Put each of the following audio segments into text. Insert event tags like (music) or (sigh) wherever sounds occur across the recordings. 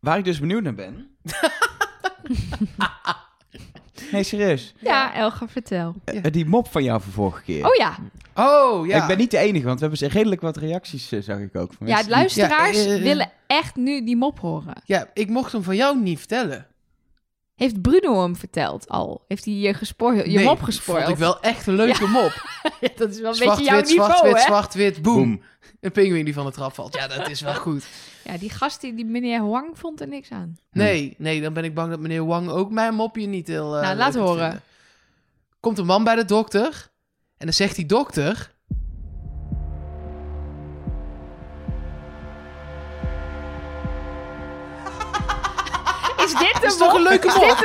Waar ik dus benieuwd naar ben. (laughs) nee, serieus. Ja, Elga, vertel. Eh, die mop van jou van vorige keer. Oh ja, Oh, ja. Ik ben niet de enige, want we hebben redelijk wat reacties, eh, zag ik ook. Van ja luisteraars Ja, eh. willen echt nu die mop horen. Ja, ik mocht hem van jou niet vertellen. Heeft Bruno hem verteld al? Heeft hij je, gespoord, je nee, mop gespoord? vond ik wel echt een leuke mop. (laughs) dat is wel een beetje jouw Zwart-wit, niveau, zwart-wit, hè? zwart-wit, boom. Boom. Een pinguïn die van de trap valt. Ja, dat is wel goed. Ja, die gast, die, die meneer Huang, vond er niks aan. Nee, nee, dan ben ik bang dat meneer Wang ook mijn mopje niet heel eh, Nou, laat horen. vinden. Komt een man bij de dokter en dan zegt die dokter... Is toch een leuke mop?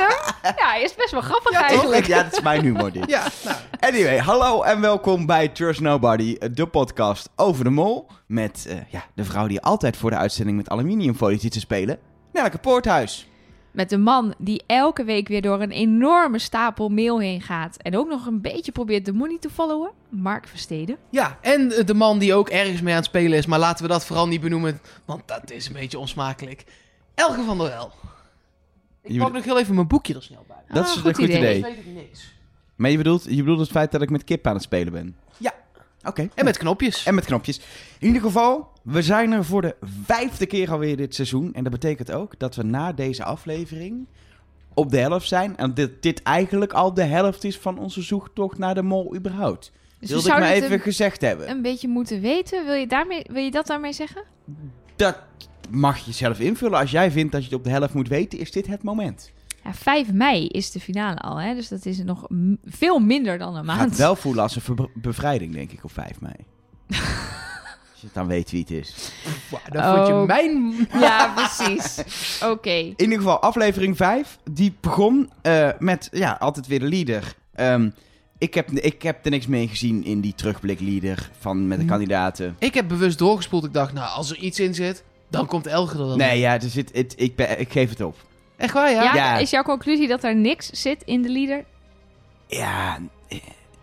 Ja, is best wel grappig Ja, eigenlijk. Ja, dat is mijn humor dit. Ja, nou, Anyway, hallo en welkom bij Trust Nobody, de podcast over de mol. Met eh, ja, de vrouw die altijd voor de uitzending met aluminiumfolie zit te spelen, Nelleke Poorthuis. Met een man die elke week weer door een enorme stapel mail heen gaat. En ook nog een beetje probeert de money te followen. Mark Versteden. ja, en de man die ook ergens mee aan het spelen is, maar laten we dat vooral niet benoemen, want dat is een beetje onsmakelijk. Elge van der Wel. Ik Je pak nog heel even mijn boekje er snel bij. Dat Ah, is een goed idee. weet ik niks. Maar je bedoelt, je bedoelt het feit dat ik met kip aan het spelen ben? Ja. Oké. En met knopjes. En met knopjes. In ieder geval, we zijn er voor de vijfde keer alweer dit seizoen. En dat betekent ook dat we na deze aflevering op de helft zijn. En dit, dit eigenlijk al de helft is van onze zoektocht naar de mol überhaupt. Dus Wilde ik maar even gezegd hebben. een, een beetje moeten weten. Wil je, daarmee, wil je dat daarmee zeggen? Dat mag je zelf invullen. Als jij vindt dat je het op de helft moet weten, is dit het moment. Ja, 5 mei is de finale al, hè? dus dat is nog veel minder dan een Gaat maand. wel voelen als een bevrijding, denk ik, op 5 mei. (laughs) als je dan weet wie het is. Wow, dan vond je Oh. mijn... (laughs) Ja, precies. (laughs) Oké. In ieder geval, aflevering 5, die begon eh, met, ja, altijd weer de leader. Ehm, ik, heb, ik heb er niks mee gezien in die terugblik leader van met de Hm. kandidaten. Ik heb bewust doorgespoeld. Ik dacht, nou, als er iets in zit, dan komt Elge er wel Nee, ja, er zit, het, ik, ben, ik geef het op. Echt waar, ja? Ja, Ja. is jouw conclusie dat er niks zit in de leader? Ja,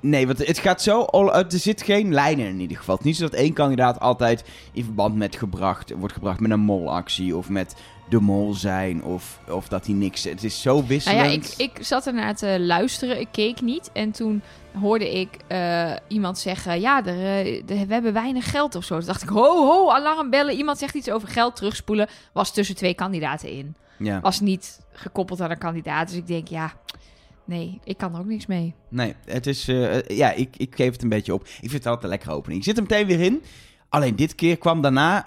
nee, want het gaat zo, all- er zit geen lijn in in ieder geval. Het is niet zo dat één kandidaat altijd in verband met gebracht, wordt gebracht met een molactie of met de mol zijn of, of dat hij niks... Het is zo Nou wisselend. ja, ik, ik zat ernaar te luisteren. Ik keek niet. En toen hoorde ik eh, iemand zeggen... Ja, er, eh, we hebben weinig geld of zo. Toen dacht ik, ho, ho, alarmbellen. Iemand zegt iets over geld terugspoelen. Was tussen twee kandidaten in. Ja. Was niet gekoppeld aan een kandidaat. Dus ik denk, ja... Nee, ik kan er ook niks mee. Nee, het is. eh, ja, ik, ik geef het een beetje op. Ik vind het altijd een lekkere opening. Ik zit er meteen weer in. Alleen dit keer kwam daarna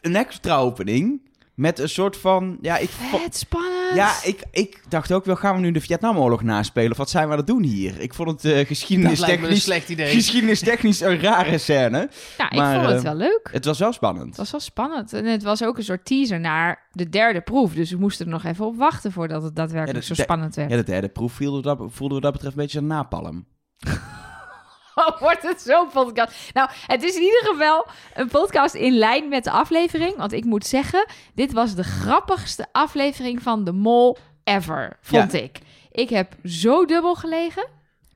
een extra opening. Met een soort van. Ja, ik, Vet spannend. ja, ik, ik dacht ook wel, gaan we nu de Vietnamoorlog naspelen? Of wat zijn we aan het doen hier? Ik vond het eh Dat lijkt me een geschiedenistechnisch, slecht idee. geschiedenistechnisch een rare scène. Ja, ik maar, vond het eh, wel leuk. Het was wel spannend. Het was wel spannend. En het was ook een soort teaser naar de derde proef. Dus we moesten er nog even op wachten voordat het daadwerkelijk Ja, zo spannend werd. Ja, de derde proef voelde dat, voelde wat dat betreft een beetje een napalm. (laughs) (laughs) Wordt het zo'n podcast? Nou, het is in ieder geval een podcast in lijn met de aflevering. Want ik moet zeggen, dit was de grappigste aflevering van De Mol ever, vond ik. Ik heb zo dubbel gelegen.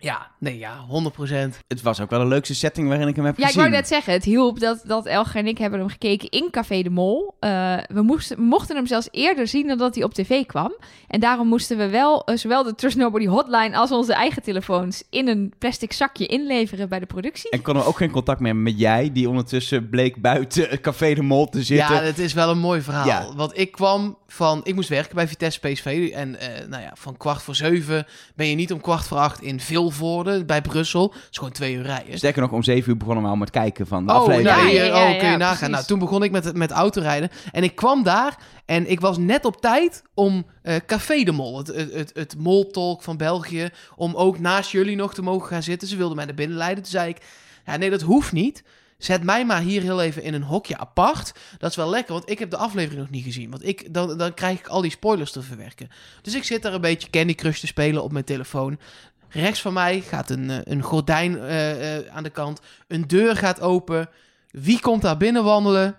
Ja, nee, ja, 100%. Het was ook wel de leukste setting waarin ik hem heb Ja, ik gezien. wou net zeggen, het hielp dat, dat Elger en ik hebben hem gekeken in Café de Mol. Eh, we moesten, mochten hem zelfs eerder zien dan dat hij op tv kwam. En daarom moesten we wel eh, zowel de Trust Nobody hotline als onze eigen telefoons in een plastic zakje inleveren bij de productie. En kon er ook geen contact meer met jij, die ondertussen bleek buiten (laughs) Café de Mol te zitten. Ja, het is wel een mooi verhaal. Ja. Want ik kwam van... Ik moest werken bij Vitesse PSV. En eh, nou ja, van kwart voor zeven ben je niet om kwart voor acht in Vilvoorde bij Brussel. Is gewoon twee uur rijden. Sterker nog, om zeven uur begonnen we al met kijken van de Oh, aflevering. nou, Ja, ja, ja, oh, kun je ja, nagaan. precies. Nou, toen begon ik met, met autorijden. En ik kwam daar en ik was net op tijd om eh, Café de Mol, het, het, het, het moltalk van België, om ook naast jullie nog te mogen gaan zitten. Ze wilden mij naar binnen leiden. Toen zei ik, ja, nee, dat hoeft niet. Zet mij maar hier heel even in een hokje apart. Dat is wel lekker, want ik heb de aflevering nog niet gezien. Want ik, dan, dan krijg ik al die spoilers te verwerken. Dus ik zit daar een beetje Candy Crush te spelen op mijn telefoon. Rechts van mij gaat een, eh, een gordijn eh, eh, aan de kant. Een deur gaat open. Wie komt daar binnen wandelen?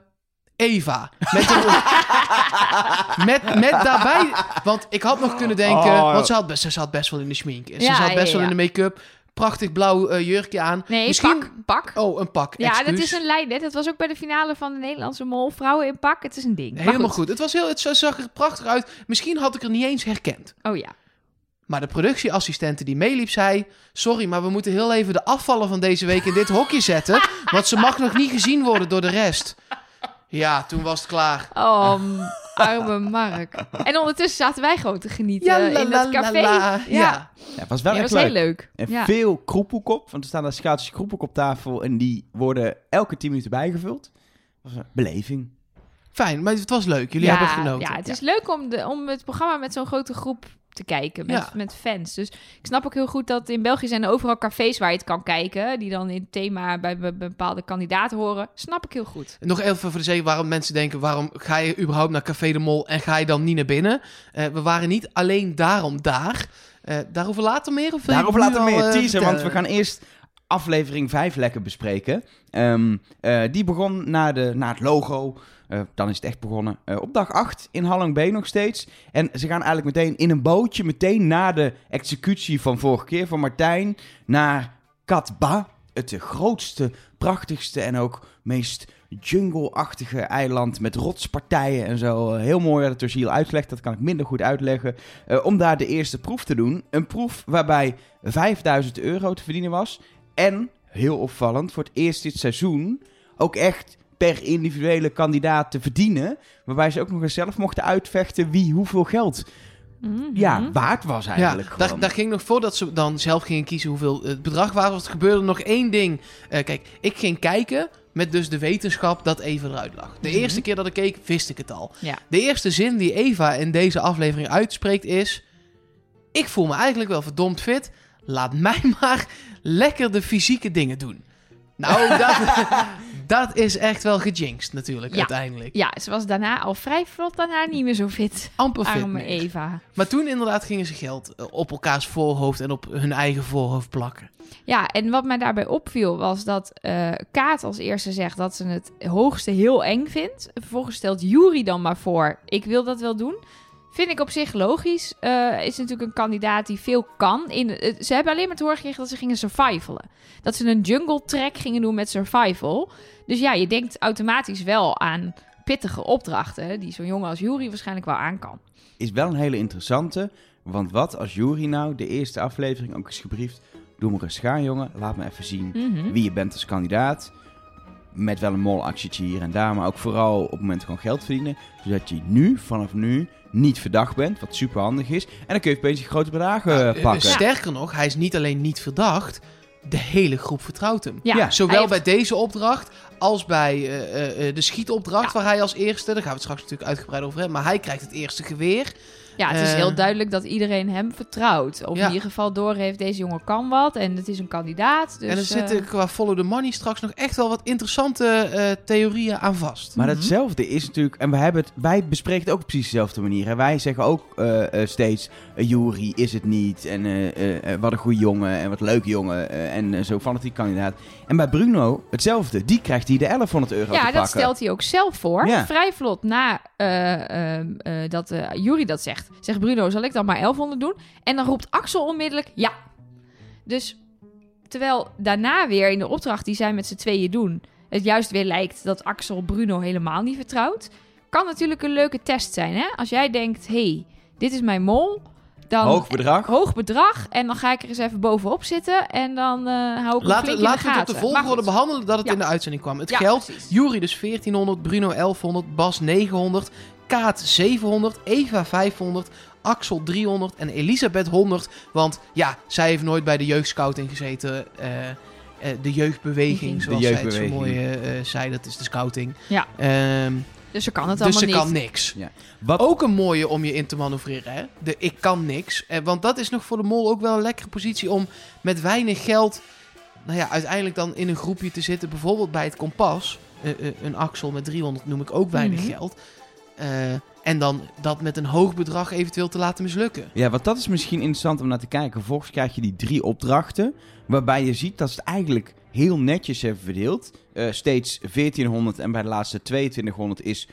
Eva. Met, een- (laughs) met, met daarbij... Want ik had nog kunnen denken... Oh. Want ze, had best, ze zat best wel in de schmink. Ze Ja, zat best ja, wel ja. in de make-up. prachtig blauw eh, jurkje aan. Nee, Misschien- pak, pak. Oh, een pak. ja, dat is een lijn. hè. Dat was ook bij de finale van de Nederlandse Mol. Vrouwen in pak, het is een ding. Helemaal goed. Het, was heel, het zag er prachtig uit. Misschien had ik er niet eens herkend. Oh ja. Maar de productieassistente die meeliep zei... Sorry, maar we moeten heel even de afvallen van deze week in dit hokje zetten. Want ze mag nog niet gezien worden door de rest. Ja, toen was het klaar. Oh, arme Mark. En ondertussen zaten wij gewoon te genieten la, in dat la, café. la. Ja, Ja. ja. Ja, het was wel dat echt was leuk. heel leuk. En Ja. veel kroepelkop, want er staan daar schaatsers kroepelkop op tafel en die worden elke 10 minuten bijgevuld. Dat was een beleving. Fijn, maar het was leuk. Jullie ja, hebben genoten. Ja, het is leuk om, de, om het programma met zo'n grote groep te kijken. Met, Ja. met fans. Dus ik snap ook heel goed dat in België zijn er overal cafés waar je het kan kijken. Die dan in het thema bij be- bepaalde kandidaten horen. Snap ik heel goed. Nog even voor de zeker waarom mensen denken... waarom ga je überhaupt naar Café de Mol en ga je dan niet naar binnen? Eh, we waren niet alleen daarom daar. Eh, daarover later meer? Of Daarover later al, meer eh, teasen, want we gaan eerst aflevering 5 lekker bespreken. Ehm, eh, die begon na, de, na het logo. Eh, dan is het echt begonnen. Eh, op dag 8 in Hallang B nog steeds. En ze gaan eigenlijk meteen in een bootje, meteen na de executie van vorige keer van Martijn, naar Katba. Het grootste, prachtigste en ook meest jungle-achtige eiland met rotspartijen en zo. Eh, Heel mooi werd het Giel uitgelegd, dat kan ik minder goed uitleggen. Om daar de eerste proef te doen. Een proef waarbij 5000 euro te verdienen was. En, heel opvallend, voor het eerst dit seizoen ook echt per individuele kandidaat te verdienen. Waarbij ze ook nog eens zelf mochten uitvechten wie hoeveel geld Mhm. ja, waard was eigenlijk. Ja, daar, ging nog voordat ze dan zelf gingen kiezen hoeveel het bedrag was. Want er gebeurde nog één ding. Eh, kijk, ik ging kijken met dus de wetenschap dat Eva eruit lag. De Mhm. eerste keer dat ik keek, wist ik het al. Ja. De eerste zin die Eva in deze aflevering uitspreekt is... Ik voel me eigenlijk wel verdomd fit. Laat mij (laughs) maar lekker de fysieke dingen doen. Nou, (laughs) dat, dat is echt wel gejinxed natuurlijk Ja. uiteindelijk. Ja, ze was daarna al vrij vlot daarna niet meer zo fit. Amper fit Arme meer. Eva. Maar toen inderdaad gingen ze geld eh, op elkaars voorhoofd en op hun eigen voorhoofd plakken. Ja, en wat mij daarbij opviel was dat eh, Kaat als eerste zegt dat ze het hoogste heel eng vindt. Vervolgens stelt Jury dan maar voor, ik wil dat wel doen. Vind ik op zich logisch. Eh, is natuurlijk een kandidaat die veel kan. In, ze hebben alleen maar te horen gekregen dat ze gingen survivalen. Dat ze een jungle track gingen doen met survival. Dus ja, je denkt automatisch wel aan pittige opdrachten... die zo'n jongen als Jury waarschijnlijk wel aan kan. Is wel een hele interessante. Want wat als Jury nou de eerste aflevering ook is gebriefd. Doe maar eens gaan, jongen. Laat me even zien Mhm. wie je bent als kandidaat. Met wel een molactietje hier en daar, maar ook vooral op het moment gewoon geld verdienen. Zodat je nu, vanaf nu, niet verdacht bent, wat super handig is. En dan kun je opeens grote bedragen Ja, eh, pakken. Sterker nog, hij is niet alleen niet verdacht, de hele groep vertrouwt hem. Ja, Zowel heeft- bij deze opdracht als bij eh, eh, de schietopdracht, Ja. waar hij als eerste, daar gaan we het straks natuurlijk uitgebreid over hebben, maar hij krijgt het eerste geweer. Ja, het is Eh, heel duidelijk dat iedereen hem vertrouwt. Of Ja. in ieder geval doorheeft, deze jongen kan wat en het is een kandidaat. Dus, en er eh, zitten qua Follow the Money straks nog echt wel wat interessante eh, theorieën aan vast. Maar Mhm. hetzelfde is natuurlijk, en we hebben het, wij bespreken het ook op precies dezelfde manier. Hè? Wij zeggen ook eh, eh, steeds, uh, Jury is het niet, en eh, eh, eh, wat een goede jongen, en wat leuk jongen, eh, en eh, zo fanatiek kandidaat. En bij Bruno hetzelfde, die krijgt die de 1100 euro te ja, pakken. dat stelt hij ook zelf voor. Ja. Vrij vlot na eh, dat Jury dat zegt. Zegt Bruno, zal ik dan maar 1100 doen? En dan roept Axel onmiddellijk ja. Dus terwijl daarna weer in de opdracht die zij met z'n tweeën doen... het juist weer lijkt dat Axel Bruno helemaal niet vertrouwt... kan natuurlijk een leuke test zijn. Hè? Als jij denkt, hey, dit is mijn mol... Dan Hoog bedrag. hoog bedrag. En dan ga ik er eens even bovenop zitten. En dan eh hou ik Laten, flink in laten de we het op de volgorde behandelen dat het Ja. in de uitzending kwam. Het Ja, geld, precies. Jury dus 1400, Bruno 1100, Bas 900, Kaat 700, Eva 500, Axel 300 en Elisabeth 100. Want ja, zij heeft nooit bij de jeugdscouting gezeten. eh, eh, de jeugdbeweging, De zoals zij het zo mooi eh, eh, zei. Dat is de scouting. Ja. Ehm, Dus ze kan het dus allemaal ze niet. kan niks. Wat, Ook een mooie om je in te manoeuvreren, hè? De ik kan niks. Eh, want dat is nog voor de mol ook wel een lekkere positie om met weinig geld... Nou ja, uiteindelijk dan in een groepje te zitten. Bijvoorbeeld bij het kompas. Eh, eh, een Axel met 300 noem ik ook weinig Mhm. geld. Eh, en dan dat met een hoog bedrag eventueel te laten mislukken. Ja, want dat is misschien interessant om naar te kijken. Vervolgens krijg je die drie opdrachten. Waarbij je ziet dat ze het eigenlijk heel netjes hebben verdeeld. Eh, steeds 1400 en bij de laatste 2200 is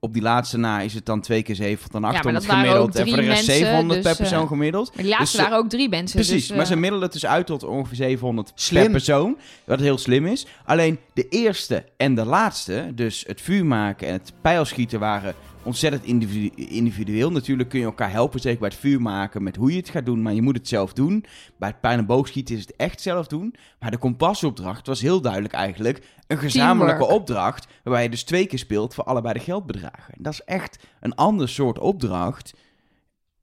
op die laatste na is het dan twee keer 700 dan maar 800 dat waren gemiddeld. En voor de rest mensen, 700 per dus, persoon eh, gemiddeld. Maar die laatste Dus, waren ook drie mensen. Precies, dus, maar ze eh, middelen het dus uit tot ongeveer 700 Slim. per persoon. Wat heel slim is. Alleen de eerste en de laatste, dus het vuur maken en het pijlschieten, waren ontzettend individu- individueel. Natuurlijk kun je elkaar helpen, zeker bij het vuur maken, met hoe je het gaat doen. Maar je moet het zelf doen. Bij het pijl- en boogschieten is het echt zelf doen. Maar de kompasopdracht was heel duidelijk eigenlijk een gezamenlijke Teamwork. opdracht. Waarbij je dus twee keer speelt voor allebei de geldbedragen. En dat is echt een ander soort opdracht.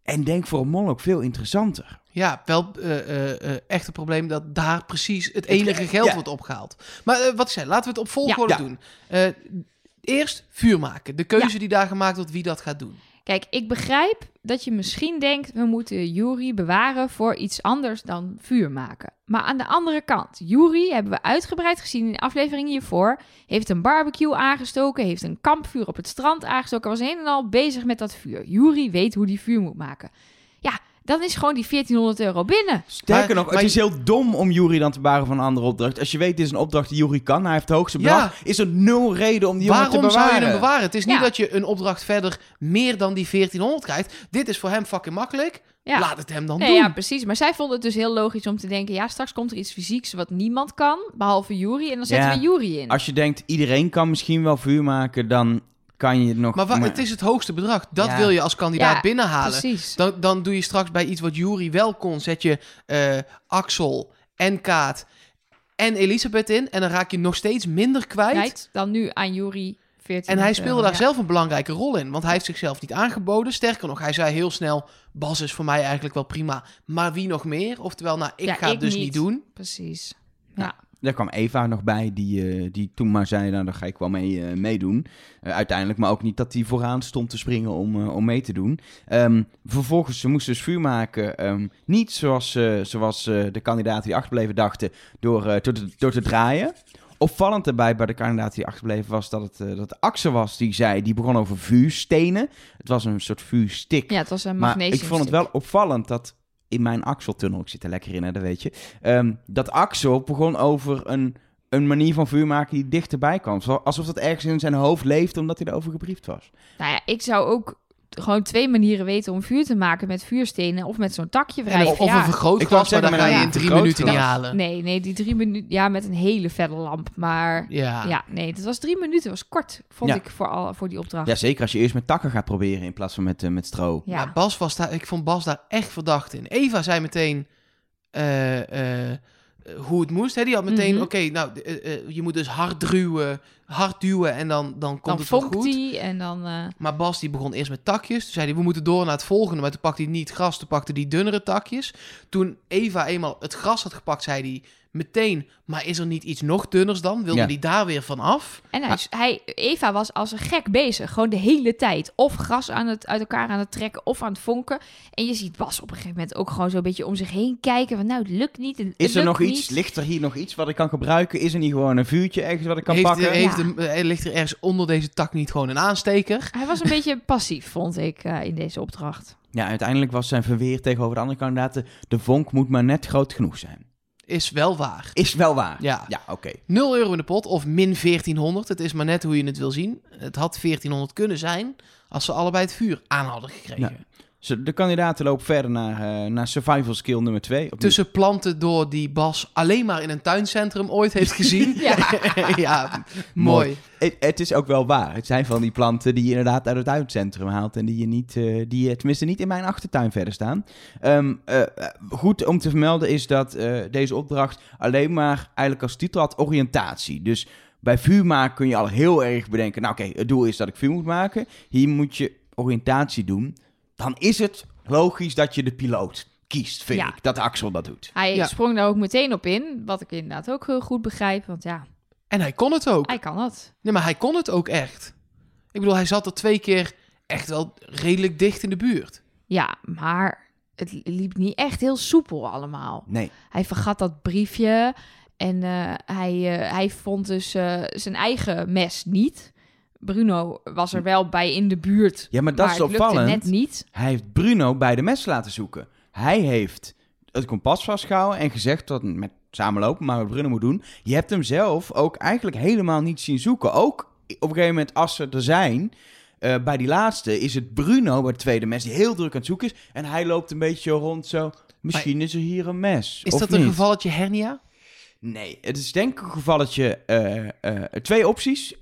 En denk voor een mol ook veel interessanter. Ja, wel eh, eh, eh, echt een probleem dat daar precies het enige geld ja. wordt opgehaald. Maar wat ik zei, laten we het op volgorde Ja. doen. Eerst vuur maken. De keuze die daar gemaakt wordt wie dat gaat doen. Kijk, ik begrijp dat je misschien denkt... we moeten Jury bewaren voor iets anders dan vuur maken. Maar aan de andere kant, Jury hebben we uitgebreid gezien in de aflevering hiervoor... heeft een barbecue aangestoken, heeft een kampvuur op het strand aangestoken... was een en al bezig met dat vuur. Jury weet hoe die vuur moet maken. Dan is gewoon die 1400 euro binnen. Sterker nog, maar het is heel dom om Jury dan te baren van een andere opdracht. Als je weet, dit is een opdracht die Jury kan, hij heeft het hoogste Ja. bedrag, is er nul reden om die jongen te Waarom bewaren. zou je hem bewaren? Het is niet Ja. dat je een opdracht verder meer dan die 1400 krijgt. Dit is voor hem fucking makkelijk. Ja. Laat het hem dan Nee, doen. ja, precies. Maar zij vonden het dus heel logisch om te denken... ja, straks komt er iets fysieks wat niemand kan, behalve Jury... en dan zetten Ja. we Jury in. Als je denkt, iedereen kan misschien wel vuur maken, dan kan je het nog... Maar wa- het is het hoogste bedrag. Dat Ja. wil je als kandidaat Ja, binnenhalen. Precies. Dan, dan doe je straks bij iets wat Jury wel kon, zet je eh, Axel en Kaat en Elisabeth in. En dan raak je nog steeds minder kwijt. Kwijt dan nu aan Jury 14 En hij speelde daar ja. zelf een belangrijke rol in. Want hij heeft zichzelf niet aangeboden. Sterker nog, hij zei heel snel... Bas is voor mij eigenlijk wel prima. Maar wie nog meer? Oftewel, nou, ik Ja, ga het dus niet. niet doen. Precies. Daar kwam Eva nog bij, die, eh, die toen maar zei, nou, daar ga ik wel mee eh, meedoen. Eh, uiteindelijk, maar ook niet dat hij vooraan stond te springen om, om mee te doen. Ehm, vervolgens, ze moesten dus vuur maken. ehm, niet zoals, zoals de kandidaten die achterbleven dachten, door, door, te, door te draaien. Opvallend daarbij bij de kandidaat die achterbleven was dat het, dat Axel was die zei, die begon over vuurstenen. Het was een soort vuurstick. Ja, het was een Maar magnesium. ik vond het wel opvallend dat in mijn Axel-tunnel, ik zit er lekker in, hè, dat weet je, ehm, dat Axel begon over een, een manier van vuur maken die dichterbij kwam. Alsof dat ergens in zijn hoofd leefde, omdat hij erover gebriefd was. Nou ja, ik zou ook gewoon twee manieren weten om vuur te maken met vuurstenen of met zo'n takje En wrijven. of, of ja. een vergrootglas, maar dan ga je in drie minuten niet halen. Nee, nee, die drie minuten. Ja, met een hele felle lamp. Maar Ja. ja, nee, het was drie minuten. Het was kort, vond Ja. ik, voor, al, voor die opdracht. Ja, zeker als je eerst met takken gaat proberen in plaats van met, eh, met stro. Ja. Maar Bas was daar, ik vond Bas daar echt verdacht in. Eva zei meteen eh, eh, hoe het moest. Hè? Die had meteen, Mhm. oké, nou, eh, eh, je moet dus hard duwen, hard duwen en dan, dan komt dan het wel goed. die en dan... eh, Maar Bas die begon eerst met takjes. Toen zei hij, we moeten door naar het volgende. Maar toen pakte hij niet gras, toen pakte hij dunnere takjes. Toen Eva eenmaal het gras had gepakt, zei hij meteen... Maar is er niet iets nog dunners dan? Wilde Ja. hij daar weer van af? En hij, hij, Eva was als een gek bezig, gewoon de hele tijd. Of gras aan het, uit elkaar aan het trekken, of aan het vonken. En je ziet Bas op een gegeven moment ook gewoon zo'n beetje om zich heen kijken. Van nou, het lukt niet. Het Is er nog niet. iets? Ligt er hier nog iets wat ik kan gebruiken? Is er niet gewoon een vuurtje ergens wat ik kan heeft, pakken? heeft Ja. eh, ligt er ergens onder deze tak niet gewoon een aansteker? Hij was een (laughs) beetje passief, vond ik, eh, in deze opdracht. Ja, uiteindelijk was zijn verweer tegenover de andere kandidaten... de vonk moet maar net groot genoeg zijn. Is wel waar. Is wel waar. Ja. Ja, oké. 0 euro in de pot of min 1400. Het is maar net hoe je het wil zien. Het had 1400 kunnen zijn als ze allebei het vuur aan hadden gekregen. De kandidaten lopen verder naar, eh, naar survival skill nummer 2. Tussen planten door die Bas alleen maar in een tuincentrum ooit heeft gezien. (laughs) Ja. (laughs) ja, mooi. Het, het is ook wel waar. Het zijn van die planten die je inderdaad uit het uitcentrum haalt. En die je niet, eh, die je, tenminste niet in mijn achtertuin verder staan. Ehm, eh, goed om te vermelden is dat eh, deze opdracht alleen maar eigenlijk als titel had oriëntatie. Dus bij vuur maken kun je al heel erg bedenken. Nou oké, het doel is dat ik vuur moet maken. Hier moet je oriëntatie doen. Dan is het logisch dat je de piloot kiest, vind Ja. ik. Dat Axel dat doet. Hij Ja. sprong daar ook meteen op in, wat ik inderdaad ook heel goed begrijp. Want ja, En hij kon het ook. hij kan dat. Nee, maar hij kon het ook echt. Ik bedoel, hij zat er twee keer echt wel redelijk dicht in de buurt. Ja, maar het liep niet echt heel soepel allemaal. Nee. Hij vergat dat briefje en eh, hij, eh, hij vond dus eh, zijn eigen mes niet. Bruno was er wel bij in de buurt, Ja, maar dat maar is opvallend. net niet. Hij heeft Bruno bij de mes laten zoeken. Hij heeft het kompas vastgehouden en gezegd dat met samenlopen, maar wat Bruno moet doen. Je hebt hem zelf ook eigenlijk helemaal niet zien zoeken. Ook op een gegeven moment, als ze er zijn, eh, bij die laatste is het Bruno, bij het tweede mes, die heel druk aan het zoeken is. En hij loopt een beetje rond zo. Misschien is er hier een mes. Is of dat een gevalletje hernia? Nee, het is denk ik een gevalletje. eh, eh, twee opties.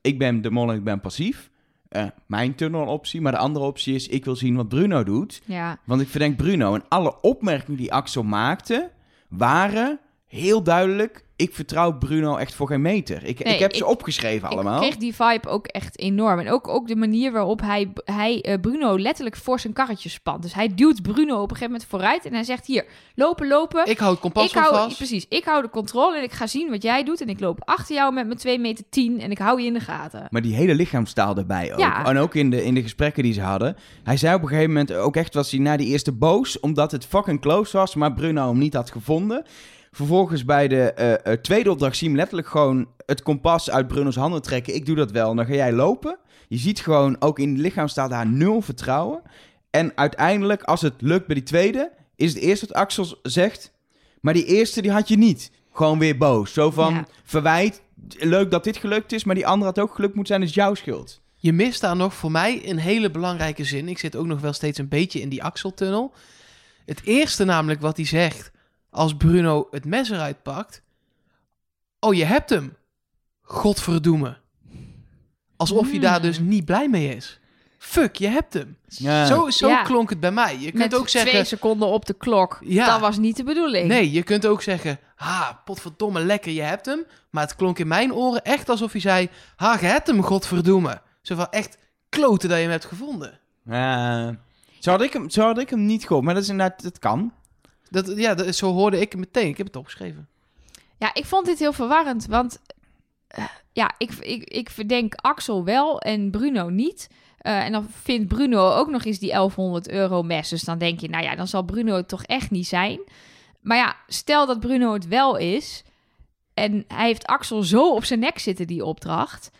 Ik ben de mol en ik ben passief. Eh, mijn tunneloptie. Maar de andere optie is: ik wil zien wat Bruno doet. Ja. Want ik verdenk Bruno. En alle opmerkingen die Axel maakte, waren heel duidelijk. Ik vertrouw Bruno echt voor geen meter. Ik, Nee, ik heb ik- ze opgeschreven allemaal. Ik kreeg die vibe ook echt enorm. En ook, ook de manier waarop hij, hij eh, Bruno letterlijk voor zijn karretje spant. Dus hij duwt Bruno op een gegeven moment vooruit. En hij zegt, hier, lopen, lopen. Ik hou het kompas Ik hou, vast. precies, ik hou de controle en ik ga zien wat jij doet. En ik loop achter jou met mijn 2 meter 10 en ik hou je in de gaten. Maar die hele lichaamstaal erbij ook. Ja. En ook in de, in de gesprekken die ze hadden. Hij zei op een gegeven moment ook echt was hij na die eerste boos. Omdat het fucking close was, maar Bruno hem niet had gevonden. Vervolgens bij de eh, eh, tweede opdracht zie je hem letterlijk gewoon het kompas uit Bruno's handen trekken. Ik doe dat wel. Dan ga jij lopen. Je ziet gewoon ook in de lichaamstaal daar nul vertrouwen. En uiteindelijk, als het lukt bij die tweede, is het eerste wat Axel zegt. Maar die eerste, die had je niet. Gewoon weer boos. Zo van, Ja. verwijt, leuk dat dit gelukt is, maar die andere had ook gelukt moeten zijn, is jouw schuld. Je mist daar nog voor mij een hele belangrijke zin. Ik zit ook nog wel steeds een beetje in die Axeltunnel. Het eerste namelijk wat hij zegt als Bruno het mes eruit pakt. Oh, je hebt hem. Godverdoeme. Alsof hij daar Hmm. dus niet blij mee is. Fuck, je hebt hem. Ja. Zo, zo Ja. klonk het bij mij. Je kunt Met ook zeggen... twee seconden op de klok. Ja. Dat was niet de bedoeling. Nee, je kunt ook zeggen... Ha, potverdomme, lekker, je hebt hem. Maar het klonk in mijn oren echt alsof hij zei... Ha, je hebt hem, godverdomme. Zo van echt kloten dat je hem hebt gevonden. Ja. zo, had ik hem, zo had ik hem niet gehoord, maar dat is inderdaad, dat kan. Dat, ja, dat, zo hoorde ik het meteen. Ik heb het opgeschreven. Ja, ik vond dit heel verwarrend, want eh, ja, ik, ik, ik verdenk Axel wel en Bruno niet. Eh, en dan vindt Bruno ook nog eens die 1100 euro mes. Dus dan denk je, nou ja, dan zal Bruno het toch echt niet zijn. Maar ja, stel dat Bruno het wel is en hij heeft Axel zo op zijn nek zitten, die opdracht.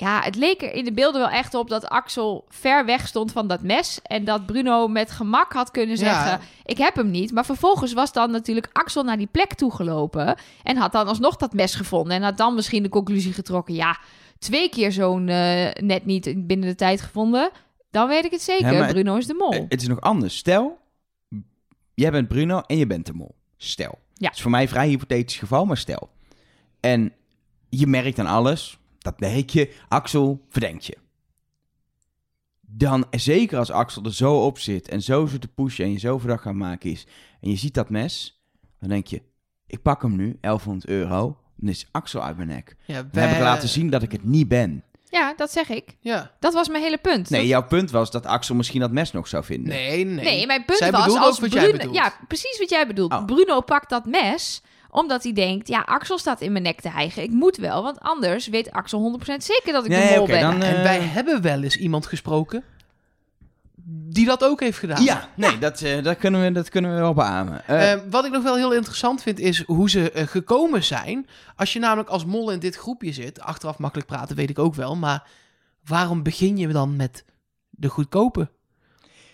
Ja, het leek er in de beelden wel echt op dat Axel ver weg stond van dat mes. En dat Bruno met gemak had kunnen Ja. zeggen: Ik heb hem niet. Maar vervolgens was dan natuurlijk Axel naar die plek toegelopen. En had dan alsnog dat mes gevonden. En had dan misschien de conclusie getrokken: Ja, twee keer zo'n eh, net niet binnen de tijd gevonden. Dan weet ik het zeker. Ja, Bruno is de mol. Eh, Het is nog anders. Stel, jij bent Bruno en je bent de mol. Stel. Ja. Het is voor mij een vrij hypothetisch geval, maar stel. En je merkt aan alles, dat merk je, Axel verdenkt je. Dan, zeker als Axel er zo op zit en zo zit te pushen en je zo verdacht gaan maken is, en je ziet dat mes, dan denk je, ik pak hem nu, 1100 euro, dan is Axel uit mijn nek. Ja, Dan heb ik laten zien dat ik het niet ben. Ja, dat zeg ik. Ja. Dat was mijn hele punt. Nee, Dat- jouw punt was dat Axel misschien dat mes nog zou vinden. Nee, nee. Nee, mijn punt Zij was als Bruno... bedoelt. Ja, precies wat jij bedoelt. Oh. Bruno pakt dat mes omdat hij denkt... Ja, Axel staat in mijn nek te hijgen. Ik moet wel, want anders weet Axel 100% zeker dat ik Nee, de mol oké, ben. dan, eh, En wij hebben wel eens iemand gesproken die dat ook heeft gedaan. Ja, nee, Dat, eh, dat, kunnen we, dat kunnen we wel beamen. Eh, Eh, wat ik nog wel heel interessant vind, is hoe ze eh, gekomen zijn. Als je namelijk als mol in dit groepje zit, achteraf makkelijk praten, weet ik ook wel. Maar waarom begin je dan met de goedkope?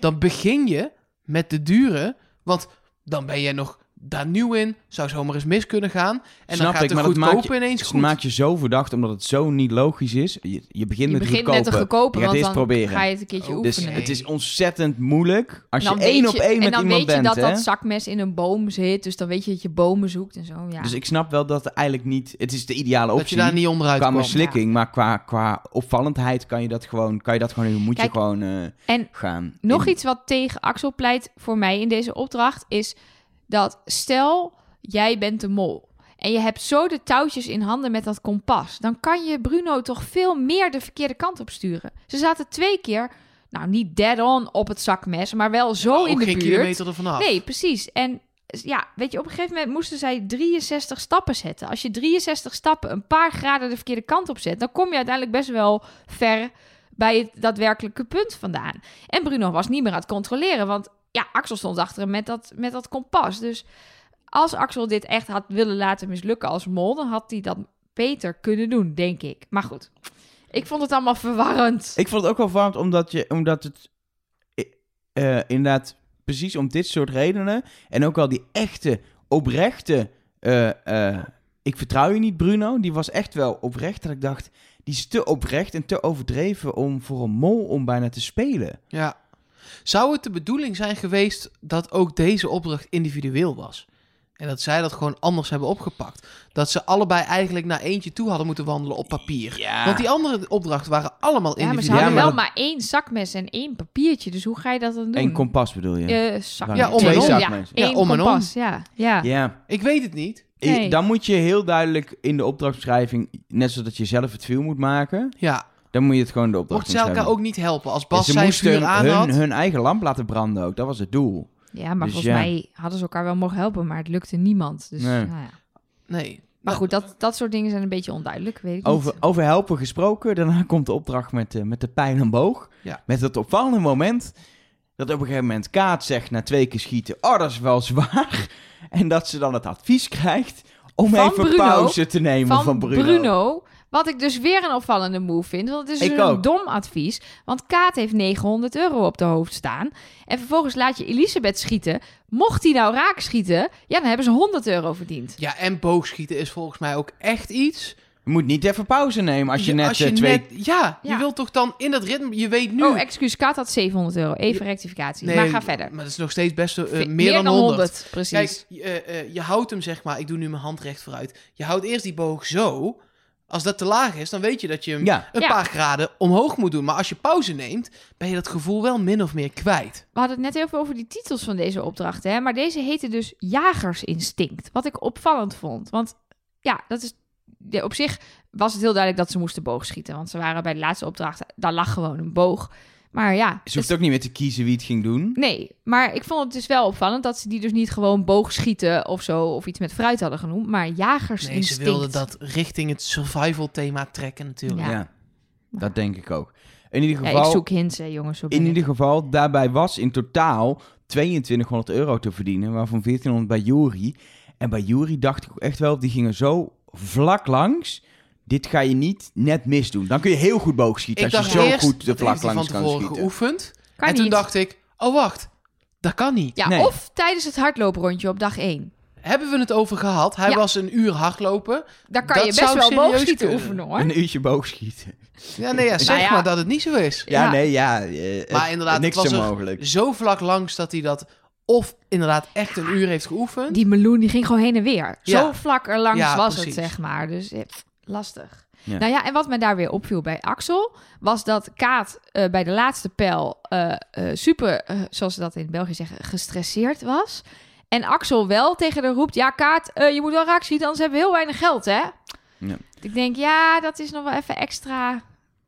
Dan begin je met de dure, want dan ben jij nog daar nieuw in. Zou zomaar eens mis kunnen gaan. En Snap dan gaat ik, de maar dat goedkope je- ineens het maakt je zo verdacht omdat het zo niet logisch is. Je, je begint je met begint goedkope. met de goedkope, Je gaat want eerst dan proberen. ga je het een keertje Oh, Dus oefenen. het is ontzettend moeilijk als je Dan één op één En met dan iemand weet je bent. dat hè? dat zakmes in een boom zit. Dus dan weet je dat je bomen zoekt en zo. Ja. Dus ik snap wel dat er eigenlijk niet... Het is de ideale dat optie je daar niet onderuit qua kwam. mislukking. Maar qua, qua opvallendheid kan je dat gewoon... Kan je dat gewoon moet Kijk, je gewoon eh, en gaan. Nog in- iets wat tegen Axel pleit voor mij in deze opdracht is dat stel jij bent de mol en je hebt zo de touwtjes in handen met dat kompas, dan kan je Bruno toch veel meer de verkeerde kant op sturen. Ze zaten twee keer, nou niet dead on op het zakmes, maar wel zo Ook in de geen buurt. kilometer ervan af. Nee, precies. En ja, weet je, op een gegeven moment moesten zij 63 stappen zetten. Als je 63 stappen een paar graden de verkeerde kant op zet, dan kom je uiteindelijk best wel ver bij het daadwerkelijke punt vandaan. En Bruno was niet meer aan het controleren, want ja, Axel stond achter hem met dat, met dat kompas. Dus als Axel dit echt had willen laten mislukken als mol, dan had hij dat beter kunnen doen, denk ik. Maar goed, ik vond het allemaal verwarrend. Ik vond het ook wel warm omdat, je, omdat het eh, inderdaad precies om dit soort redenen en ook wel die echte, oprechte, eh, eh, ik vertrouw je niet Bruno, die was echt wel oprecht dat ik dacht, die is te oprecht en te overdreven om voor een mol om bijna te spelen. Ja. Zou het de bedoeling zijn geweest dat ook deze opdracht individueel was? En dat zij dat gewoon anders hebben opgepakt. Dat ze allebei eigenlijk naar eentje toe hadden moeten wandelen op papier. Ja. Want die andere opdrachten waren allemaal Ja, maar ze individueel. hadden maar wel dat- maar één zakmes en één papiertje. Dus hoe ga je dat dan doen? Eén kompas bedoel je? Eh, zakmes. Ja, om en om. Ja, Zakmes. Ja, één om en om. kompas. Ja, ja. Ja. Ik weet het niet. Nee. Dan moet je heel duidelijk in de opdrachtbeschrijving, net zoals dat je zelf het viel moet maken, Ja. Dan moet je het gewoon de Mocht ze opdrachtbeschrijving elkaar ook niet helpen. Als Bas ze zijn moesten vuur hun, aan hun, had. hun eigen lamp laten branden ook, dat was het doel. Ja, maar Dus volgens ja. mij hadden ze elkaar wel mogen helpen, maar het lukte niemand. Dus, Nee. nou ja. Nee. Maar goed, dat, dat soort dingen zijn een beetje onduidelijk, weet ik Over, niet. over helpen gesproken, daarna (laughs) komt de opdracht met, eh, met de pijl en boog. Ja. Met het opvallende moment dat op een gegeven moment Kaat zegt na twee keer schieten, oh dat is wel zwaar. (laughs) En dat ze dan het advies krijgt om Van even Bruno. pauze te nemen Van, van, Bruno. Wat ik dus weer een opvallende move vind. Want het is dus een ook. dom advies. Want Kaat heeft 900 euro op de hoofd staan. En vervolgens laat je Elisabeth schieten. Mocht hij nou raak schieten, ja, dan hebben ze 100 euro verdiend. Ja, en boogschieten is volgens mij ook echt iets. Je moet niet even pauze nemen als je net eh, twee... net- ja, je wilt toch dan in dat ritme... Je weet nu... Oh, excuus, Kaat had 700 euro. Even rectificatie. Nee, maar ga verder. Maar dat is nog steeds best Ve- meer, dan 100. precies. Kijk, je, eh, eh, je houdt hem zeg maar... Ik doe nu mijn hand recht vooruit. Je houdt eerst die boog zo. Als dat te laag is, dan weet je dat je hem Ja, een Ja. paar graden omhoog moet doen. Maar als je pauze neemt, ben je dat gevoel wel min of meer kwijt. We hadden het net even over die titels van deze opdrachten. Hè? Maar deze heette dus Jagersinstinct. Wat ik opvallend vond. Want ja, dat is. ja, op zich was het heel duidelijk dat ze moesten boogschieten. Want ze waren bij de laatste opdracht. Daar lag gewoon een boog. Maar ja. Ze hoeft het- ook niet meer te kiezen wie het ging doen. Nee, maar ik vond het dus wel opvallend dat ze die dus niet gewoon boogschieten of zo. Of iets met fruit hadden genoemd. Maar Nee, jagersinstinct. ze wilden dat richting het survival thema trekken natuurlijk. Ja. Ja. dat denk ik ook. In ieder Ja, geval... ik zoek hints, hè, jongens. In ik. ieder geval, daarbij was in totaal 2200 euro te verdienen, waarvan 1400 bij Jury. En bij Jury dacht ik ook echt wel, die gingen zo vlak langs. Dit ga je niet net misdoen. Dan kun je heel goed boogschieten Ik als dacht je zo eerst, goed de vlak langs van kan tevoren schieten. geoefend. Kan en toen dacht ik, oh wacht, dat kan niet. Ja, Nee. of tijdens het hardlooprondje op dag 1. Hebben we het over gehad? Hij Ja. was een uur hardlopen. Daar kan Dat je best wel boogschieten kunnen. oefenen, hoor. Een uurtje boogschieten. Ja, nee, ja, zeg Nou ja. maar dat het niet zo is. Ja, Ja. nee, ja. eh, Maar inderdaad, niks het was zo mogelijk. Zo vlak langs dat hij dat of inderdaad echt een uur heeft geoefend. Die meloen die ging gewoon heen en weer. Ja. Zo vlak er langs Ja, was precies. het, zeg maar. Dus eh, lastig. Ja. Nou ja, en wat me daar weer opviel bij Axel... was dat Kaat eh, bij de laatste pijl eh, eh, super, zoals ze dat in België zeggen... gestresseerd was. En Axel wel tegen de roept... Ja, Kaat, je moet wel raak schieten, anders hebben we heel weinig geld, hè? Ja. Ik denk, ja, dat is nog wel even extra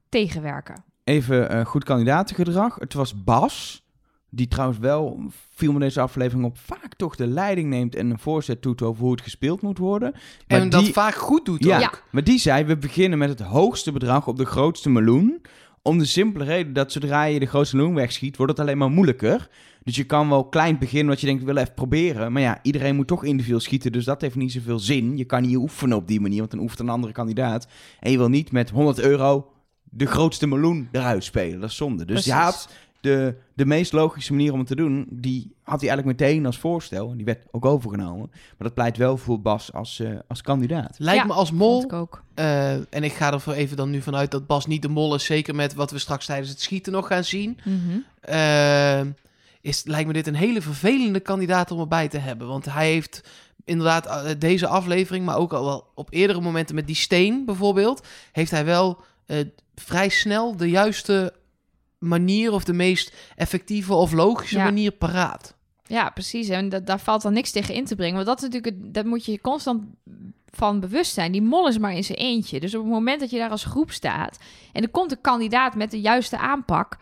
tegenwerken. Even goed kandidatengedrag. Het was Bas, die trouwens wel, viel me deze aflevering op, vaak toch de leiding neemt en een voorzet doet over hoe het gespeeld moet worden. Maar en dat die- vaak goed doet Ja, ook. Ja. maar die zei, we beginnen met het hoogste bedrag op de grootste meloen. Om de simpele reden dat zodra je de grootste meloen wegschiet, wordt het alleen maar moeilijker. Dus je kan wel klein beginnen, wat je denkt, ik wil even proberen. Maar ja, iedereen moet toch individueel schieten, dus dat heeft niet zoveel zin. Je kan niet oefenen op die manier, want dan oefent een andere kandidaat. En je wil niet met 100 euro de grootste meloen eruit spelen. Dat is zonde. Dus Precies. je had de, de meest logische manier om het te doen, die had hij eigenlijk meteen als voorstel. En die werd ook overgenomen. Maar dat pleit wel voor Bas als, eh, als kandidaat. Lijkt Ja, me als mol, ik ook. eh, en ik ga er voor even dan nu vanuit dat Bas niet de mol is, zeker met wat we straks tijdens het schieten nog gaan zien. Mhm. eh, is, lijkt me dit een hele vervelende kandidaat om erbij te hebben. Want hij heeft inderdaad deze aflevering, maar ook al wel op eerdere momenten met die steen bijvoorbeeld, heeft hij wel eh, vrij snel de juiste manier of de meest effectieve of logische Ja. manier paraat. Ja, precies. En dat, daar valt dan niks tegen in te brengen. Want dat is natuurlijk, het- dat moet je je constant van bewust zijn. Die mol is maar in zijn eentje. Dus op het moment dat je daar als groep staat en er komt een kandidaat met de juiste aanpak,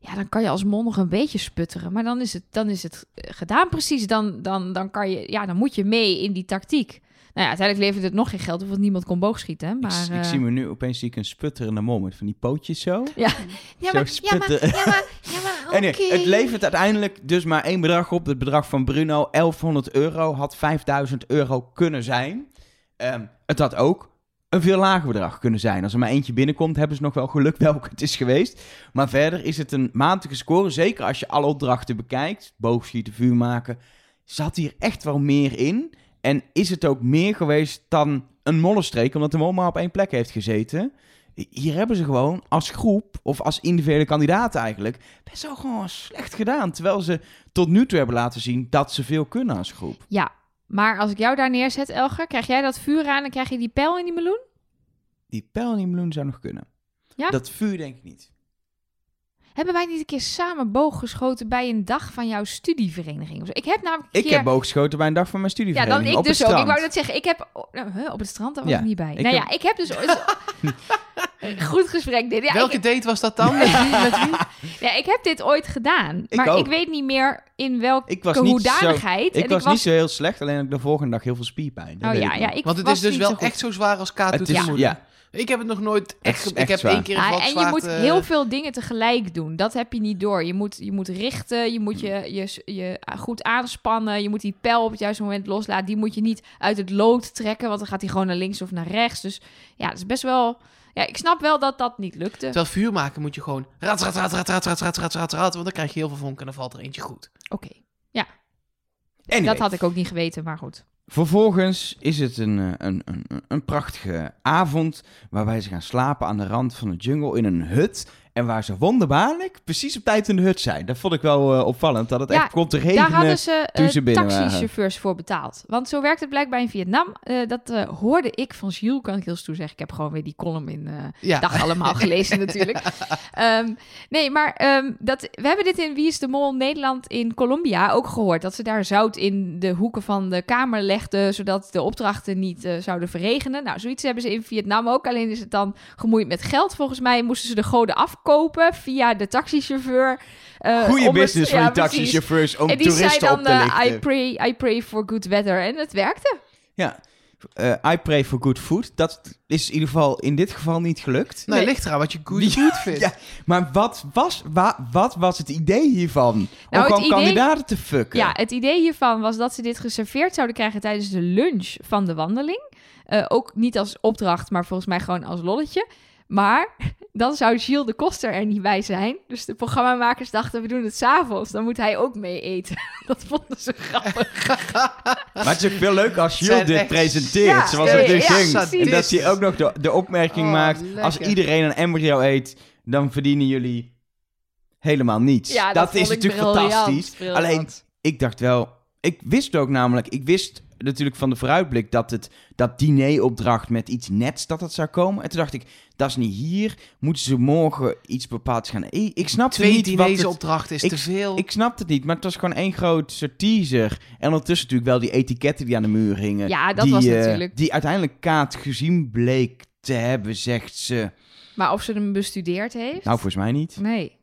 ja, dan kan je als mol nog een beetje sputteren. Maar dan is het, dan is het eh, gedaan precies. Dan, dan, dan kan je, ja, dan moet je mee in die tactiek. Nou ja, uiteindelijk levert het nog geen geld, want niemand kon boogschieten. Maar, ik, ik eh, zie me nu opeens zie ik een sputterende mol met van die pootjes zo. ja, zo maar, ja, maar, sputteren. ja, maar, ja, maar (laughs) oké. En nee, het levert uiteindelijk dus maar één bedrag op. Het bedrag van Bruno, 1100 euro, had 5000 euro kunnen zijn. Ehm, het had ook een veel lager bedrag kunnen zijn. Als er maar eentje binnenkomt, hebben ze nog wel geluk welke het is geweest. Maar verder is het een matige score. Zeker als je alle opdrachten bekijkt. Boogschieten, vuur maken. Zat hier echt wel meer in. En is het ook meer geweest dan een mollenstreek, omdat de mol maar op één plek heeft gezeten. hier hebben ze gewoon als groep, of als individuele kandidaat eigenlijk, best wel gewoon slecht gedaan. Terwijl ze tot nu toe hebben laten zien dat ze veel kunnen als groep. Ja, maar als ik jou daar neerzet, Elger, krijg jij dat vuur aan en krijg je die pijl in die meloen? Die pijl in die meloen zou nog kunnen. Ja? Dat vuur denk ik niet. Hebben wij niet een keer samen boog geschoten bij een dag van jouw studievereniging? Ik heb namelijk een Ik keer... heb booggeschoten bij een dag van mijn Ja, studievereniging. dan ik op dus ook. Ik wou dat zeggen. Ik heb... oh, nou, huh, op het strand, daar was Ja, ik niet bij. ik nou heb- ja, ik heb dus... ooit- (laughs) Goed gesprek dit. Ja, Welke ik, date was dat dan? Met wie? Met wie? (laughs) ja, ik heb dit ooit gedaan. Ik maar ook. ik weet niet meer in welke Ik was niet zo- hoedanigheid. Ik en was, ik was niet zo heel slecht, alleen ik de volgende dag heel veel spierpijn. Dat Oh weet ja, ik ja, ik Want het was is dus niet wel zo echt zo zwaar als K Het is, toetsen ja. Ik heb het nog nooit echt... ge- ik echt heb zwaar. één keer een Ja, en je moet eh, heel veel dingen tegelijk doen. Dat heb je niet door. Je moet, je moet richten, je moet je, je, je goed aanspannen. Je moet die pijl op het juiste moment loslaten. Die moet je niet uit het lood trekken, want dan gaat hij gewoon naar links of naar rechts. Dus ja, het is best wel... Ja, ik snap wel dat dat niet lukte. Terwijl vuur maken moet je gewoon... Rat, rat, rat, rat, rat, rat, rat, rat, rat, rat, want dan krijg je heel veel vonk en dan valt er eentje goed. Oké, Anyway, dat had ik ook niet geweten, maar goed. Vervolgens is het een, eh, een, een, een prachtige avond waarbij ze gaan slapen aan de rand van de jungle in een hut. En waar ze wonderbaarlijk precies op tijd in de hut zijn. Dat vond ik wel eh, opvallend, dat het Ja, echt komt te regenen. Daar hadden ze toen eh, ze binnen waren. taxichauffeurs voor betaald. Want zo werkt het blijkbaar in Vietnam. Eh, dat hoorde ik van Jules, kan ik heel stoer zeggen. Ik heb gewoon weer die column in Ja. dag allemaal gelezen (laughs) natuurlijk. Ehm, nee, maar ehm, dat, we hebben dit in Wie is de Mol Nederland in Colombia ook gehoord. Dat ze daar zout in de hoeken van de kamer legden, zodat de opdrachten niet zouden verregenen. Nou, zoiets hebben ze in Vietnam ook. Alleen is het dan gemoeid met geld. Volgens mij moesten ze de goden afkopen via de taxichauffeur. eh, Goede het- business van ja, die precies. taxichauffeurs om En die zei toeristen dan, op te eh, lichten. I, pray, I pray for good weather. En het werkte. Ja, Eh, I pray for good food. Dat is in ieder geval in dit geval niet gelukt. Nee, Nee. ligt eraan wat je (laughs) good Ja, food vindt. ja. Maar wat was, wa- wat was het idee hiervan? Nou, om gewoon idee- kandidaten te fucken? Ja, het idee hiervan was dat ze dit geserveerd zouden krijgen tijdens de lunch van de wandeling. Eh, ook niet als opdracht, maar volgens mij gewoon als lolletje. Maar dan zou Gilles de Koster er niet bij zijn. Dus de programmamakers dachten, we doen het s'avonds. Dan moet hij ook mee eten. (laughs) Dat vonden ze grappig. (laughs) Maar het is ook veel leuker als zijn dit echt- presenteert, Ja, zoals het nu ja, ging. precies. En dat hij ook nog de, de opmerking Oh, maakt, als iedereen een embryo eet, dan verdienen jullie helemaal niets. Ja, dat is natuurlijk briljant, fantastisch. briljant. Alleen, ik dacht wel, ik wist ook namelijk, ik wist natuurlijk van de vooruitblik dat het dat dineropdracht met iets nets dat het zou komen. En toen dacht ik, dat is niet hier. Moeten ze morgen iets bepaalds gaan eten? Ik snapte Twee niet wat het, opdracht is ik- te veel. ik snapte het niet, maar het was gewoon één groot soort teaser. En ondertussen natuurlijk wel die etiketten die aan de muur hingen. Ja, dat die, was eh, natuurlijk. Die uiteindelijk Kaat gezien bleek te hebben, zegt ze. Maar of ze hem bestudeerd heeft? Nou, volgens mij niet. Nee.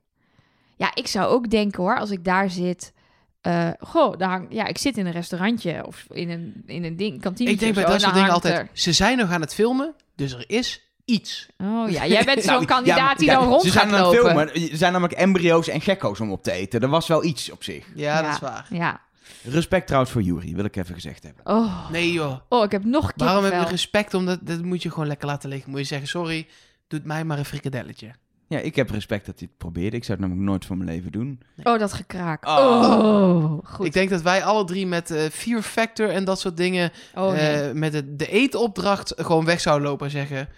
Ja, ik zou ook denken hoor, als ik daar zit. Eh, goh, daar hang, ja, ik zit in een restaurantje of in een, in een ding, kantine. ik denk bij dat soort dingen altijd, ze zijn nog aan het filmen, dus er is iets. Oh ja, (laughs) jij bent zo'n Nou, kandidaat ja, die ja, dan rond Ze gaat zijn aan het lopen. filmen. Er zijn namelijk embryo's en gekko's om op te eten. Dat was wel iets op zich. Ja, dat is waar. Ja. Respect trouwens voor Jury, wil ik even gezegd hebben. Oh. Nee joh. oh, ik heb nog Waarom heb je respect? Omdat dat moet je gewoon lekker laten liggen. Moet je zeggen, sorry, doet mij maar een frikadelletje. Ja, ik heb respect dat hij het probeerde. Ik zou het namelijk nooit van mijn leven doen. Oh, dat gekraak. Oh. Oh, goed. Ik denk dat wij alle drie met eh Fear Factor en dat soort dingen... oh, nee. eh, met de, de eetopdracht gewoon weg zouden lopen en zeggen...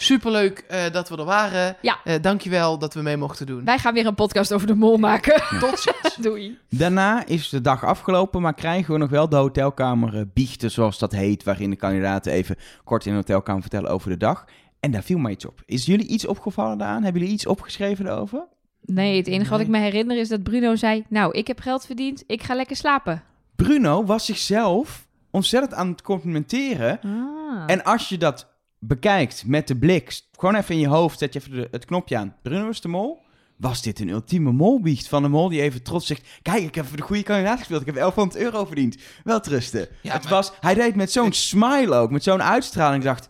Superleuk eh, dat we er waren. Ja. Eh, dankjewel dat we mee mochten doen. Wij gaan weer een podcast over de mol maken. Tot ziens. (laughs) Doei. Daarna is de dag afgelopen, maar krijgen we nog wel de hotelkamer biechten, zoals dat heet. Waarin de kandidaten even kort in de hotelkamer vertellen over de dag. En daar viel mij iets op. Is jullie iets opgevallen daaraan? Hebben jullie iets opgeschreven daarover? Nee, het enige wat ik me herinner is dat Bruno zei... Nou, ik heb geld verdiend, ik ga lekker slapen. Bruno was zichzelf ontzettend aan het complimenteren. Ah. En als je dat bekijkt met de blik, gewoon even in je hoofd, zet je even de- het knopje aan. Bruno is de mol. Was dit een ultieme molbiecht van een mol die even trots zegt... Kijk, ik heb voor de goede kandidaat gespeeld. Ik heb 1100 euro verdiend. Wel trusten. Ja, het maar- was, hij deed met zo'n smile ook, met zo'n uitstraling. Ik dacht,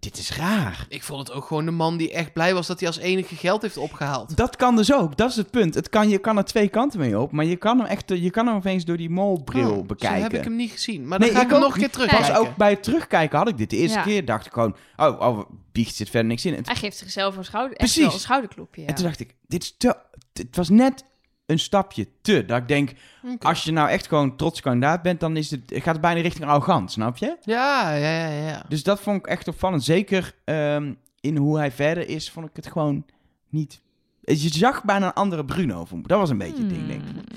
dit is raar. Ik vond het ook gewoon de man die echt blij was dat hij als enige geld heeft opgehaald. Dat kan dus ook. Dat is het punt. Het kan, je kan er twee kanten mee op. Maar je kan hem echt je kan hem opeens door die molbril Oh, bekijken. Zo heb ik hem niet gezien. Maar Nee, dan ga ik ik hem nog een keer terugkijken. Pas ook bij het terugkijken had ik dit. De eerste Ja. keer dacht ik gewoon... Oh, oh biecht zit verder niks in. En, Hij geeft zichzelf een, schouder, echt Precies. wel een schouderklopje. Ja. en toen dacht ik, dit is te... Het was net een stapje te. Dat ik denk, als je nou echt gewoon trots kandidaat bent... dan is het, gaat het bijna richting arrogant, snap je? Ja, ja, ja, ja. Dus dat vond ik echt opvallend. Zeker, ehm, in hoe hij verder is, vond ik het gewoon niet... Je zag bijna een andere Bruno. Dat was een beetje het ding, denk ik.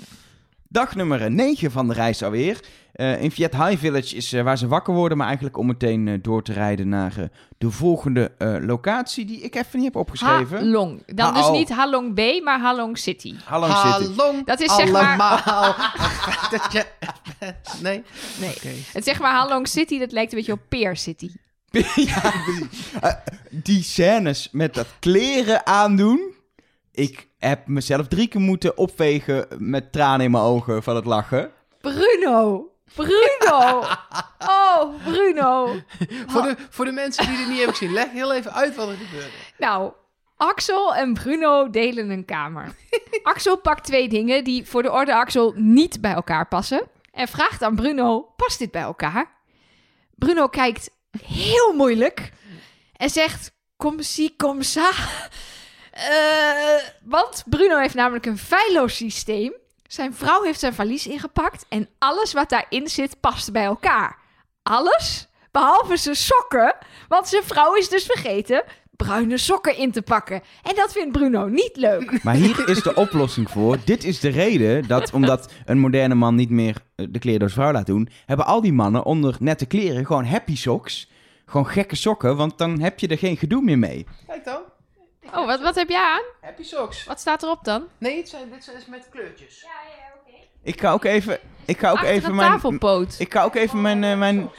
Dag nummer 9 van de reis alweer. Eh, in Viet High Village is eh, waar ze wakker worden, maar eigenlijk om meteen eh, door te rijden naar de volgende eh, locatie die ik even niet heb opgeschreven. Halong. Dan Ha- dus niet Halong B, maar Halong City. Hallo City. Dat is zeg maar- allemaal. (laughs) Nee? Nee. Oké. Het zeg maar Halong City, dat lijkt een beetje op Peer City. (laughs) ja, die scènes met dat kleren aandoen. Ik heb mezelf drie keer moeten opvegen met tranen in mijn ogen van het lachen. Bruno! Bruno! (laughs) Oh, Bruno! Voor, de, voor de mensen die dit niet hebben gezien, leg heel even uit wat er gebeurde. Nou, Axel en Bruno delen een kamer. (laughs) Axel pakt twee dingen die voor de orde Axel niet bij elkaar passen. En vraagt aan Bruno, past dit bij elkaar? Bruno kijkt heel moeilijk en zegt, kom si, kom sa. Eh, want Bruno heeft namelijk een feilloos systeem. Zijn vrouw heeft zijn valies ingepakt en alles wat daarin zit past bij elkaar. Alles, behalve zijn sokken, want zijn vrouw is dus vergeten bruine sokken in te pakken. En dat vindt Bruno niet leuk. (laughs) Maar hier is de oplossing voor. Dit is de reden dat, omdat een moderne man niet meer eh, de kleren door zijn vrouw laat doen, hebben al die mannen onder nette kleren gewoon happy socks. Gewoon gekke sokken, want dan heb je er geen gedoe meer mee. Kijk dan. Oh, wat, wat heb jij aan? Happy socks. Wat staat erop dan? Nee, het zijn, dit is met kleurtjes. Ik ga ook even, ik ga ook Achter even een mijn, tafelpoot. ik ga ook even mijn, eh, mijn,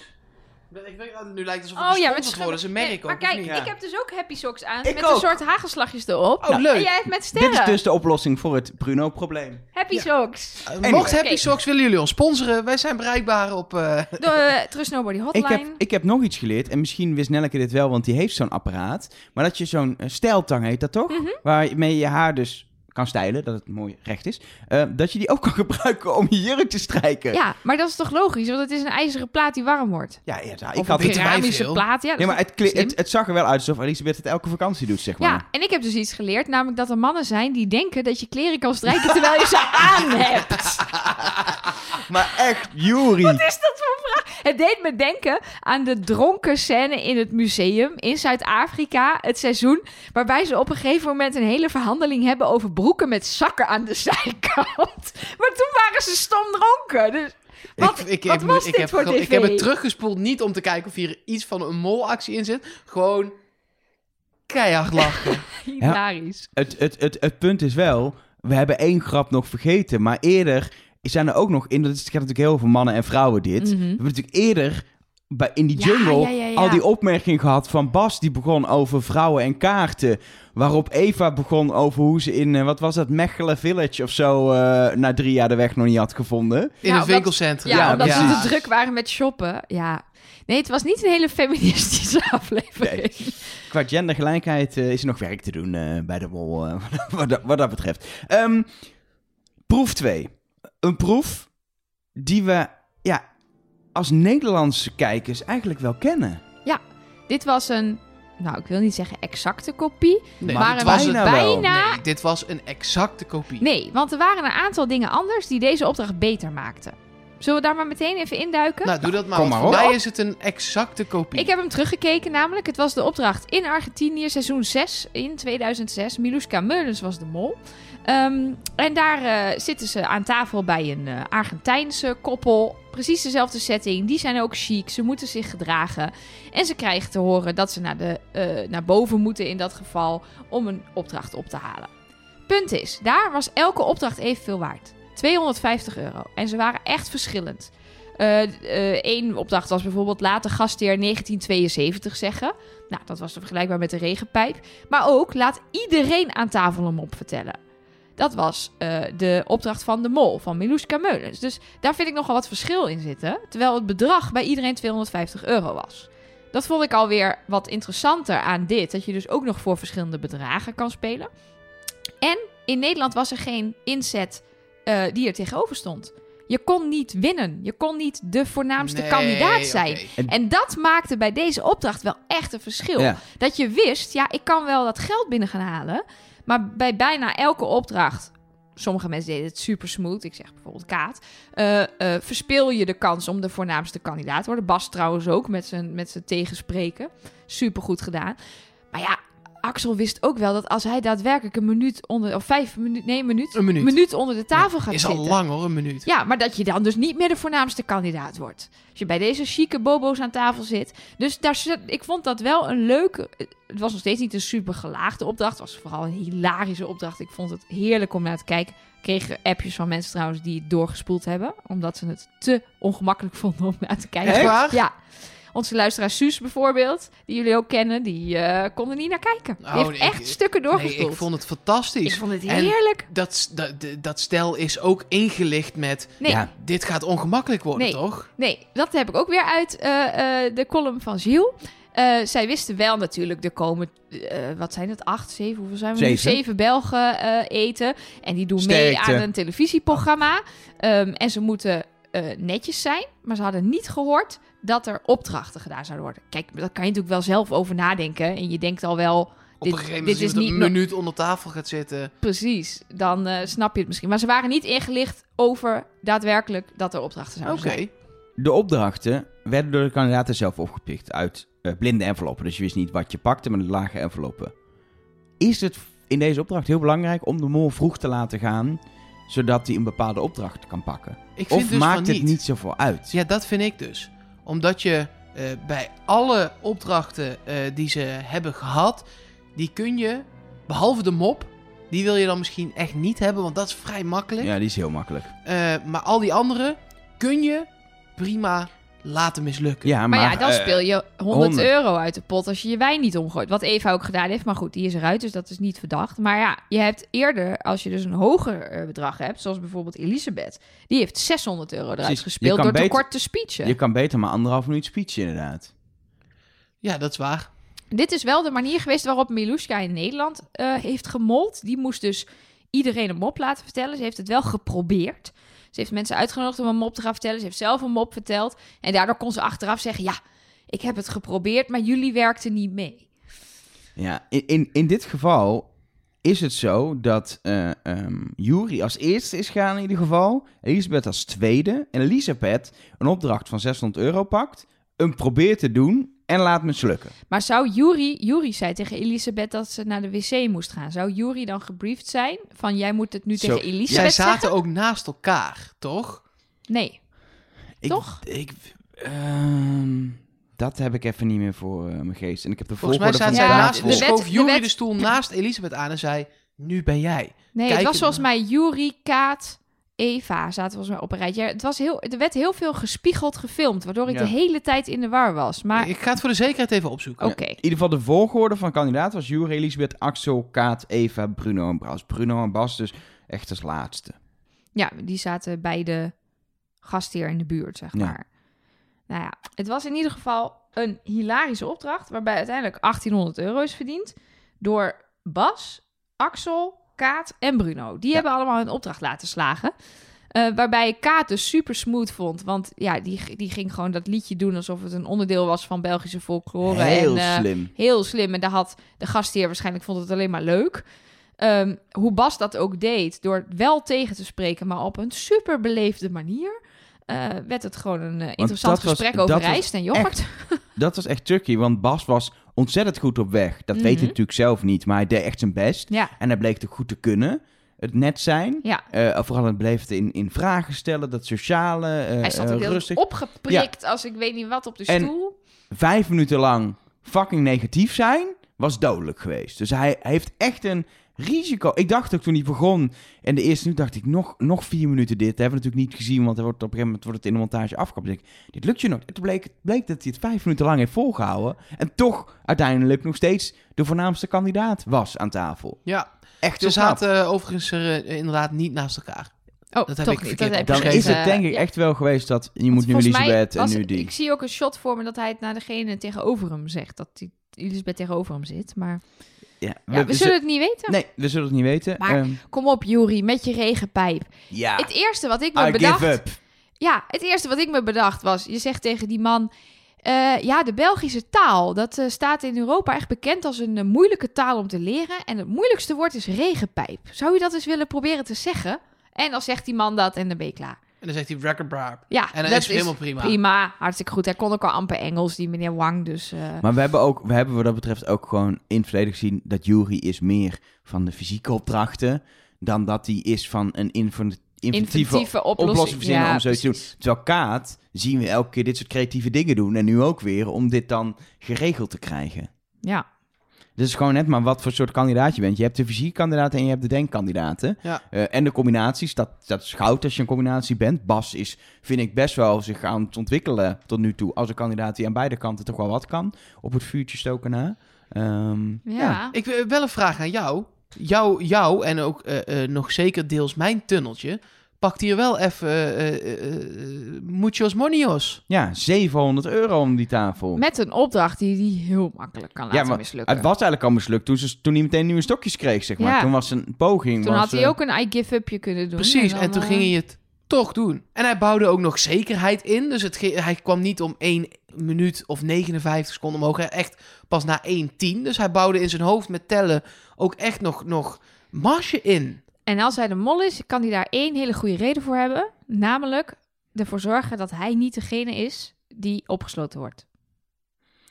Ik weet, nu lijkt het alsof Oh het ja, gesponsord met worden. Dat is een merk Nee, ook, Maar kijk, niet? Ja. ik heb dus ook happy socks aan. Ik met ook. een soort hagelslagjes erop. Oh, leuk. En jij hebt met sterren. dit is dus de oplossing voor het Bruno-probleem. Happy Ja. socks. Uh, Anyway. Mocht Happy. Socks willen jullie ons sponsoren, wij zijn bereikbaar op... eh, De uh, (laughs) Trust Nobody Ik hotline. heb, ik heb nog iets geleerd, en misschien wist Nelleke dit wel, want die heeft zo'n apparaat. Maar dat je zo'n eh, stijltang heet dat toch? Mhm. Waarmee je haar dus kan stijlen, dat het mooi recht is. Eh, dat je die ook kan (laughs) gebruiken om je jurk te strijken. Ja, maar dat is toch logisch? Want het is een ijzeren plaat die warm wordt. ja, ja, Of ik had een Keramische plaat, ja. is maar het, het zag er wel uit alsof Elisabeth het elke vakantie doet, zeg maar. Ja, en ik heb dus iets geleerd, namelijk dat er mannen zijn die denken dat je kleren kan strijken terwijl je ze (laughs) aan hebt. (laughs) Maar echt, Juri. Wat is dat voor vraag? Het deed me denken aan de dronken scène in het museum in Zuid-Afrika, het seizoen, waarbij ze op een gegeven moment een hele verhandeling hebben over broeken met zakken aan de zijkant. (laughs) Maar toen waren ze stom dronken. Dus wat, ik, ik, wat heb, was ik, dit heb, voor ik heb het teruggespoeld niet om te kijken of hier iets van een molactie in zit. Gewoon keihard lachen. (laughs) Hilarisch. Het, het, het, het punt is wel, we hebben één grap nog vergeten. Maar eerder zijn er ook nog in, dat is- het gaat natuurlijk heel veel mannen en vrouwen dit. Mhm. We hebben natuurlijk eerder bij, in die jungle ja, ja, ja. al die opmerking gehad van Bas. Die begon over vrouwen en kaarten. Waarop Eva begon over hoe ze in, eh, wat was dat, Mechelen Village of zo, eh, na drie jaar de weg nog niet had gevonden. In het winkelcentrum. Ja, Ja, omdat ze te druk waren met shoppen. Ja. Nee, het was niet een hele feministische (laughs) aflevering. Qua gendergelijkheid eh, is er nog werk te doen eh, bij de Mol, (laughs) wat, dat, wat dat betreft. Ehm, proef 2. Een proef die we ja, als Nederlandse kijkers eigenlijk wel kennen. Dit was een, nou, ik wil niet zeggen exacte kopie. Nee, maar was bijna nee, dit was een exacte kopie. Nee, want er waren een aantal dingen anders die deze opdracht beter maakten. Zullen we daar maar meteen even induiken? Nou, doe dat maar. Kom maar voor mij is het een exacte kopie. Ik heb hem teruggekeken namelijk. Het was de opdracht in Argentinië, seizoen 6 in 2006. Miluska Meulens was de mol. Ehm, en daar eh, zitten ze aan tafel bij een eh, Argentijnse koppel. Precies dezelfde setting. Die zijn ook chic. Ze moeten zich gedragen. En ze krijgen te horen dat ze naar, de, eh, naar boven moeten in dat geval om een opdracht op te halen. Punt is, daar was elke opdracht evenveel waard. 250 euro. En ze waren echt verschillend. Eén opdracht was bijvoorbeeld laat de gastheer 1972 zeggen. Nou, dat was vergelijkbaar met de regenpijp. Maar ook laat iedereen aan tafel hem op vertellen. Dat was eh, de opdracht van de mol, van Miluska Meulens. Dus daar vind ik nogal wat verschil in zitten. Terwijl het bedrag bij iedereen 250 euro was. Dat vond ik alweer wat interessanter aan dit. Dat je dus ook nog voor verschillende bedragen kan spelen. En in Nederland was er geen inzet eh, die er tegenover stond. Je kon niet winnen. Je kon niet de voornaamste Nee, kandidaat zijn. En dat maakte bij deze opdracht wel echt een verschil. Ja. Dat je wist, ja, ik kan wel dat geld binnen gaan halen. Maar bij bijna elke opdracht, sommige mensen deden het super smooth. Ik zeg bijvoorbeeld Kaat. eh, eh, verspeel je de kans om de voornaamste kandidaat te worden. Bas trouwens ook met zijn, met zijn tegenspreken. Super goed gedaan. Maar ja, Axel wist ook wel dat als hij daadwerkelijk een minuut onder... Of vijf minuut... Nee, minuut. Een minuut. onder de tafel gaat Is zitten. al lang hoor, een minuut. Ja, maar dat je dan dus niet meer de voornaamste kandidaat wordt. Als je bij deze chique bobo's aan tafel zit. Dus daar, ik vond dat wel een leuke... Het was nog steeds niet een super gelaagde opdracht. Het was vooral een hilarische opdracht. Ik vond het heerlijk om naar te kijken. Ik kreeg appjes van mensen trouwens die het doorgespoeld hebben. Omdat ze het te ongemakkelijk vonden om naar te kijken. Echt waar? Ja. Onze luisteraar Suus bijvoorbeeld, die jullie ook kennen, die eh kon er niet naar kijken. Die Oh, heeft nee, echt ik- stukken Nee, doorgespoeld. ik vond het fantastisch. Ik vond het En heerlijk. dat, s- dat, de- dat stel is ook ingelicht met... Nee, Ja, Dit gaat ongemakkelijk worden, Nee. toch? Nee, dat heb ik ook weer uit eh, eh, de column van Giel. Eh, zij wisten wel natuurlijk, er komen, eh, wat zijn het, acht, zeven, hoeveel zijn we nu? Zeven. Zeven Belgen eh, eten. En die doen mee aan een televisieprogramma. Ehm, en ze moeten eh, netjes zijn, maar ze hadden niet gehoord dat er opdrachten gedaan zouden worden. Kijk, daar kan je natuurlijk wel zelf over nadenken. En je denkt al wel, Op Dit- een gegeven dit moment is is niet een minuut onder tafel gaat zitten. precies, dan eh, snap je het misschien. Maar ze waren niet ingelicht over daadwerkelijk dat er opdrachten zouden zijn. De opdrachten werden door de kandidaten zelf opgepikt uit eh, blinde enveloppen. Dus je wist niet wat je pakte, maar de lage enveloppen. Is het in deze opdracht heel belangrijk om de mol vroeg te laten gaan, zodat hij een bepaalde opdracht kan pakken? Ik vind Of dus maakt van het niet zoveel uit? Ja, dat vind ik dus. Omdat je eh, bij alle opdrachten eh, die ze hebben gehad, die kun je, behalve de mop, die wil je dan misschien echt niet hebben, want dat is vrij makkelijk. Ja, die is heel makkelijk. Eh, maar al die andere kun je prima laten mislukken. Ja, Maar, maar, ja, dan eh, speel je 100, 100. euro uit de pot als je je wijn niet omgooit. Wat Eva ook gedaan heeft. Maar goed, die is eruit, dus dat is niet verdacht. Maar ja, je hebt eerder, als je dus een hoger eh, bedrag hebt, zoals bijvoorbeeld Elisabeth, die heeft 600 euro eruit Precies. Gespeeld door te kort te speechen. Je kan beter maar anderhalf minuut speechen, inderdaad. Ja, dat is waar. Dit is wel de manier geweest waarop Milushka in Nederland eh, heeft gemold. Die moest dus iedereen een mop laten vertellen. Ze heeft het wel geprobeerd. Ze heeft mensen uitgenodigd om een mop te gaan vertellen. Ze heeft zelf een mop verteld. En daardoor kon ze achteraf zeggen: Ja, ik heb het geprobeerd, maar jullie werkten niet mee. Ja, in, in, dit geval is het zo dat ehm Jury als eerste is gegaan in ieder geval. Elisabeth als tweede. En Elisabeth een opdracht van 600 euro pakt. Hem probeert te doen en laat mislukken. Maar zou Yuri, Yuri zei tegen Elisabeth dat ze naar de wc moest gaan. Zou Yuri dan gebriefd zijn van jij moet het nu Zo, tegen Zij Elisabeth zaten zeggen? ook naast elkaar, toch? Nee. Ik, Toch? Ik, ehm, dat heb ik even niet meer voor eh, mijn geest. En ik heb de Volgens mij volgorde zaten van zij Ja, naast, de wet- schoof de Jury wet- de stoel naast Elisabeth aan en zei, nu ben jij. Nee, Kijk, het was volgens mij Yuri, Kaat, Eva zaten volgens mij op een rijtje. Het was heel, er werd heel veel gespiegeld gefilmd, waardoor ik Ja. de hele tijd in de war was. Maar Ik ga het voor de zekerheid even opzoeken. oké. In ieder geval de volgorde van kandidaten was Jury, Elisabeth, Axel, Kaat, Eva, Bruno en Bas. Bruno en Bas dus echt als laatste. Ja, die zaten bij de gastheer in de buurt, zeg Ja. maar. Nou ja, het was in ieder geval een hilarische opdracht... waarbij uiteindelijk 1800 euro is verdiend... door Bas, Axel, Kaat en Bruno. Die Ja. hebben allemaal hun opdracht laten slagen. Eh, waarbij ik Kaat dus super smooth vond. Want ja, die, die ging gewoon dat liedje doen... alsof het een onderdeel was van Belgische folklore. Heel en, eh, slim. Heel slim. En daar had de gastheer waarschijnlijk vond het alleen maar leuk. Ehm, hoe Bas dat ook deed, door wel tegen te spreken, maar op een super beleefde manier, eh, werd het gewoon een interessant was- gesprek over rijst en yoghurt. Dat was echt tricky, want Bas was ontzettend goed op weg. Dat weet Mhm. hij natuurlijk zelf niet, maar hij deed echt zijn best. Ja, En hij bleek het goed te kunnen. Het net zijn. ja. Eh, vooral het beleefde in, in vragen stellen, dat sociale, eh, Hij zat ook heel rustig. opgeprikt als ik weet niet wat op de En- stoel. Vijf minuten lang fucking negatief zijn, was dodelijk geweest. Dus hij, hij heeft echt een risico. Ik dacht ook toen hij begon, en de eerste minuut dacht ik, nog, nog vier minuten dit. Dat hebben we natuurlijk niet gezien, want er wordt op een gegeven moment wordt het in de montage afgekapt. Ik, dit lukt je nog. Toen bleek, bleek dat hij het vijf minuten lang heeft volgehouden. En toch uiteindelijk nog steeds de voornaamste kandidaat was aan tafel. Ja, Echt ze zaten eh, overigens er, eh, inderdaad niet naast elkaar. Oh, dat heb toch ik niet. Dan is het denk ik echt wel geweest dat je moet nu Elisabeth en nu die. Ik zie ook een shot voor me dat hij het naar degene tegenover hem zegt. Dat die Elisabeth tegenover hem zit. Maar ja, ja, we zullen het niet weten. Nee, we zullen het niet weten. Maar- Ehm, Kom op, Juri, met je regenpijp. ja, Het eerste wat ik me I bedacht... give up. Ja, het eerste wat ik me bedacht was... Je zegt tegen die man... eh, ja, de Belgische taal, dat eh, staat in Europa echt bekend als een eh, moeilijke taal om te leren. En het moeilijkste woord is regenpijp. Zou je dat eens willen proberen te zeggen? En dan zegt die man dat en dan ben je klaar. En dan zegt hij record brab. Ja, En dan dat is het helemaal prima. Prima, hartstikke goed. Hij kon ook al amper Engels, die meneer Wang. Dus eh, Maar we hebben ook, we hebben wat dat betreft ook gewoon in het verleden gezien dat Jury is meer van de fysieke opdrachten dan dat hij is van een inven- inventieve, inventieve oplossing. oplossing verzinnen Ja, om zoiets te doen. Terwijl Kaat zien we elke keer dit soort creatieve dingen doen en nu ook weer om dit dan geregeld te krijgen. Ja, Dus het is gewoon net maar wat voor soort kandidaat je bent. Je hebt de fysieke kandidaten en je hebt de denkkandidaten. Ja. Eh, en de combinaties, dat, dat is goud als je een combinatie bent. Bas is, vind ik, best wel zich aan het ontwikkelen tot nu toe. Als een kandidaat die aan beide kanten toch wel wat kan. Op het vuurtje stoken na. Ehm, ja. Ik wil wel een vraag aan jou. Jou, jou en ook eh, eh, nog zeker deels mijn tunneltje. Pakt hier wel even eh, eh, eh, muchos monios. Ja, 700 euro om die tafel. Met een opdracht die hij heel makkelijk kan laten ja, maar mislukken. het was eigenlijk al mislukt toen, ze, toen hij meteen nieuwe stokjes kreeg, zeg maar. Ja. Toen was een poging... Toen was, had hij ook een I give upje kunnen doen. Precies, dan, en toen ging hij het toch doen. En hij bouwde ook nog zekerheid in. Dus het, hij kwam niet om 1 minuut of 59 seconden omhoog. Hij Echt pas na 1.10. Dus hij bouwde in zijn hoofd met tellen ook echt nog, nog marge in. En als hij de mol is, kan hij daar één hele goede reden voor hebben. Namelijk ervoor zorgen dat hij niet degene is die opgesloten wordt.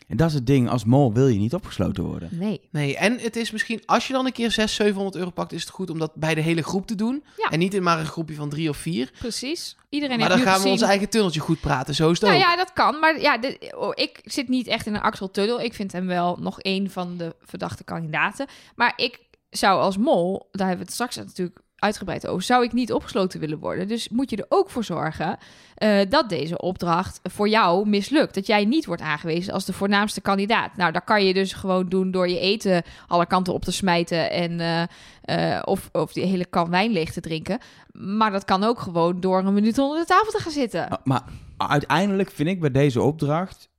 En dat is het ding, als mol wil je niet opgesloten worden. Nee. Nee, en het is misschien, als je dan een keer 600, 700 euro pakt, is het goed om dat bij de hele groep te doen. Ja. En niet in maar een groepje van drie of vier. Precies. Iedereen maar heeft dan gaan we ons eigen tunneltje goed praten. Zo is het Nou ook. ja, dat kan. Maar ja, oh, ik zit niet echt in een Axel Tunnel. Ik vind hem wel nog één van de verdachte kandidaten. Maar ik zou als mol, daar hebben we het straks natuurlijk uitgebreid over, zou ik niet opgesloten willen worden. Dus moet je er ook voor zorgen eh, dat deze opdracht voor jou mislukt. Dat jij niet wordt aangewezen als de voornaamste kandidaat. Nou, dat kan je dus gewoon doen door je eten alle kanten op te smijten en eh, eh, of, of die hele kan wijn leeg te drinken. Maar dat kan ook gewoon door een minuut onder de tafel te gaan zitten. Maar, maar uiteindelijk vind ik bij deze opdracht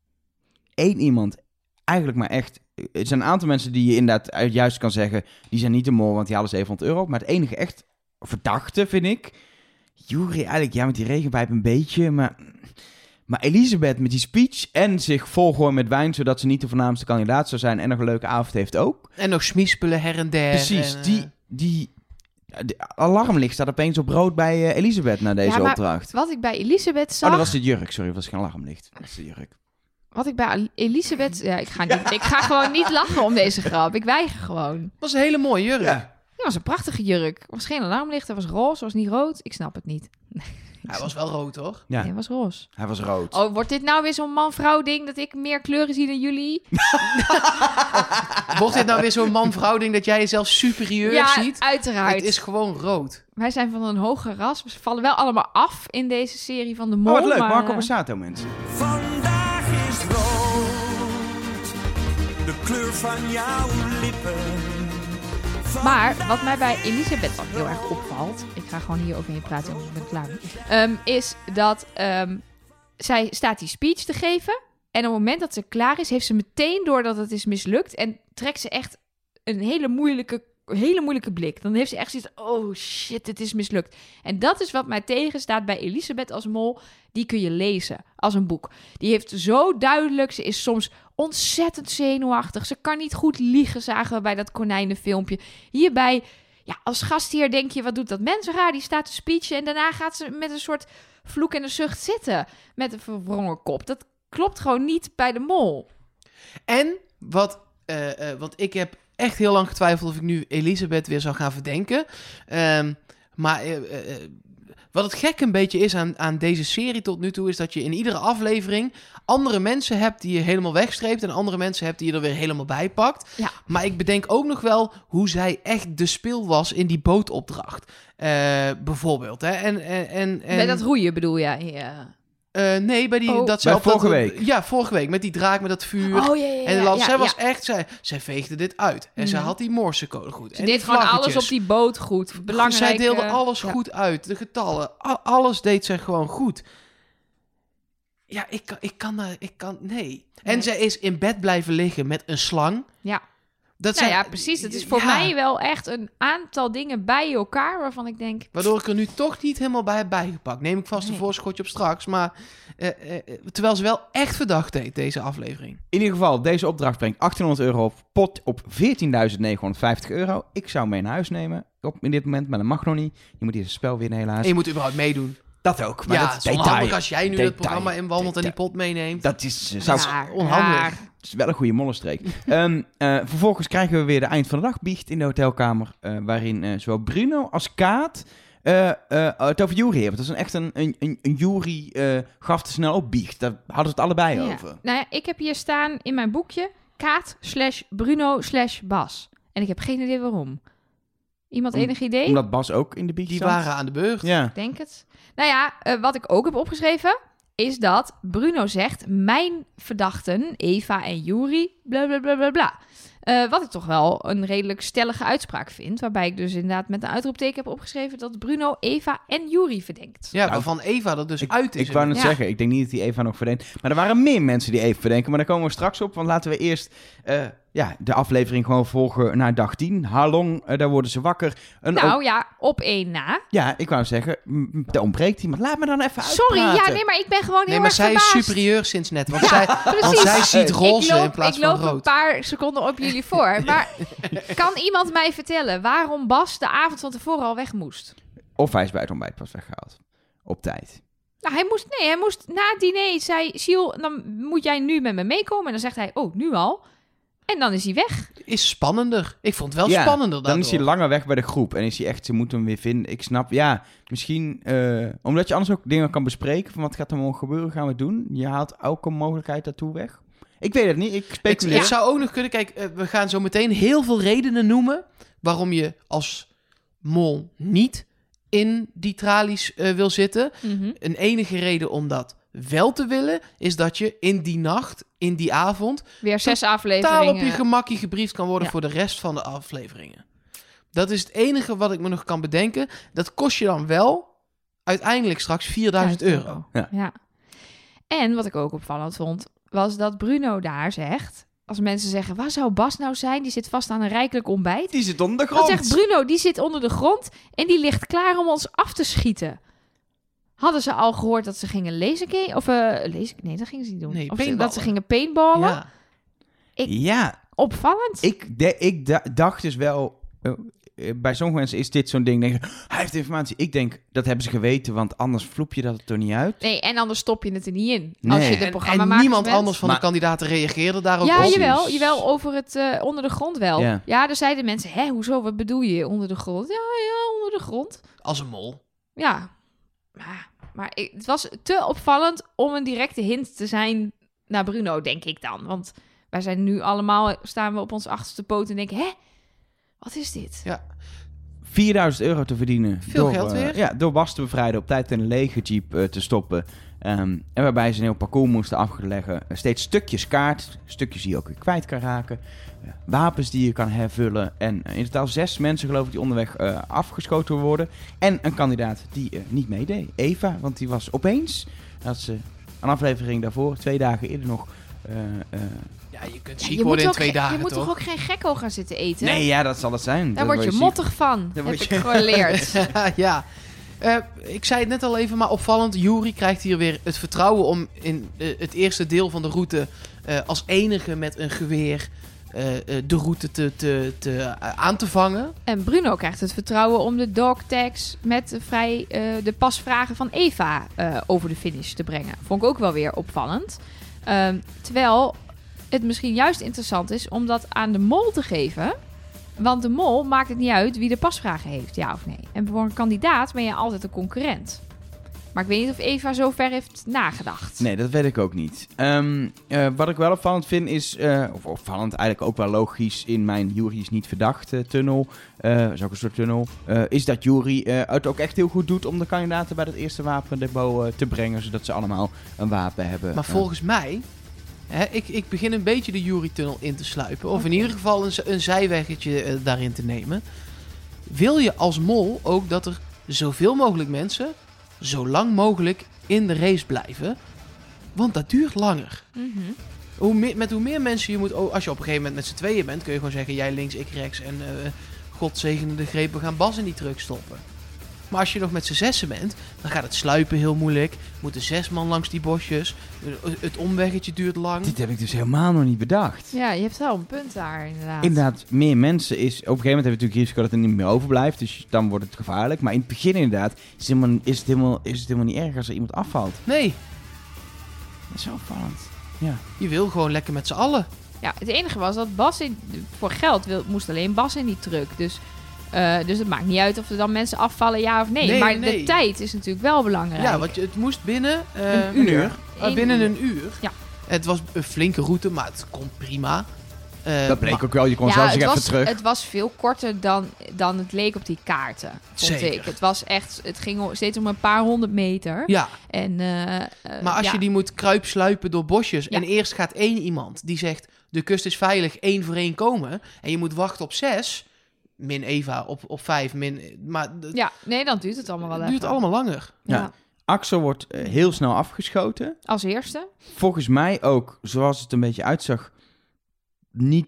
één iemand eigenlijk maar echt... Er zijn een aantal mensen die je inderdaad uit- juist kan zeggen... die zijn niet de mol, want die halen 700 euro. Maar het enige echt verdachte vind ik... Jury eigenlijk, ja, met die regenpijp een beetje, maar... Maar Elisabeth met die speech en zich volgooien met wijn... zodat ze niet de voornaamste kandidaat zou zijn... en nog een leuke avond heeft ook. En nog smiespullen her en der. Precies, en, eh, die... die de alarmlicht staat opeens op rood bij eh, Elisabeth na deze Ja, maar- opdracht. Wat ik bij Elisabeth zag... Oh, dat was de jurk, sorry, dat was geen alarmlicht. Dat was de jurk. Wat ik bij El- Elisabeth... (laughs) Ja, ik ga, niet, ik ga gewoon niet lachen om deze grap. Ik weiger gewoon. Dat was een hele mooie jurk. Het was een prachtige jurk. Het was geen alarmlicht. Het was roze. Het was niet rood. Ik snap het niet. (laughs) Hij was wel rood, hoor. Ja, Nee, het was roze. hij was rood. Oh, wordt dit nou weer zo'n man-vrouw ding dat ik meer kleuren zie dan jullie? (laughs) Wordt dit nou weer zo'n man-vrouw ding dat jij jezelf superieur ja, ziet? uiteraard. Het is gewoon rood. Wij zijn van een hoger ras. We vallen wel allemaal af in deze serie van de Oh, mol. wat leuk, maar, Marco eh, Borsato, mensen. Kleur van jouw lippen. Maar wat mij bij Elisabeth dan heel erg opvalt, ik ga gewoon hier overheen praten, ben ik klaar mee, Ehm, is dat ehm, zij staat die speech te geven en op het moment dat ze klaar is, heeft ze meteen door dat het is mislukt en trekt ze echt een hele moeilijke, hele moeilijke blik. Dan heeft ze echt zoiets, oh shit, het is mislukt. En dat is wat mij tegenstaat bij Elisabeth als mol. Die kun je lezen als een boek. Die heeft zo duidelijk, ze is soms ontzettend zenuwachtig. Ze kan niet goed liegen, zagen we bij dat konijnenfilmpje. Hierbij, ja, als gastheer denk je, wat doet dat mens raar? Die staat te speechen en daarna gaat ze met een soort vloek en een zucht zitten. Met een verwrongen kop. Dat klopt gewoon niet bij de mol. En wat, eh, eh, want ik heb echt heel lang getwijfeld of ik nu Elisabeth weer zou gaan verdenken. Ehm, maar eh, wat het gek een beetje is aan, aan deze serie tot nu toe, is dat je in iedere aflevering andere mensen hebt die je helemaal wegstreept en andere mensen hebt die je er weer helemaal bij pakt. Ja. Maar ik bedenk ook nog wel hoe zij echt de spil was in die bootopdracht. Eh, bijvoorbeeld. Hè? En, en, en, en, Bij dat roeien bedoel jij? Ja. Eh, nee, bij die Oh. dat ze Bij op dat- vorige week. Ja, vorige week met die draak met dat vuur. Oh ja, ja, ja. En de land, ja, zij was echt, zij, zij veegde dit uit. En ze Mhm. had die Morsecode goed. Ze en deed gewoon alles op die boot goed. Belangrijk. Zij deelde eh, alles ja. goed uit. De getallen, alles deed zij gewoon goed. Ja, ik kan, ik kan daar, ik kan, nee. En Nee. zij is in bed blijven liggen met een slang. Ja. Dat Nou zijn- ja, precies. Het is voor ja, mij wel echt een aantal dingen bij elkaar waarvan ik denk... Waardoor ik er nu toch niet helemaal bij heb bijgepakt. Neem ik vast een Nee. voorschotje op straks. Maar eh, eh, terwijl ze wel echt verdacht deed, deze aflevering. In ieder geval, deze opdracht brengt 1800 euro op pot op 14.950 euro. Ik zou mee naar huis nemen op, in dit moment, maar dat mag nog niet. Je moet eerst het spel winnen helaas. En je moet überhaupt meedoen. Dat ook, maar ja, dat het is onhandig als jij nu Detail. het programma inwandelt en die pot meeneemt. Dat is, eh, zou, Raar, onhandig. raar. het is wel een goede mollenstreek. (laughs) Ehm, eh, vervolgens krijgen we weer de eind van de dag biecht in de hotelkamer. eh, waarin eh, zowel Bruno als Kaat eh, eh, het over Jury hebben. Dat is een, echt een, een, een, een Jury eh, gaf te snel op biecht. Daar hadden ze het allebei Ja. over. Nou ja, ik heb hier staan in mijn boekje Kaat slash Bruno slash Bas. En ik heb geen idee waarom. Iemand Om- enig idee? Omdat Bas ook in de biecht Die zat. waren aan de beurt. Ja. Ik Denk het. Nou ja, eh, wat ik ook heb opgeschreven is dat Bruno zegt: Mijn verdachten, Eva en Juri, bla bla bla bla bla. Eh, wat ik toch wel een redelijk stellige uitspraak vind. Waarbij ik dus inderdaad met een uitroepteken heb opgeschreven dat Bruno, Eva en Juri verdenkt. Ja, waarvan Eva er dus Ik, uit is. ik wou net Ja. zeggen, ik denk niet dat die Eva nog verdenkt. Maar er waren meer mensen die Eva verdenken. Maar daar komen we straks op. Want laten we eerst eh, ja, de aflevering gewoon volgen naar dag 10. Halong, eh, daar worden ze wakker. Een nou ja, op één na. ja, ik wou zeggen, er ontbreekt iemand. Laat me dan even Sorry, uitpraten. ja, nee, maar ik ben gewoon heel Nee, maar zij is superieur sinds net. Want, Ja, zij, want zij ziet roze ik loop, in plaats ik van loop een rood. paar seconden op jullie voor. (laughs) Maar kan iemand mij vertellen waarom Bas de avond van tevoren al weg moest? Of hij is bij het ontbijt pas weggehaald. Op tijd. Nou, hij moest, nee, hij moest na het diner, zei Siel, dan moet jij nu met me meekomen. En dan zegt hij, oh, nu al? En dan is hij weg. Is spannender. Ik vond het wel Ja, spannender Dan is hij daardoor. langer weg bij de groep. En is hij echt, ze moeten hem weer vinden. Ik snap, ja, misschien... eh, omdat je anders ook dingen kan bespreken. Van wat gaat er morgen gebeuren, gaan we het doen. Je haalt elke mogelijkheid daartoe weg. Ik weet het niet, ik speculeer. het zou ook nog kunnen. Kijk, eh, we gaan zo meteen heel veel redenen noemen waarom je als mol niet in die tralies eh, wil zitten. Een enige reden om dat wel te willen is dat je in die nacht, in die avond, Weer zes taal afleveringen. op je gemakje gebriefd kan worden Ja. voor de rest van de afleveringen. Dat is het enige wat ik me nog kan bedenken. Dat kost je dan wel uiteindelijk straks 4000 euro. Ja. Ja. En wat ik ook opvallend vond, was dat Bruno daar zegt... Als mensen zeggen, waar zou Bas nou zijn? Die zit vast aan een rijkelijk ontbijt. Die zit onder de Dan grond. zegt Bruno, die zit onder de grond en die ligt klaar om ons af te schieten. Hadden ze al gehoord dat ze gingen lasergame? Of eh laser, nee, dat gingen ze niet doen. Nee, of ze- dat ze gingen paintballen. Ja. Ja, Opvallend. ik, de, ik da- dacht dus wel... eh, eh, bij sommige mensen is dit zo'n ding. Denk, je, hij heeft informatie. Ik denk, dat hebben ze geweten. Want anders vloep je dat er toch niet uit. Nee, en anders stop je het er niet in. Nee. Als je de En, programma en niemand anders van Maar- de kandidaten reageerde daarop Ja, op. jawel, jawel, over het eh, onder de grond wel. Ja. Ja. er zeiden mensen, hè, hoezo, wat bedoel je onder de grond? Ja, ja, onder de grond. Als een mol. Ja, maar, maar ik, het was te opvallend om een directe hint te zijn naar Bruno, denk ik dan. Want wij zijn nu allemaal, staan we op ons achterste poot en denken, hè, wat is dit? Ja. 4000 euro te verdienen. Veel door, geld eh, weer. ja, door Bas te bevrijden, op tijd in een lege jeep eh, te stoppen. Ehm, en waarbij ze een heel parcours moesten afleggen. Eh, steeds stukjes kaart, stukjes die je ook weer kwijt kan raken. Eh, wapens die je kan hervullen. En eh, in totaal zes mensen geloof ik die onderweg eh, afgeschoten worden. En een kandidaat die niet meedeed. Eva, want die was opeens, had ze een aflevering daarvoor, twee dagen eerder nog... eh, eh, Ja, je kunt Ja, ziek je worden in twee ge- dagen, je moet toch? toch ook geen gekko gaan zitten eten? nee, ja, dat zal het zijn. Daar Dan word je ziek. mottig van, Dan heb word ik je- geleerd. (laughs) ja. Eh, ik zei het net al even, maar opvallend. Jury krijgt hier weer het vertrouwen om in eh, het eerste deel van de route eh, als enige met een geweer de route te, te, te, aan te vangen. En Bruno krijgt het vertrouwen om de dog tags met vrij, de pasvragen van Eva over de finish te brengen. Vond ik ook wel weer opvallend. Ehm, terwijl het misschien juist interessant is om dat aan de mol te geven. Want de mol maakt het niet uit wie de pasvragen heeft, ja of nee. En voor een kandidaat ben je altijd een concurrent. Maar ik weet niet of Eva zo ver heeft nagedacht. Nee, dat weet ik ook niet. Ehm, eh, wat ik wel opvallend vind is, eh, of opvallend, eigenlijk ook wel logisch in mijn Jury is niet verdacht tunnel, eh is ook een soort tunnel, eh, is dat Jury eh, het ook echt heel goed doet om de kandidaten bij dat eerste wapendepot eh, te brengen, zodat ze allemaal een wapen hebben. Maar volgens mij, hè, ik, ik begin een beetje de Jury-tunnel in te sluipen. Of in ieder geval een, een zijweggetje eh, daarin te nemen. Wil je als mol ook dat er zoveel mogelijk mensen zo lang mogelijk in de race blijven? Want dat duurt langer. Mhm. Hoe meer, met hoe meer mensen je moet... oh, als je op een gegeven moment met z'n tweeën bent... kun je gewoon zeggen, jij links, ik rechts... en eh God zegene de greep, we gaan Bas in die truck stoppen. Maar als je nog met z'n zessen bent, dan gaat het sluipen heel moeilijk. Moeten zes man langs die bosjes. Het omweggetje duurt lang. Dit heb ik dus helemaal nog niet bedacht. Ja, je hebt wel een punt daar, inderdaad. Inderdaad, meer mensen is... Op een gegeven moment heb je natuurlijk risico dat er niet meer overblijft. Dus dan wordt het gevaarlijk. Maar in het begin inderdaad is het helemaal, is het helemaal, is het helemaal niet erg als er iemand afvalt. Nee, Dat is zo opvallend. Ja. je wil gewoon lekker met z'n allen. Ja, het enige was dat Bas in, voor geld wil, moest alleen Bas in die truck. Dus, eh, dus het maakt niet uit of er dan mensen afvallen, ja of nee. Nee, maar nee. de tijd is natuurlijk wel belangrijk. Ja, want je, het moest binnen eh, Een uur. Eén binnen uur. een uur. Ja. Het was een flinke route, maar het kon prima. Eh, Dat bleek maar- ook wel. Je kon ja, zelfs het even was, terug. het was veel korter dan, dan het leek op die kaarten, vond Zeker. ik. Het was echt, het ging steeds om een paar honderd meter. Ja, En, eh, eh, maar als ja. je die moet kruipsluipen door bosjes... Ja. en eerst gaat één iemand die zegt... de kust is veilig, één voor één komen... en je moet wachten op zes... min Eva op, op vijf, min... maar Ja, nee, dan duurt het allemaal wel het duurt even. allemaal langer. Ja. Ja. Axel wordt eh, heel snel afgeschoten. Als eerste. Volgens mij ook, zoals het een beetje uitzag, niet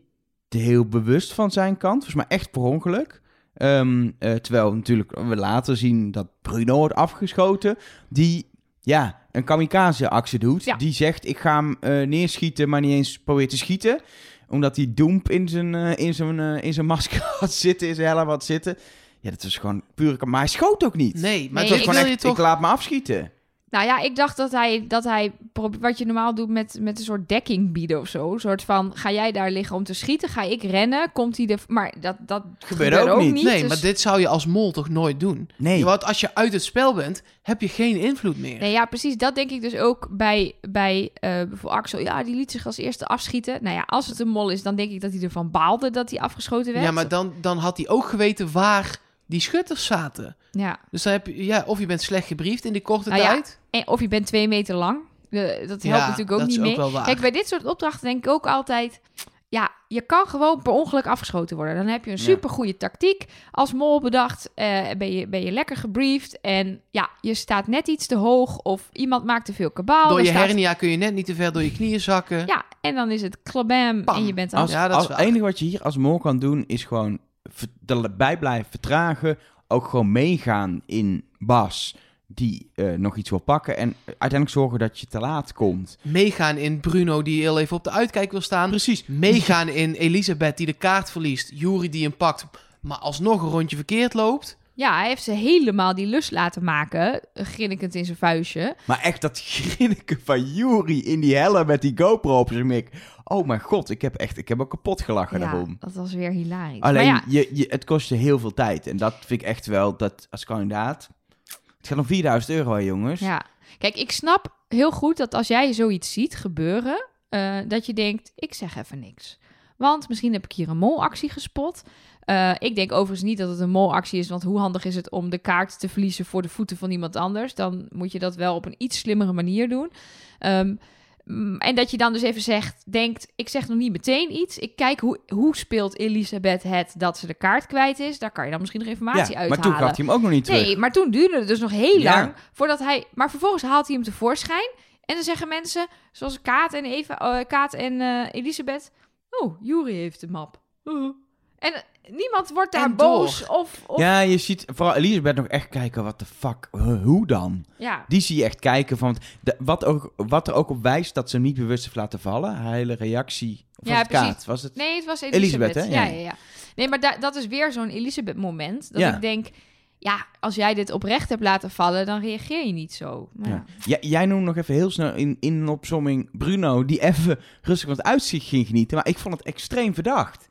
heel bewust van zijn kant. Volgens mij echt per ongeluk. Ehm, eh, terwijl natuurlijk we later zien dat Bruno wordt afgeschoten. Die, ja, een kamikaze-actie doet. Ja. Die zegt, ik ga hem eh, neerschieten, maar niet eens probeert te schieten. Omdat hij doemp in zijn, eh, in zijn, eh, in zijn masker (laughs) had zitten, in zijn helm had zitten. Ja, dat was gewoon puur... Maar hij schoot ook niet. Nee, maar Nee, ik Gewoon echt, toch... ik laat me afschieten. Nou ja, ik dacht dat hij, dat hij wat je normaal doet met, met een soort dekking bieden of zo. Een soort van, ga jij daar liggen om te schieten? Ga ik rennen? Komt hij er... Maar dat, dat Gebeurde ook niet. Nee, dus- maar dit zou je als mol toch nooit doen? Nee. Want als je uit het spel bent, heb je geen invloed meer. Nee, ja, precies. Dat denk ik dus ook bij, bij eh voor Axel. Ja, die liet zich als eerste afschieten. Nou ja, als het een mol is, dan denk ik dat hij ervan baalde dat hij afgeschoten werd. Ja, maar dan, dan had hij ook geweten waar die schutters zaten. Ja. Dus dan heb je, ja, of je bent slecht gebriefd in die korte Nou ja, tijd. En of je bent twee meter lang. Dat helpt Ja, natuurlijk ook dat niet is ook mee. wel waar. Kijk, bij dit soort opdrachten denk ik ook altijd... Ja, je kan gewoon per ongeluk afgeschoten worden. Dan heb je een Ja. supergoeie tactiek als mol bedacht. eh, ben, je, ben je lekker gebriefd. En ja, je staat net iets te hoog. Of iemand maakt te veel kabaal. Door je staat- hernia kun je net niet te ver door je knieën zakken. Ja, en dan is het klabam en je bent aan Als, Ja, dat is als waar. het enige wat je hier als mol kan doen, is gewoon erbij blijven vertragen. Ook gewoon meegaan in Bas, die eh, nog iets wil pakken. En uiteindelijk zorgen dat je te laat komt. Meegaan in Bruno die heel even op de uitkijk wil staan. Precies. Meegaan in Elisabeth die de kaart verliest. Jury die hem pakt, maar alsnog een rondje verkeerd loopt. Ja, hij heeft ze helemaal die lus laten maken. Grinnikend in zijn vuistje. Maar echt dat grinniken van Yuri in die helm met die GoPro op zijn mik. Oh mijn god, ik heb echt, ik heb ook kapot gelachen Ja, daarom. dat was weer hilarisch. Alleen, Maar ja, je, je, het kost je heel veel tijd. En dat vind ik echt wel, dat als kandidaat... Het gaat om 4000 euro, hè, jongens. Ja, kijk, ik snap heel goed dat als jij zoiets ziet gebeuren, eh, dat je denkt, ik zeg even niks. Want misschien heb ik hier een molactie gespot. Eh, ik denk overigens niet dat het een molactie is, want hoe handig is het om de kaart te verliezen voor de voeten van iemand anders? Dan moet je dat wel op een iets slimmere manier doen. Ehm, mm, en dat je dan dus even zegt, denkt, ik zeg nog niet meteen iets. Ik kijk hoe, hoe speelt Elisabeth het dat ze de kaart kwijt is. Daar kan je dan misschien nog informatie Ja, uithalen. maar toen gaf hij hem ook nog niet terug. Nee, maar toen duurde het dus nog heel Ja. lang voordat hij. Maar vervolgens haalt hij hem tevoorschijn. En dan zeggen mensen, zoals Kaat en Eva, eh, Kaat en eh, Elisabeth. Oh, Juri heeft de map. Uh. (laughs) En niemand wordt daar En boos of. of Ja, je ziet vooral Elisabeth nog echt kijken, wat de fuck, huh, hoe dan? ja. Die zie je echt kijken van, de, wat, ook, wat er ook op wijst dat ze hem niet bewust heeft laten vallen. Haar hele reactie, of Ja, was het precies. Kaat? Was het? Nee, het was Elisabeth. Elisabeth, hè? Ja, Ja. ja, ja. Nee, maar da- dat is weer zo'n Elisabeth-moment. Dat Ja. ik denk, ja, als jij dit oprecht hebt laten vallen, dan reageer je niet zo. Maar. Ja, jij noemde nog even heel snel in, in een opzomming Bruno, die even rustig van het uitzicht ging genieten. Maar ik vond het extreem verdacht.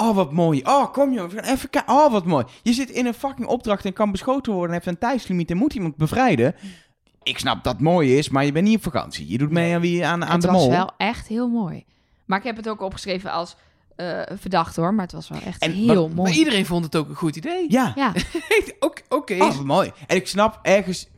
Oh, wat mooi. Oh, kom joh, we gaan even kijken. Oh, wat mooi. Je zit in een fucking opdracht en kan beschoten worden en heeft een tijdslimiet en moet iemand bevrijden. Ik snap dat het mooi is, maar je bent niet op vakantie. Je doet mee aan, wie, aan, aan het de was mol. wel echt heel mooi. Maar ik heb het ook opgeschreven als eh, verdacht hoor. Maar het was wel echt En heel mooi. Maar iedereen vond het ook een goed idee. Ja, Ja, (laughs) Oké, oké. oh, wat mooi. En ik snap ergens...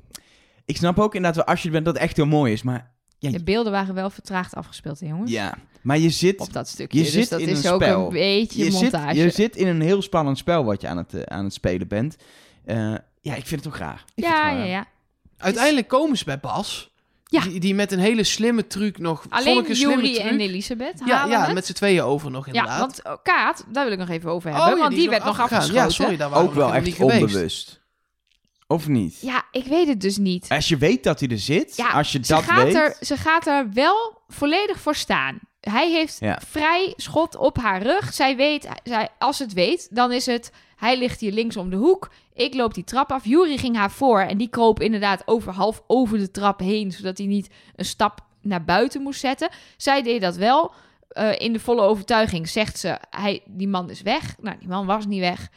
Ik snap ook inderdaad wel, als je bent, dat het echt heel mooi is. Maar ja, de beelden waren wel vertraagd afgespeeld, hè, jongens. ja. Maar je zit... Op dat stukje. Je dus zit dat in is een ook spel. een beetje je zit, je zit in een heel spannend spel wat je aan het, eh, aan het spelen bent. Eh, ja, ik vind het toch raar. Ik ja, ja, ja. Uiteindelijk komen ze bij Bas. Ja. Die, die met een hele slimme truc nog... Alleen Juri en Elisabeth Ja, halen ja het. met z'n tweeën over nog Ja, inderdaad. want oh, Kaat, daar wil ik nog even over Oh, hebben. ja, want die, werd nog afgegaan. afgeschoten. Ja, sorry, daar waren Ook we wel echt niet geweest. onbewust. Of niet? Ja, ik weet het dus niet. Als je weet dat hij er zit, Ja, als je ze, dat gaat weet... er, ze gaat er wel volledig voor staan. Hij heeft Ja. vrij schot op haar rug. Zij weet, zij, als het weet, dan is het... Hij ligt hier links om de hoek. Ik loop die trap af. Jury ging haar voor. En die kroop inderdaad over, half over de trap heen. Zodat hij niet een stap naar buiten moest zetten. Zij deed dat wel. Eh, in de volle overtuiging zegt ze... Hij, die man is weg. Nou, die man was niet weg.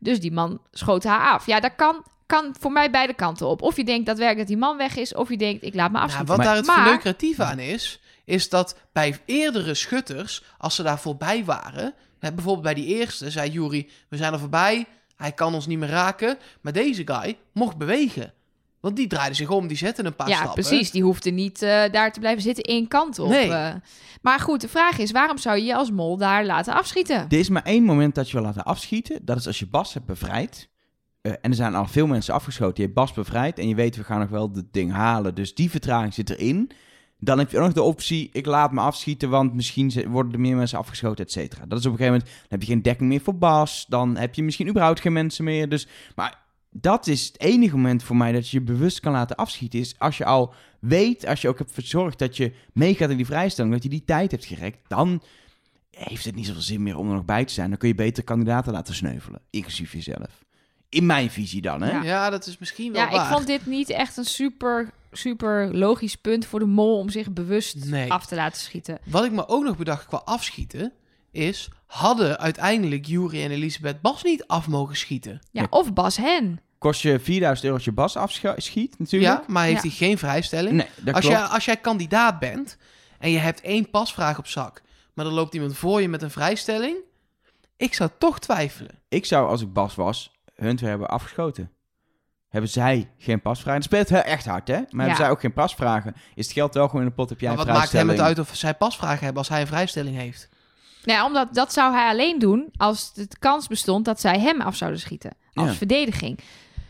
Dus die man schoot haar af. Ja, dat kan, kan voor mij beide kanten op. Of je denkt daadwerkelijk dat die man weg is... of je denkt, ik laat me Nou, afschieten. wat Maar- daar het maar- verneukeratieve aan is, is dat bij eerdere schutters, als ze daar voorbij waren, hè, bijvoorbeeld bij die eerste, zei Jury, we zijn er voorbij, hij kan ons niet meer raken, maar deze guy mocht bewegen. Want die draaide zich om, die zette een paar ja, stappen. precies. Die hoefde niet eh, daar te blijven zitten één kant op. Nee. eh. maar goed, de vraag is, waarom zou je je als mol daar laten afschieten? Er is maar één moment dat je wil laten afschieten. Dat is als je Bas hebt bevrijd. Eh, en er zijn al veel mensen afgeschoten. Je hebt Bas bevrijd en je weet, we gaan nog wel het ding halen. Dus die vertraging zit erin. Dan heb je ook nog de optie, ik laat me afschieten, want misschien worden er meer mensen afgeschoten, et cetera. Dat is op een gegeven moment, dan heb je geen dekking meer voor Bas. Dan heb je misschien überhaupt geen mensen meer. Dus, maar dat is het enige moment voor mij dat je je bewust kan laten afschieten. Is als je al weet, als je ook hebt verzorgd dat je meegaat in die vrijstelling, dat je die tijd hebt gerekt, dan heeft het niet zoveel zin meer om er nog bij te zijn. Dan kun je beter kandidaten laten sneuvelen, inclusief jezelf. In mijn visie dan, hè? Ja. Ja, dat is misschien wel Ja, waar. ik vond dit niet echt een super, super logisch punt voor de mol om zich bewust Nee. af te laten schieten. Wat ik me ook nog bedacht qua afschieten, is, hadden uiteindelijk Jury en Elisabeth Bas niet af mogen schieten? Ja, of Bas Hen. Kost je 4000 euro als je Bas afschiet, natuurlijk. Ja, maar heeft Ja. hij geen vrijstelling? Nee, dat als, klopt. jij, als jij kandidaat bent en je hebt één pasvraag op zak, maar er loopt iemand voor je met een vrijstelling, ik zou toch twijfelen. Ik zou, als ik Bas was, hun twee hebben afgeschoten. Hebben zij geen pasvragen? Dat speelt heel echt hard, hè? Maar hebben zij ook geen pasvragen? Is het geld wel gewoon in de pot? Heb jij Maar wat maakt hem het uit of zij pasvragen hebben als hij een vrijstelling heeft? Nou, ja, omdat dat zou hij alleen doen als de kans bestond dat zij hem af zouden schieten. Als Ja. verdediging.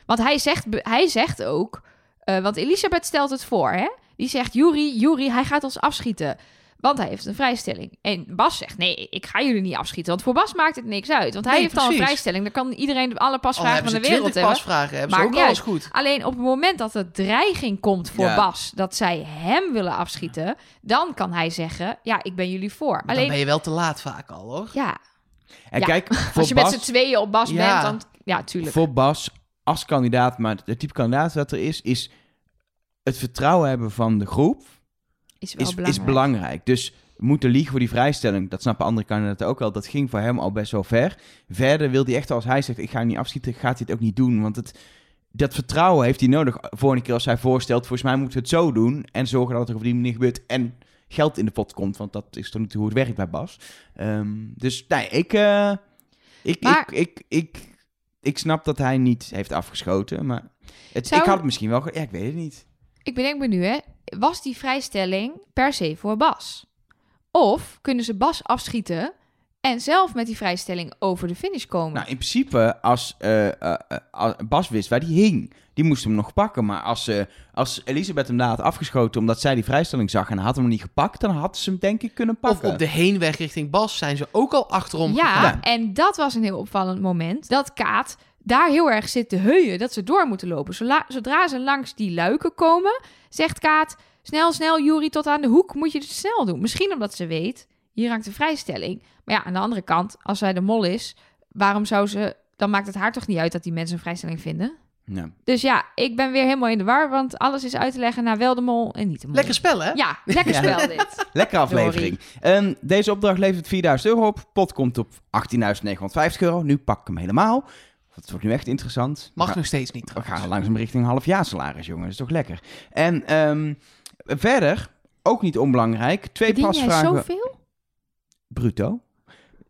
Want hij zegt, hij zegt ook, eh, want Elisabeth stelt het voor, hè? Die zegt, Juri, Juri, hij gaat ons afschieten. Want hij heeft een vrijstelling. En Bas zegt, nee, ik ga jullie niet afschieten. Want voor Bas maakt het niks uit. Want hij Nee, heeft al een vrijstelling. Dan kan iedereen alle Al pasvragen van de wereld 20 hebben. pasvragen, hebben ze ook alles goed. Alleen op het moment dat er dreiging komt voor Ja. Bas, dat zij hem willen afschieten, dan kan hij zeggen, ja, ik ben jullie voor. Maar dan Alleen, ben je wel te laat vaak al, hoor. ja, En Ja, kijk, voor als je Bas, met z'n tweeën op Bas Ja. bent, dan, ja, tuurlijk. voor Bas als kandidaat, maar het type kandidaat dat er is, is het vertrouwen hebben van de groep Is wel is, belangrijk. is belangrijk. Dus moeten liegen voor die vrijstelling, dat snappen andere kandidaten ook wel. Dat ging voor hem al best wel ver. Verder wil hij echt, als hij zegt, ik ga hem niet afschieten, gaat hij het ook niet doen. Want het, dat vertrouwen heeft hij nodig. Volgende keer als hij voorstelt, volgens mij moeten we het zo doen. En zorgen dat het op die manier gebeurt. En geld in de pot komt, want dat is nu toe hoe het werkt bij Bas. Ehm, dus nee, ik, eh, ik, Maar- ik, ik, ik, ik snap dat hij niet heeft afgeschoten. Maar het, Zou- ik had het misschien wel... Ja, ik weet het niet. Ik bedenk me nu, hè. Was die vrijstelling per se voor Bas? Of kunnen ze Bas afschieten en zelf met die vrijstelling over de finish komen? Nou, in principe, als eh, eh, eh, Bas wist waar die hing, die moest hem nog pakken. Maar als, eh, als Elisabeth hem daar had afgeschoten omdat zij die vrijstelling zag en had hem niet gepakt, dan had ze hem denk ik kunnen Of pakken. op de heenweg richting Bas zijn ze ook al achterom ja, gegaan. en dat was een heel opvallend moment. Dat Kaat daar heel erg zit te heuien dat ze door moeten lopen. Zola- zodra ze langs die luiken komen, zegt Kaat... Snel, snel, Juri, tot aan de hoek moet je het snel doen. Misschien omdat ze weet, hier hangt een vrijstelling. Maar ja, aan de andere kant, als zij de mol is... waarom zou ze... Dan maakt het haar toch niet uit dat die mensen een vrijstelling vinden? Ja. Dus ja, ik ben weer helemaal in de war, want alles is uit te leggen naar wel de mol en niet de mol. Lekker spel, hè? Ja, lekker Ja. spel dit. (laughs) Lekkere aflevering. Ehm, deze opdracht levert 4000 euro op. Pot komt op 18.950 euro. Nu pak ik hem helemaal. Dat wordt nu echt interessant. We Mag gaan- nog steeds niet We trouwens. gaan langzaam richting halfjaarsalaris, jongen. Dat is toch lekker. En ehm, verder, ook niet onbelangrijk, twee Verdien jij pasvragen... zoveel? Bruto.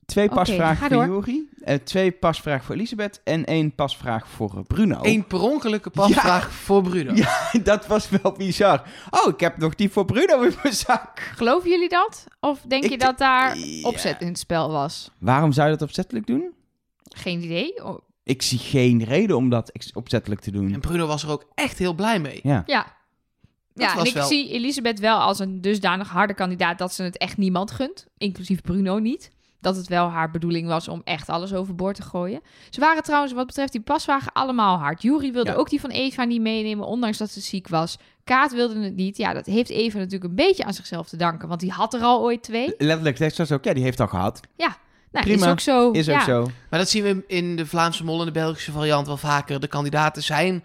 Twee pasvragen voor. Juri. eh, twee pasvragen voor Elisabeth. En één pasvraag voor eh, Bruno. Eén per ongelukke pasvraag voor Bruno. (laughs) Ja, dat was wel bizar. Oh, ik heb nog die voor Bruno in mijn zak. Geloven jullie dat? Of denk Ik je dat daar Ja. opzet in het spel was? Waarom zou je dat opzettelijk doen? Geen idee. Ik zie geen reden om dat opzettelijk te En doen. Bruno was er ook echt heel blij mee. Ja. ja. Dat Ja, en ik wel- zie Elisabeth wel als een dusdanig harde kandidaat dat ze het echt niemand gunt. Inclusief Bruno niet. dat het wel haar bedoeling was om echt alles overboord te gooien. Ze waren trouwens, wat betreft die paswagen, allemaal hard. Jury wilde Ja. ook die van Eva niet meenemen, ondanks dat ze ziek was. Kaat wilde het niet. Ja, dat heeft Eva natuurlijk een beetje aan zichzelf te danken, want die had er al ooit twee. Letterlijk, tekst was ook, ja, die heeft al gehad. Nou, Prima. is ook zo. Is ook ja. zo. Maar dat zien we in de Vlaamse mol en de Belgische variant wel vaker. De kandidaten zijn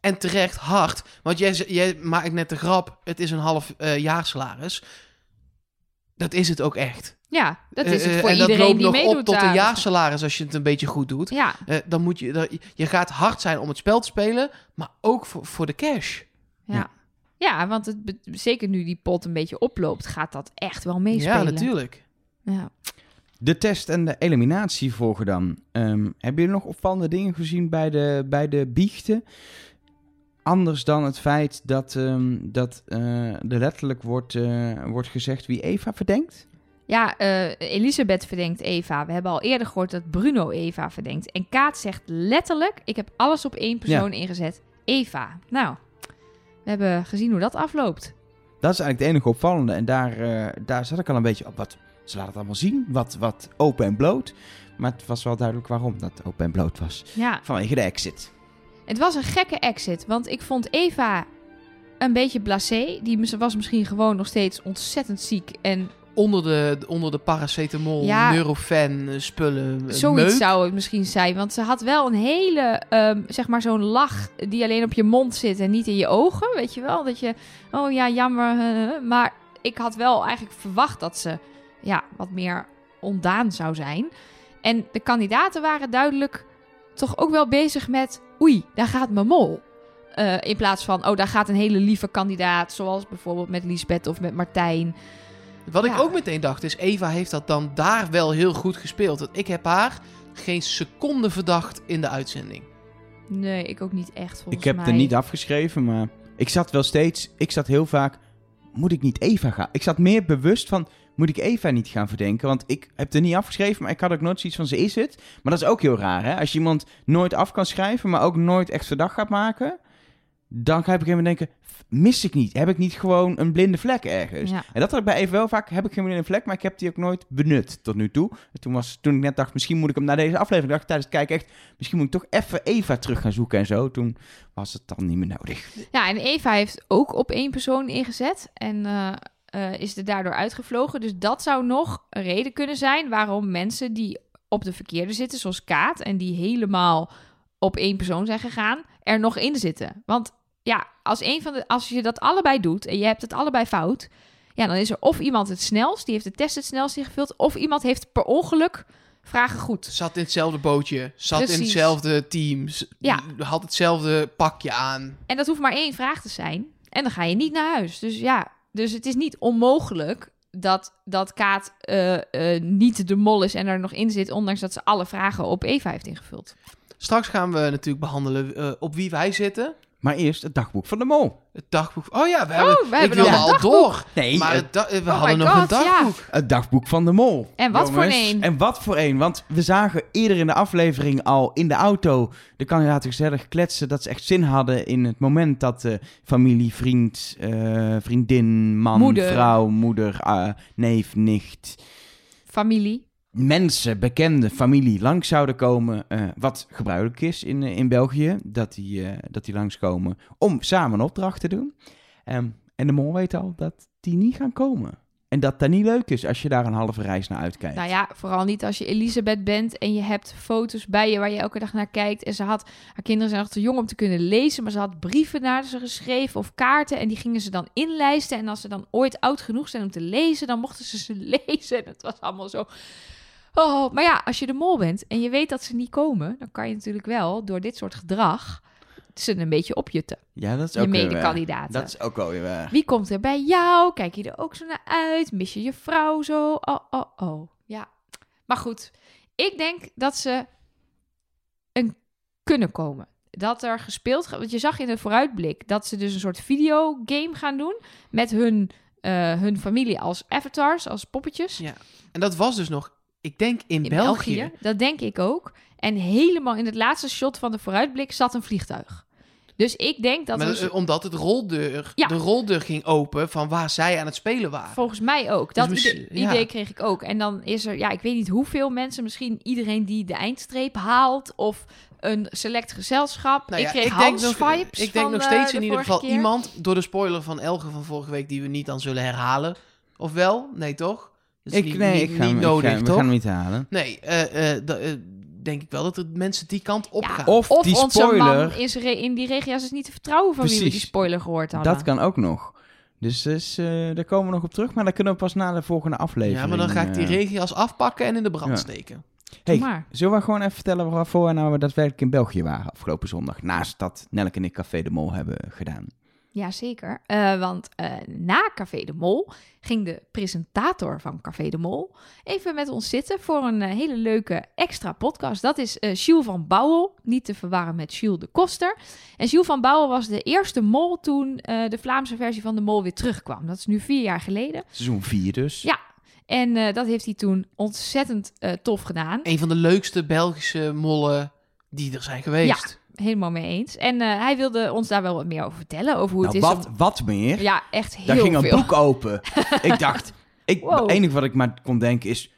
en terecht hard. Want jij, ze- jij maakt net de grap, het is een half eh jaarsalaris. Dat is het ook echt. Ja, dat is het eh, voor en dat iedereen loopt die nog meedoet op tot een jaarsalaris als je het een beetje goed doet. Ja, Eh, dan moet je, dan- je gaat hard zijn om het spel te spelen, maar ook voor, voor de cash. ja. Ja, want het, zeker nu die pot een beetje oploopt, gaat dat echt wel meespelen. Ja, natuurlijk. Ja. De test en de eliminatie volgen dan. Ehm, hebben jullie nog opvallende dingen gezien bij de, bij de biechten? Anders dan het feit dat, ehm, dat eh, er letterlijk wordt, eh, wordt gezegd wie Eva verdenkt? Ja, eh, Elisabeth verdenkt Eva. We hebben al eerder gehoord dat Bruno Eva verdenkt. En Kaat zegt letterlijk: Ik heb alles op één persoon ingezet. Eva. Nou, we hebben gezien hoe dat afloopt. Dat is eigenlijk het enige opvallende. En daar, daar zat ik al een beetje op. Wat, ze laten het allemaal zien. Wat, wat open en bloot. Maar het was wel duidelijk waarom dat open en bloot was. Ja, Vanwege de exit. het was een gekke exit. Want ik vond Eva een beetje blasé. Die was misschien gewoon nog steeds ontzettend ziek. En Onder de, onder de paracetamol, Ja. Neurofen, eh, spullen, eh, Zoiets meuk. zou het misschien zijn. Want ze had wel een hele, ehm, zeg maar, zo'n lach die alleen op je mond zit en niet in je ogen. Weet je wel? Dat je, oh ja, jammer. eh. maar ik had wel eigenlijk verwacht dat ze, ja, wat meer ondaan zou zijn. En de kandidaten waren duidelijk toch ook wel bezig met, oei, daar gaat mijn mol. Eh, in plaats van, oh, daar gaat een hele lieve kandidaat, zoals bijvoorbeeld met Lisbeth of met Martijn. Wat ik ook meteen dacht is, Eva heeft dat dan daar wel heel goed gespeeld. Want ik heb haar geen seconde verdacht in de uitzending. Nee, ik ook niet echt, volgens ik heb mij. er niet afgeschreven, maar ik zat wel steeds... Ik zat heel vaak... Moet ik niet Eva gaan? Ik zat meer bewust van... Moet ik Eva niet gaan verdenken? Want ik heb er niet afgeschreven, maar ik had ook nooit zoiets van ze is het. Maar dat is ook heel raar, hè? Als je iemand nooit af kan schrijven, maar ook nooit echt verdacht gaat maken... Dan ga je op een gegeven moment denken... "F- Mis ik niet? Heb ik niet gewoon een blinde vlek ergens? Ja. En dat had ik bij Eva wel vaak. Heb ik geen blinde vlek, maar ik heb die ook nooit benut tot nu toe. En toen, was, toen ik net dacht, misschien moet ik hem naar deze aflevering... dacht ik tijdens het kijken echt... Misschien moet ik toch even Eva terug gaan zoeken en zo. Toen was het dan niet meer nodig. Ja, en Eva heeft ook op één persoon ingezet en eh, eh, is er daardoor uitgevlogen. Dus dat zou nog een reden kunnen zijn waarom mensen die op de verkeerde zitten, zoals Kaat, en die helemaal op één persoon zijn gegaan, er nog in zitten. Want ja, als, een van de, als je dat allebei doet en je hebt het allebei fout, ja, dan is er of iemand het snelst, die heeft de test het snelst ingevuld, of iemand heeft per ongeluk vragen goed. Zat in hetzelfde bootje, zat in hetzelfde team, Ja. had hetzelfde pakje aan. En dat hoeft maar één vraag te zijn. En dan ga je niet naar huis. Dus ja, dus het is niet onmogelijk dat, dat Kaat eh, eh, niet de mol is en er nog in zit, ondanks dat ze alle vragen op Eva heeft ingevuld. Straks gaan we natuurlijk behandelen eh, op wie wij zitten. Maar eerst het dagboek van de mol. Het dagboek. Oh ja, we hebben, we hebben ik wilde al dagboek. door. Nee, Maar het, het da- we Oh hadden nog God, een ja. dagboek. het dagboek van de mol. En wat voor een? En wat voor een. Want we zagen eerder in de aflevering al in de auto... de kandidaten gezellig kletsen dat ze echt zin hadden... in het moment dat de familie, vriend, eh, vriendin, man, Moeder. vrouw, moeder, eh, neef, nicht... Familie. Mensen, bekende familie langs zouden komen. eh, wat gebruikelijk is in, eh, in België. Dat die, eh, dat die langskomen om samen een opdracht te doen. Ehm, en de mol weet al dat die niet gaan komen. En dat dat niet leuk is als je daar een halve reis naar uitkijkt. Nou ja, vooral niet als je Elisabeth bent en je hebt foto's bij je waar je elke dag naar kijkt. En ze had, haar kinderen zijn nog te jong om te kunnen lezen, maar ze had brieven naar ze geschreven of kaarten. En die gingen ze dan inlijsten. En als ze dan ooit oud genoeg zijn om te lezen, dan mochten ze ze (laughs) lezen. En het was allemaal zo. Oh, maar ja, als je de mol bent en je weet dat ze niet komen, dan kan je natuurlijk wel door dit soort gedrag ze een beetje opjutten. ja, dat is Je ook weer waar. medekandidaten. Dat is ook wel weer waar. Wie komt er bij jou? Kijk je er ook zo naar uit? Mis je je vrouw zo? Oh, oh, oh. Ja. Maar goed, ik denk dat ze een kunnen komen. Dat er gespeeld gaat. Want je zag in de vooruitblik dat ze dus een soort videogame gaan doen. Met hun, eh, hun familie als avatars, als poppetjes. Ja. En dat was dus nog, ik denk in, in België. België. Dat denk ik ook. En helemaal in het laatste shot van de vooruitblik zat een vliegtuig. Dus ik denk dat Maar, eh, omdat het roldeur, Ja. de roldeur ging open van waar zij aan het spelen waren. Volgens mij ook. Dat Dus idee, ja. idee kreeg ik ook. En dan is er, ja, ik weet niet hoeveel mensen, misschien iedereen die de eindstreep haalt of een select gezelschap. Nou ik ja, kreeg denk Hans nog, vibes Ik denk nog eh, steeds de in ieder geval keer. iemand door de spoiler van Elge van vorige week die we niet dan zullen herhalen. Of wel? Nee, toch? Ik, niet, nee, niet, ik ga, niet ik nodig, ga- we toch? gaan hem niet halen. Nee, eh, eh, eh, denk ik wel dat er mensen die kant op Ja, gaan. Of, Of die onze spoiler, man is in die regia's is niet te vertrouwen van wie we die spoiler gehoord hadden. dat kan ook nog. Dus, dus eh, daar komen we nog op terug, maar dan kunnen we pas na de volgende aflevering. ja, maar dan ga ik die regia's afpakken en in de brand Ja. steken. Hey, maar. zullen we gewoon even vertellen waarvoor we nou daadwerkelijk in België waren afgelopen zondag? Naast dat Nelke en ik Café de Mol hebben gedaan. Jazeker. Eh want eh, na Café de Mol ging de presentator van Café de Mol even met ons zitten voor een eh, hele leuke extra podcast. Dat is eh Jules van Bouwel, niet te verwarren met Jules de Koster. En Jules van Bouwel was de eerste mol toen eh, de Vlaamse versie van de Mol weer terugkwam. Dat is nu vier jaar geleden. Seizoen 4 dus. Ja. En eh, dat heeft hij toen ontzettend eh, tof gedaan. Een van de leukste Belgische mollen die er zijn geweest. Helemaal mee eens. En eh, hij wilde ons daar wel wat meer over vertellen. Over hoe Nou, het is. wat, wat meer? Ja, echt heel Daar ging een boek open. (laughs) ik dacht, ik, Wow. het enige wat ik maar kon denken is,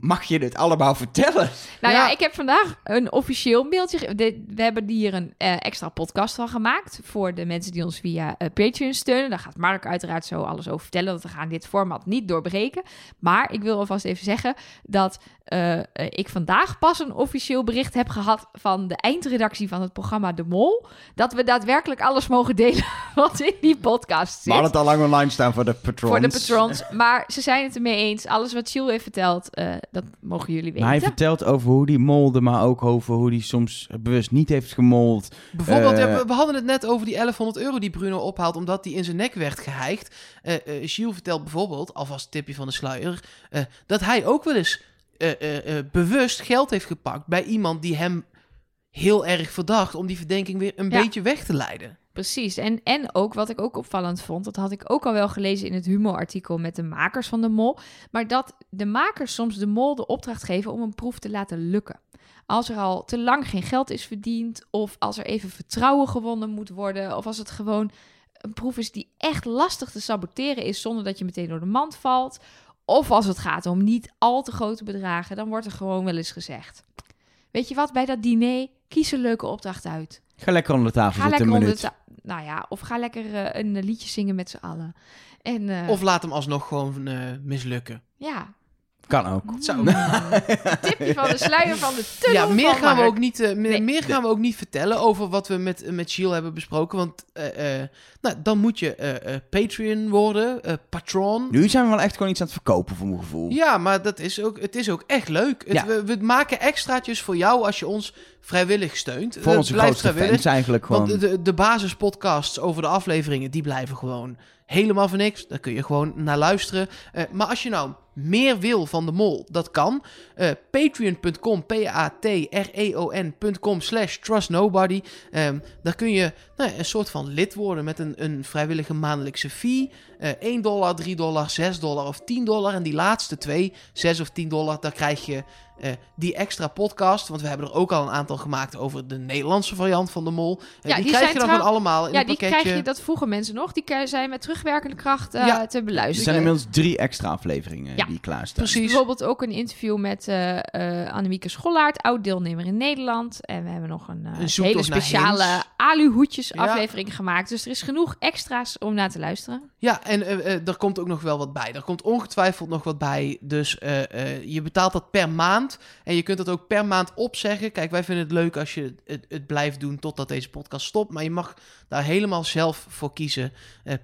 mag je dit allemaal vertellen? Nou ja. Ja. ik heb vandaag een officieel mailtje. de- we hebben hier een eh, extra podcast van gemaakt. Voor de mensen die ons via eh, Patreon steunen. Daar gaat Mark uiteraard zo alles over vertellen. Want we gaan dit format niet doorbreken. Maar ik wil alvast even zeggen dat eh, eh, ik vandaag pas een officieel bericht heb gehad van de eindredactie van het programma De Mol. Dat we daadwerkelijk alles mogen delen (laughs) wat in die podcast zit. We hadden het al lang online staan voor de patrons. voor de patrons. Maar ze zijn het ermee eens. Alles wat Chill heeft verteld, eh, dat mogen jullie weten. Maar hij vertelt over hoe die molde, maar ook over hoe die soms bewust niet heeft gemold. Bijvoorbeeld, Eh, ja, we, hadden het net over die 1100 euro die Bruno ophaalt omdat die in zijn nek werd geheigd. Eh eh Gilles vertelt bijvoorbeeld, alvast tipje van de sluier, eh, dat hij ook wel eens bewust geld heeft gepakt bij iemand die hem heel erg verdacht om die verdenking weer een Ja. beetje weg te leiden. Precies. En, en ook wat ik ook opvallend vond, dat had ik ook al wel gelezen in het humorartikel met de makers van de mol. Maar dat de makers soms de mol de opdracht geven om een proef te laten lukken. Als er al te lang geen geld is verdiend, of als er even vertrouwen gewonnen moet worden, of als het gewoon een proef is die echt lastig te saboteren is zonder dat je meteen door de mand valt. Of als het gaat om niet al te grote bedragen, dan wordt er gewoon wel eens gezegd. Weet je wat, bij dat diner, kies een leuke opdracht uit. Ga lekker onder de tafel Ga zitten lekker een minuut. Nou ja, of ga lekker eh, een liedje zingen met z'n allen. En, eh, Of laat hem alsnog gewoon eh, mislukken. ja. Kan ook. (laughs) Zo. (laughs) Tipje van de sluier van de tunnel Ja, meer van gaan, we ook niet, eh, meer, Nee. meer gaan we ook niet vertellen over wat we met, eh, met Gilles hebben besproken. Want eh, eh, nou, dan moet je eh, eh, Patreon worden, eh, patron. Nu zijn we wel echt gewoon iets aan het verkopen voor mijn gevoel. Ja, maar dat is ook, het is ook echt leuk. Het- Ja. we, we maken extraatjes voor jou als je ons vrijwillig steunt. voor onze blijft grootste vrijwillig. fans eigenlijk gewoon. Want de, de basispodcasts over de afleveringen, die blijven gewoon helemaal voor niks. Daar kun je gewoon naar luisteren. Eh, maar als je nou meer wil van de mol, dat kan. Eh, Patreon.com, P-A-T-R-E-O-N.com slash trustnobody. Ehm, daar kun je nou, een soort van lid worden met een, een vrijwillige maandelijkse fee. Eh 1 dollar, 3 dollar, 6 dollar of 10 dollar. En die laatste twee, 6 of 10 dollar, daar krijg je eh, die extra podcast. Want we hebben er ook al een aantal gemaakt over de Nederlandse variant van de mol. Eh, Ja, die, die krijg zijn je dan gewoon allemaal in Ja, een die pakketje. krijg je, dat vroegen mensen nog. Die zijn met terugwerkende kracht eh, Ja. te er beluisteren. zijn inmiddels drie extra afleveringen Ja, die klaarstaan. Precies. Bijvoorbeeld ook een interview met eh eh Annemieke Schollaert, oud-deelnemer in Nederland. En we hebben nog een, hele speciale aluhoedjes Ja. aflevering gemaakt. Dus er is genoeg extra's om naar te luisteren. Ja, en eh, eh, er komt ook nog wel wat bij. Er komt ongetwijfeld nog wat bij. Dus eh, je betaalt dat per maand. En je kunt dat ook per maand opzeggen. Kijk, wij vinden het leuk als je het, het blijft doen totdat deze podcast stopt. Maar je mag daar helemaal zelf voor kiezen.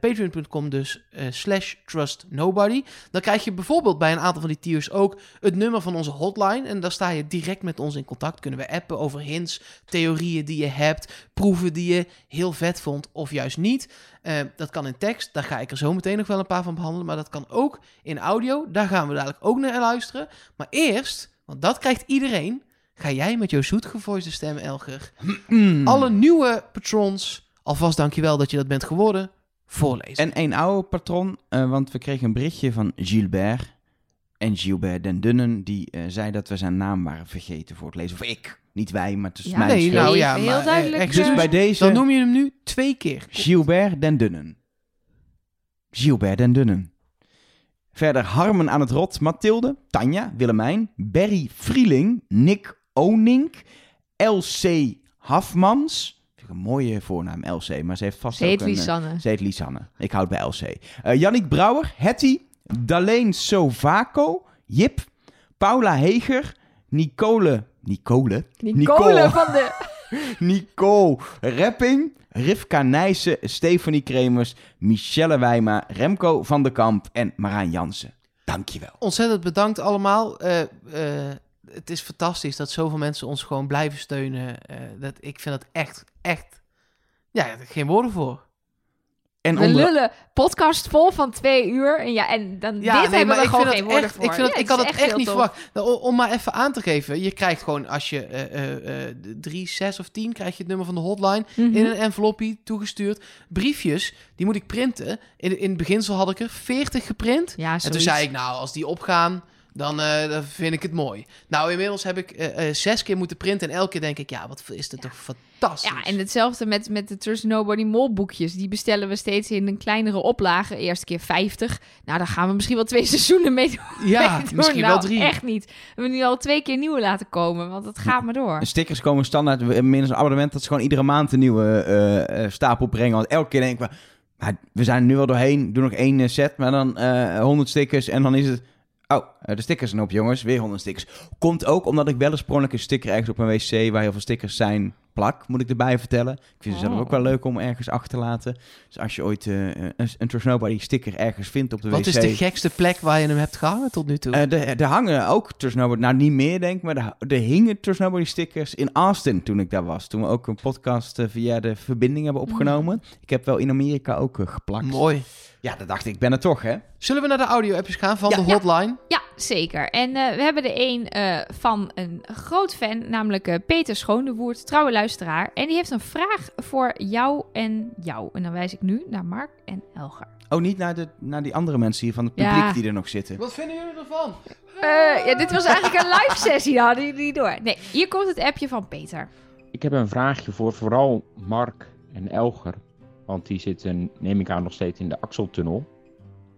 Patreon.com dus, slash trustnobody. Dan krijg je bijvoorbeeld bij een aantal van die tiers ook het nummer van onze hotline. En daar sta je direct met ons in contact. Kunnen we appen over hints, theorieën die je hebt, proeven die je heel vet vond of juist niet. Eh, dat kan in tekst, daar ga ik er zo meteen nog wel een paar van behandelen. Maar dat kan ook in audio, daar gaan we dadelijk ook naar luisteren. Maar eerst, want dat krijgt iedereen, ga jij met jouw zoetgevoiste stem, Elger, Mm. alle nieuwe patrons, alvast dankjewel dat je dat bent geworden, voorlezen. En een oude patron, eh, want we kregen een berichtje van Gilbert. En Gilbert den Dunnen, die eh, zei dat we zijn naam waren vergeten voor het lezen. Of ik. Niet wij, maar het is Ja, mijn nee, schuld. nou ja, Heel maar eh, duidelijk, Dus eh, bij deze dan noem je hem nu twee keer. Gilbert den Dunnen. Gilbert den Dunnen. Verder Harmen aan het Rot, Mathilde, Tanja, Willemijn, Berry Vrieling, Nick Onink, LC Hafmans. Vind ik een mooie voornaam, LC, maar ze heeft vast Ze heet ook een... eh, Lisanne. Ze heet Lisanne. Ik houd bij LC. Eh Yannick Brouwer, Hetty, Daleen Sovaco, Jip, Paula Heger, Nicole... Nicole? Nicole van de... (laughs) Nicole Repping, Rivka Nijssen, Stephanie Kremers, Michelle Wijma, Remco van der Kamp en Marijn Jansen. Dankjewel. Ontzettend bedankt allemaal. Eh, eh, het is fantastisch dat zoveel mensen ons gewoon blijven steunen. Eh, dat, ik vind dat echt, echt... Ja, geen woorden voor. En We onder... lullen podcast vol van twee uur. En, ja, en dan Ja, dit nee, hebben we ik gewoon vind geen woorden echt, voor. ik, vind dat, ik had het echt heel niet verwacht. Nou, om, maar even aan te geven. Je krijgt gewoon, als je eh, eh, eh, drie, zes of tien, krijg je het nummer van de hotline Mhm. in een envelopje toegestuurd. Briefjes, die moet ik printen. In, in het beginsel had ik er 40 geprint. Ja, En toen zei ik, nou, als die opgaan, dan, eh, dan vind ik het mooi. Nou, inmiddels heb ik eh, eh, zes keer moeten printen. En elke keer denk ik, ja, wat is dit toch fantastisch. Ja, en hetzelfde met, met de Trust Nobody Mol boekjes. Die bestellen we steeds in een kleinere oplage. Eerste keer 50. Nou, daar gaan we misschien wel twee (laughs) seizoenen mee doen. Ja, mee doen. misschien Nou, wel drie. Echt niet. We hebben nu al twee keer nieuwe laten komen. Want het gaat maar door. En stickers komen standaard. Minstens een abonnement dat ze gewoon iedere maand een nieuwe stapel brengen. Want elke keer denken we, maar we zijn er nu al doorheen. Doe nog één set, maar dan eh 100 stickers. En dan is het, oh, eh, de stickers zijn op jongens. Weer 100 stickers. Komt ook omdat ik wel eens een sticker ergens op een wc waar heel veel stickers zijn plak, moet ik erbij vertellen. Ik vind het zelf Oh. ook wel leuk om ergens achter te laten. Dus als je ooit eh, een, een Trust Nobody sticker ergens vindt op de Wat wc... is de gekste plek waar je hem hebt gehangen tot nu toe? Eh, er, hangen ook Trust Nobody, nou niet meer denk ik, maar er, hingen Trust Nobody stickers in Austin toen ik daar was. Toen we ook een podcast eh, via de verbinding hebben opgenomen. Ik heb wel in Amerika ook geplakt. Mooi. Ja, dat dacht ik, ik ben er toch hè. Zullen we naar de audio-appjes gaan van Ja. de hotline? Ja, zeker. En eh, we hebben er een eh, van een groot fan, namelijk eh, Peter Schoondewoerd, trouwe luisteraar. En die heeft een vraag voor jou en jou. En dan wijs ik nu naar Mark en Elger. Oh, niet naar, de, naar die andere mensen hier van het publiek Ja. die er nog zitten. Wat vinden jullie ervan? Eh, ja, dit was eigenlijk een live sessie, daar hadden jullie niet door. Nee, hier komt het appje van Peter. Ik heb een vraagje voor vooral Mark en Elger. Want die zitten, neem ik aan, nog steeds in de Axeltunnel.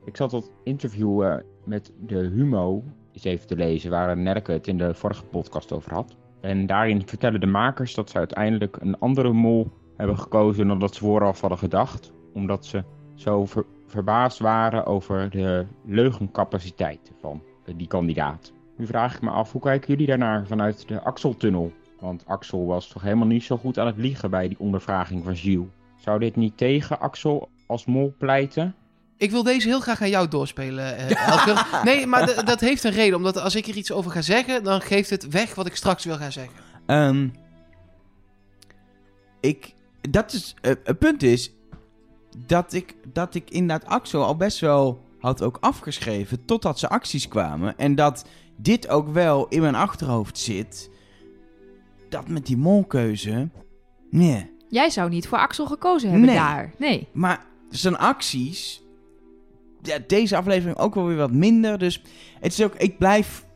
Ik zat dat interview eh, met de Humo eens even te lezen, waar Nerke het in de vorige podcast over had. En daarin vertellen de makers dat ze uiteindelijk een andere mol hebben gekozen dan dat ze vooraf hadden gedacht. Omdat ze zo ver- verbaasd waren over de leugencapaciteit van die kandidaat. Nu vraag ik me af, hoe kijken jullie daarnaar vanuit de Axeltunnel? Want Axel was toch helemaal niet zo goed aan het liegen bij die ondervraging van Gilles. Zou dit niet tegen Axel als mol pleiten? Ik wil deze heel graag aan jou doorspelen, eh, (laughs) Elker. Nee, maar d- dat heeft een reden. Omdat als ik er iets over ga zeggen, dan geeft het weg wat ik straks wil gaan zeggen. Ehm, ik, dat is, eh, het punt is dat ik, dat ik inderdaad Axel al best wel had ook afgeschreven totdat ze acties kwamen. En dat dit ook wel in mijn achterhoofd zit. Dat met die molkeuze, nee. Jij zou niet voor Axel gekozen hebben Nee. daar. Nee. Maar zijn acties, ja, deze aflevering ook wel weer wat minder. Dus het is ook, ik blijf,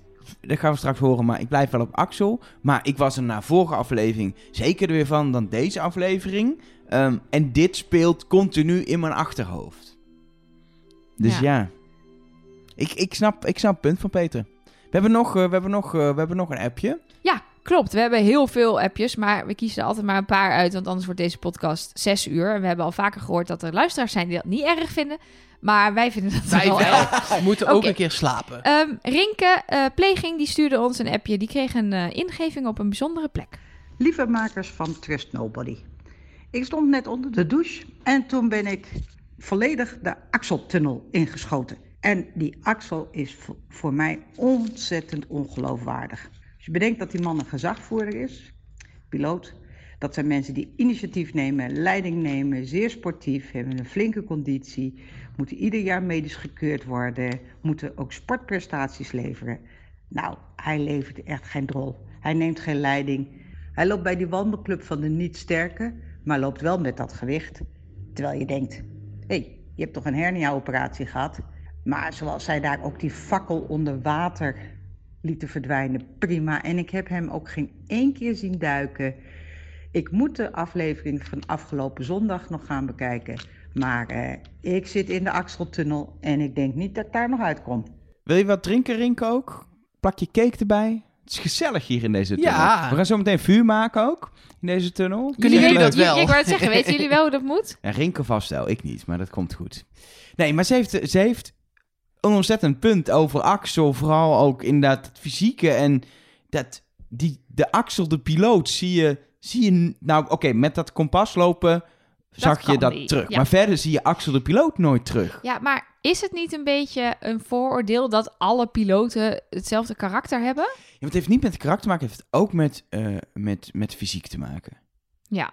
dat gaan we straks horen, maar ik blijf wel op Axel. Maar ik was er na vorige aflevering zeker er weer van dan deze aflevering. Ehm, en dit speelt continu in mijn achterhoofd. Dus Ja. ja, Ik, ik, snap, ik snap het punt van Peter. We hebben nog, eh, we hebben nog, eh, we hebben nog een appje. Klopt. We hebben heel veel appjes, maar we kiezen er altijd maar een paar uit, want anders wordt deze podcast zes uur. En we hebben al vaker gehoord dat er luisteraars zijn die dat niet erg vinden, maar wij vinden dat Wij wel. We moeten ook een keer slapen. Ehm, Rinke eh, Pleging die stuurde ons een appje. Die kreeg een eh, ingeving op een bijzondere plek. Lieve makers van Trust Nobody. Ik stond net onder de douche en toen ben ik volledig de Axeltunnel ingeschoten. En die Axel is voor mij ontzettend ongeloofwaardig. Als je bedenkt dat die man een gezagvoerder is, piloot, dat zijn mensen die initiatief nemen, leiding nemen, zeer sportief, hebben een flinke conditie, moeten ieder jaar medisch gekeurd worden, moeten ook sportprestaties leveren. Nou, hij levert echt geen drol. Hij neemt geen leiding. Hij loopt bij die wandelclub van de niet sterke, maar loopt wel met dat gewicht. Terwijl je denkt, hé, hey, je hebt toch een hernia-operatie gehad? Maar zoals zij daar ook die fakkel onder water lieten verdwijnen, prima. En ik heb hem ook geen één keer zien duiken. Ik moet de aflevering van afgelopen zondag nog gaan bekijken. Maar eh, ik zit in de Axeltunnel en ik denk niet dat ik daar nog uitkom. Wil je wat drinken, Rink ook? Plak je cake erbij. Het is gezellig hier in deze tunnel. Ja. We gaan zo meteen vuur maken ook in deze tunnel. Kunnen jullie weten- dat wel? Ik wou het zeggen, weten jullie wel hoe dat moet? Ja, Rinke vast wel, ik niet, maar dat komt goed. Nee, maar ze heeft, ze heeft een ontzettend punt over Axel. Vooral ook inderdaad het fysieke en dat, die, de Axel, de piloot, zie je, zie je nou, oké, met dat kompas lopen zag je dat die, terug. ja. Maar verder zie je Axel, de piloot, nooit terug. Ja, maar is het niet een beetje een vooroordeel dat alle piloten hetzelfde karakter hebben? Ja, maar het heeft niet met karakter te maken, het heeft ook met, eh, met, met fysiek te maken. Ja.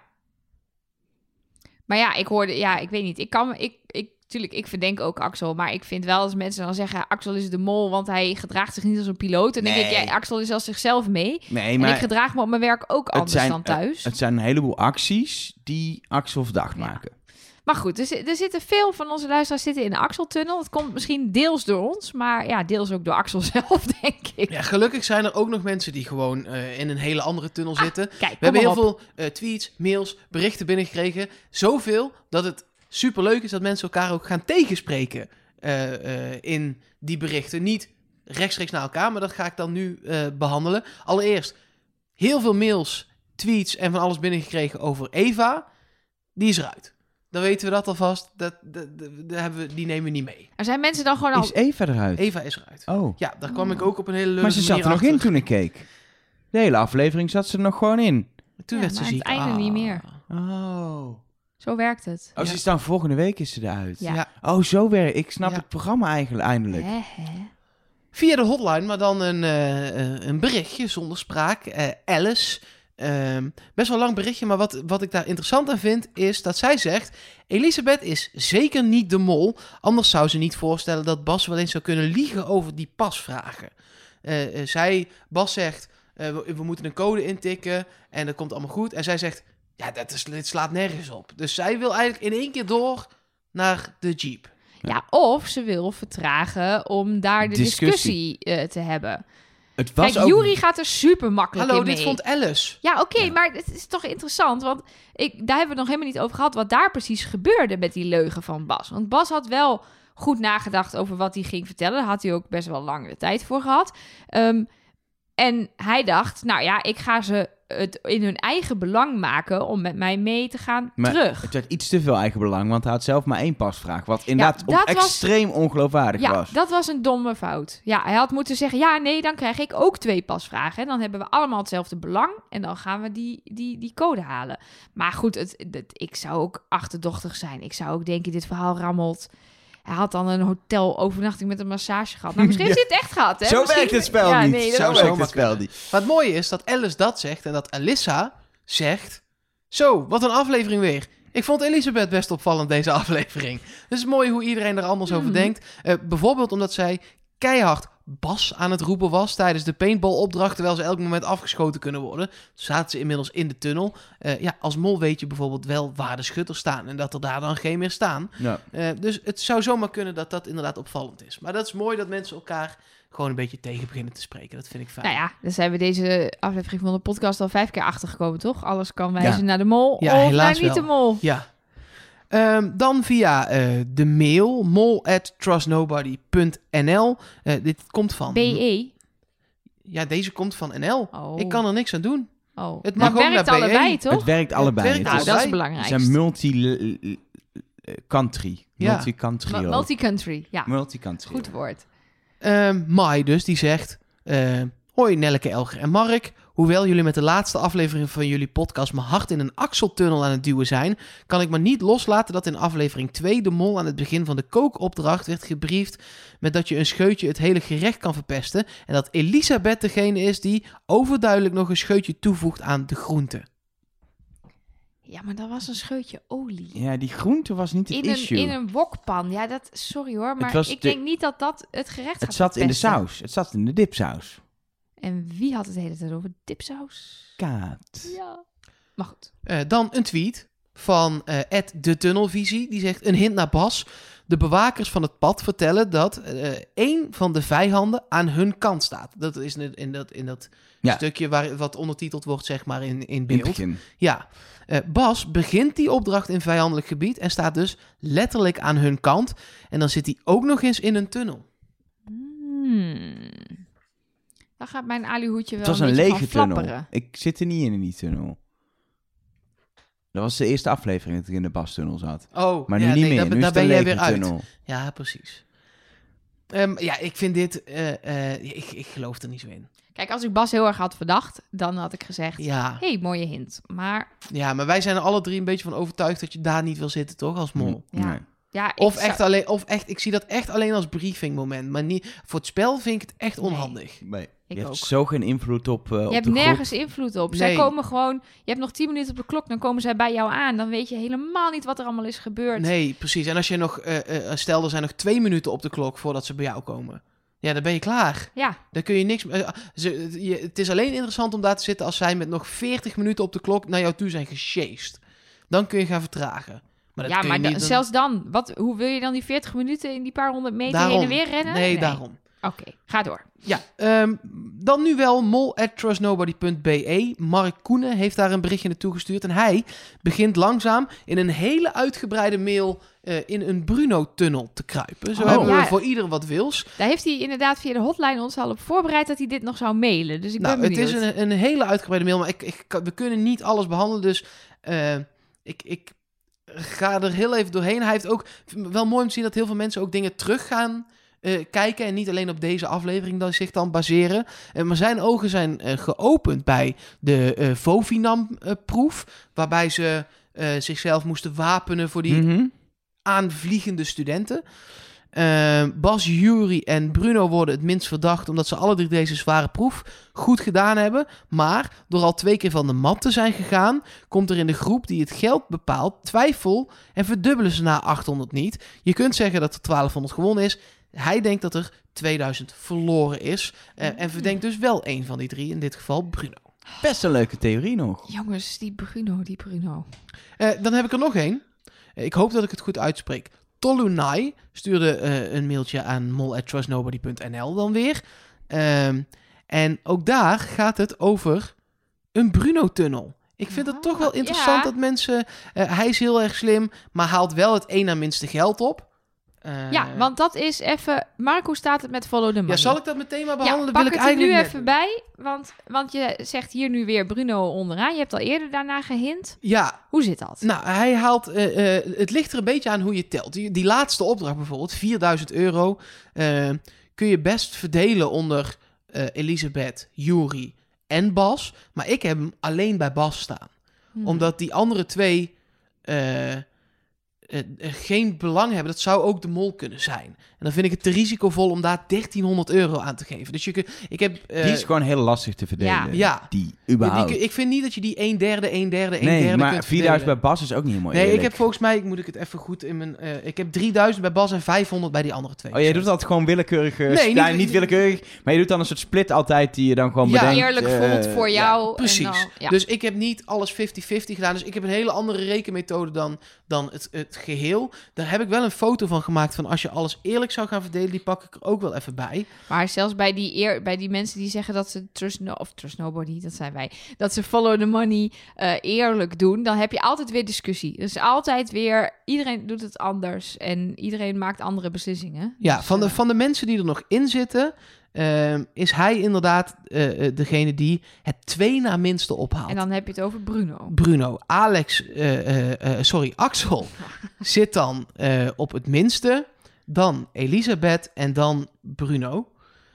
Maar ja, ik hoorde, ja, ik weet niet. Ik kan, ik, ik, tuurlijk, ik verdenk ook Axel, maar ik vind wel als mensen dan zeggen, Axel is de mol, want hij gedraagt zich niet als een piloot. En dan denk ik, ja, Axel is als zichzelf mee. Nee, En maar ik gedraag me op mijn werk ook anders zijn, dan thuis. het zijn een heleboel acties die Axel verdacht Ja. maken. Maar goed, er, zi- er zitten veel van onze luisteraars zitten in de Axeltunnel. Het komt misschien deels door ons, maar ja, deels ook door Axel (laughs) zelf, denk ik. Ja, gelukkig zijn er ook nog mensen die gewoon eh, in een hele andere tunnel zitten. Kijk, We kom hebben heel op. veel eh, tweets, mails, berichten binnengekregen. Zoveel dat het superleuk is dat mensen elkaar ook gaan tegenspreken eh, eh, in die berichten. Niet rechtstreeks naar elkaar, maar dat ga ik dan nu eh, behandelen. Allereerst, heel veel mails, tweets en van alles binnengekregen over Eva. Die is eruit. Dan weten we dat alvast. Dat, dat, dat- dat hebben we, die nemen we niet mee. Er zijn mensen dan gewoon al... Is Eva eruit? Eva is eruit. Oh. Ja, daar kwam ik ook op een hele leuke Maar ze zat er nog in toen ik keek. De hele aflevering zat ze er nog gewoon in. Toen Ja, werd ze ziek. het einde niet meer. Oh. Zo werkt het. Oh, ze is dan volgende week is ze eruit. Ja. Ja. Oh, zo werkt Ik snap Ja. het programma eigenlijk eindelijk. Hè, hè. Via de hotline, maar dan een, eh, eh, een berichtje zonder spraak. Eh, Alice. Ehm, best wel lang berichtje, maar wat, wat ik daar interessant aan vind, is dat zij zegt: Elisabeth is zeker niet de mol. Anders zou ze niet voorstellen dat Bas wel eens zou kunnen liegen over die pasvragen. Eh, eh, zij, Bas zegt: eh, we, we moeten een code intikken en dat komt allemaal goed. En zij zegt: Ja, dat is, dit slaat nergens op. Dus zij wil eigenlijk in één keer door naar de Jeep. Ja, of ze wil vertragen om daar de Discussie. discussie, eh, te hebben. Het was Kijk, ook... Jury gaat er super makkelijk Hallo, in mee. dit vond Alice. Ja, oké, Ja. maar het is toch interessant, want ik, daar hebben we het nog helemaal niet over gehad wat daar precies gebeurde met die leugen van Bas. Want Bas had wel goed nagedacht over wat hij ging vertellen. Daar had hij ook best wel lang de tijd voor gehad. Ehm, en hij dacht, nou ja, ik ga ze het in hun eigen belang maken om met mij mee te gaan Maar terug. Het werd iets te veel eigen belang, want hij had zelf maar één pasvraag. Wat inderdaad dat op was- extreem ongeloofwaardig Ja, was. dat was een domme fout. Ja, hij had moeten zeggen, ja, nee, dan krijg ik ook twee pasvragen. En dan hebben we allemaal hetzelfde belang en dan gaan we die, die, die code halen. Maar goed, het, het- ik zou ook achterdochtig zijn. Ik zou ook denken, dit verhaal rammelt. Hij had dan een hotel overnachting met een massage gehad. Nou, misschien (laughs) heeft hij het echt gehad, hè? Zo Misschien- werkt het spel Ja, niet. nee, Zo werkt het spel niet. Maar het mooie is dat Alice dat zegt en dat Alyssa zegt... Zo, wat een aflevering weer. Ik vond Elisabeth best opvallend deze (laughs) aflevering. Dus het is mooi hoe iedereen er anders over Mhm. denkt. Eh, bijvoorbeeld omdat zij keihard Bas aan het roepen was tijdens de paintball-opdracht... terwijl ze elk moment afgeschoten kunnen worden. Zaten ze inmiddels in de tunnel. Eh, ja, als mol weet je bijvoorbeeld wel waar de schutters staan... en dat er daar dan geen meer staan. Ja. Eh, dus het zou zomaar kunnen dat dat inderdaad opvallend is. Maar dat is mooi dat mensen elkaar gewoon een beetje tegen beginnen te spreken. Dat vind ik fijn. Nou ja, dan zijn we deze aflevering van de podcast al vijf keer achtergekomen, toch? Alles kan wijzen Ja. naar de mol Ja, of helaas naar niet wel. de mol. Ja. Ehm, dan via eh, de mail mol at trustnobody.nl. Eh, dit komt van... BE. Ja, deze komt van NL. Oh. Ik kan er niks aan doen. Oh. Het Maar mag ook werkt BE. allebei, toch? Het werkt allebei. werkt nou, is- dat is allebei. het zijn multi-country. Ja. Multi-country. Mu- ook. Multi-country, ja. Multi-country. Goed woord. Ehm Mai dus, die zegt... eh, Hoi Nelleke, Elger en Mark. Hoewel jullie met de laatste aflevering van jullie podcast mijn hart in een axeltunnel aan het duwen zijn, kan ik maar niet loslaten dat in aflevering 2 de mol aan het begin van de kookopdracht werd gebriefd met dat je een scheutje het hele gerecht kan verpesten en dat Elisabeth degene is die overduidelijk nog een scheutje toevoegt aan de groente. Ja, maar dat was een scheutje olie. Ja, die groente was niet het In een, issue. in een wokpan. Ja, dat, sorry hoor, maar ik de- denk niet dat dat het gerecht gaat het zat in de saus. Het zat in de dipsaus. En wie had het de hele tijd over dipsaus? Kaat. Ja. Maar goed. Eh, dan een tweet van eh Ed de Tunnelvisie. Die zegt, een hint naar Bas. De bewakers van het pad vertellen dat eh één van de vijanden aan hun kant staat. Dat is in, in dat, in dat Ja. stukje waar, wat ondertiteld wordt, zeg maar, in, in beeld. begin. Ja, Eh, Bas begint die opdracht in vijandelijk gebied en staat dus letterlijk aan hun kant. En dan zit hij ook nog eens in een tunnel. Hmm. Dan gaat mijn alihoedje wel Het was een beetje lege van tunnel. flapperen. Ik zit er niet in, in die tunnel. Dat was de eerste aflevering dat ik in de bastunnel zat. Oh, Maar nu ja, niet nee, meer. Nu daar ben jij weer uit. Ja, precies. Ehm, ja, ik vind dit... eh, eh, ik, ik geloof er niet zo in. Kijk, als ik Bas heel erg had verdacht, dan had ik gezegd... Ja, hey, mooie hint. Maar ja, maar wij zijn er alle drie een beetje van overtuigd dat je daar niet wil zitten, toch? Als mol. Ja. Nee. ja, Of zou- echt alleen, of echt, ik zie dat echt alleen als briefingmoment. Maar niet, voor het spel vind ik het echt Nee. onhandig. Nee. Ik je hebt zo geen invloed op, eh, op Je hebt de groep. nergens invloed op. Zij komen gewoon... Je hebt nog 10 minuten op de klok, dan komen zij bij jou aan. Dan weet je helemaal niet wat er allemaal is gebeurd. Nee, precies. En als je nog, eh, eh, stel er zijn nog twee minuten op de klok voordat ze bij jou komen. Ja, dan ben je klaar. Ja, Dan kun je niks. Ze, je, het is alleen interessant om daar te zitten als zij met nog 40 minuten op de klok naar jou toe zijn gesjeest. Dan kun je gaan vertragen. Maar dat ja kun maar niet, dan- zelfs dan. Wat, hoe wil je dan die 40 minuten in die paar honderd meter Daarom. heen en weer rennen? Nee, daarom. Oké, ga door. Ja, ehm, dan nu wel mol at trustnobody.be. Mark Koenen heeft daar een berichtje naartoe gestuurd. En hij begint langzaam in een hele uitgebreide mail eh, in een Bruno-tunnel te kruipen. Zo Oh. hebben we Ja. voor ieder wat wils. Daar heeft hij inderdaad via de hotline ons al op voorbereid dat hij dit nog zou mailen. Dus ik nou, ben het benieuwd. is een, een hele uitgebreide mail, maar ik, ik, we kunnen niet alles behandelen. Dus eh, ik, ik ga er heel even doorheen. Hij heeft ook wel mooi om te zien dat heel veel mensen ook dingen terug eh, kijken. En niet alleen op deze aflevering dan zich dan baseren. Eh, maar zijn ogen zijn eh, geopend bij de Vovinam-proef. waarbij ze zichzelf moesten wapenen voor die Mhm. aanvliegende studenten. Bas, Jury en Bruno worden het minst verdacht omdat ze alle drie deze zware proef goed gedaan hebben. Maar door al twee keer van de mat te zijn gegaan, komt er in de groep die het geld bepaalt twijfel en verdubbelen ze na 800 niet. Je kunt zeggen dat er 1200 gewonnen is. Hij denkt dat er 2000 verloren is. eh, en verdenkt dus wel een van die drie, in dit geval Bruno. Best een leuke theorie nog. Jongens, die Bruno, die Bruno. Eh, dan heb ik er nog één. Eh, ik hoop dat ik het goed uitspreek. Tolunai stuurde eh, een mailtje aan mol@trustnobody.nl dan weer. Ehm, en ook daar gaat het over een Bruno-tunnel. Ik vind het Ah, toch wel interessant ja. dat mensen... eh, hij is heel erg slim, maar haalt wel het één na minste geld op. Eh, ja, want dat is even... Mark, hoe staat het met Follow the Money? Ja, zal ik dat meteen maar behandelen? Ja, pak wil ik het er nu even bij. Want, want je zegt hier nu weer Bruno onderaan. Je hebt al eerder daarna gehint. Ja, Hoe zit dat? Nou, hij haalt. eh, eh, het ligt er een beetje aan hoe je telt. Die, die laatste opdracht bijvoorbeeld, 4000 euro. kun je best verdelen onder Elisabeth, Yuri en Bas. Maar ik heb hem alleen bij Bas staan. Hmm. Omdat die andere twee. Eh, eh, geen belang hebben. Dat zou ook de mol kunnen zijn. En dan vind ik het te risicovol om daar 1300 euro aan te geven. Dus je kun, ik heb. eh, die is gewoon heel lastig te verdelen. Ja. Ja. Die, überhaupt. ik vind niet dat je die 1 derde, 1 derde, 1 nee, derde maar kunt 4000 verdelen. bij Bas is ook niet helemaal Nee, ik heb volgens mij, moet ik het even goed in mijn... eh, ik heb 3000 bij Bas en 500 bij die andere twee. Oh, jij doet altijd gewoon willekeurig... Nee, niet- willekeurig, maar je doet dan een soort split altijd die je dan gewoon Ja. bedenkt. Eerlijk voelt voor jou. en Precies. dan- ja. Dus ik heb niet alles 50-50 gedaan. Dus ik heb een hele andere rekenmethode dan, dan het, het geheel. Daar heb ik wel een foto van gemaakt van als je alles eerlijk zou gaan verdelen. Die pak ik er ook wel even bij. Maar zelfs bij die, eer, bij die mensen die zeggen dat ze trust, no, of trust nobody, dat zijn wij, dat ze follow the money eh, eerlijk doen, dan heb je altijd weer discussie. Dus altijd weer, iedereen doet het anders en iedereen maakt andere beslissingen. Ja, Dus, van de, eh, van de mensen die er nog in zitten... ehm, is hij inderdaad eh, eh, degene die het twee na minste ophaalt. En dan heb je het over Bruno. Bruno, Alex, eh, sorry, Axel (laughs) zit dan op het minste. Dan Elisabeth en dan Bruno.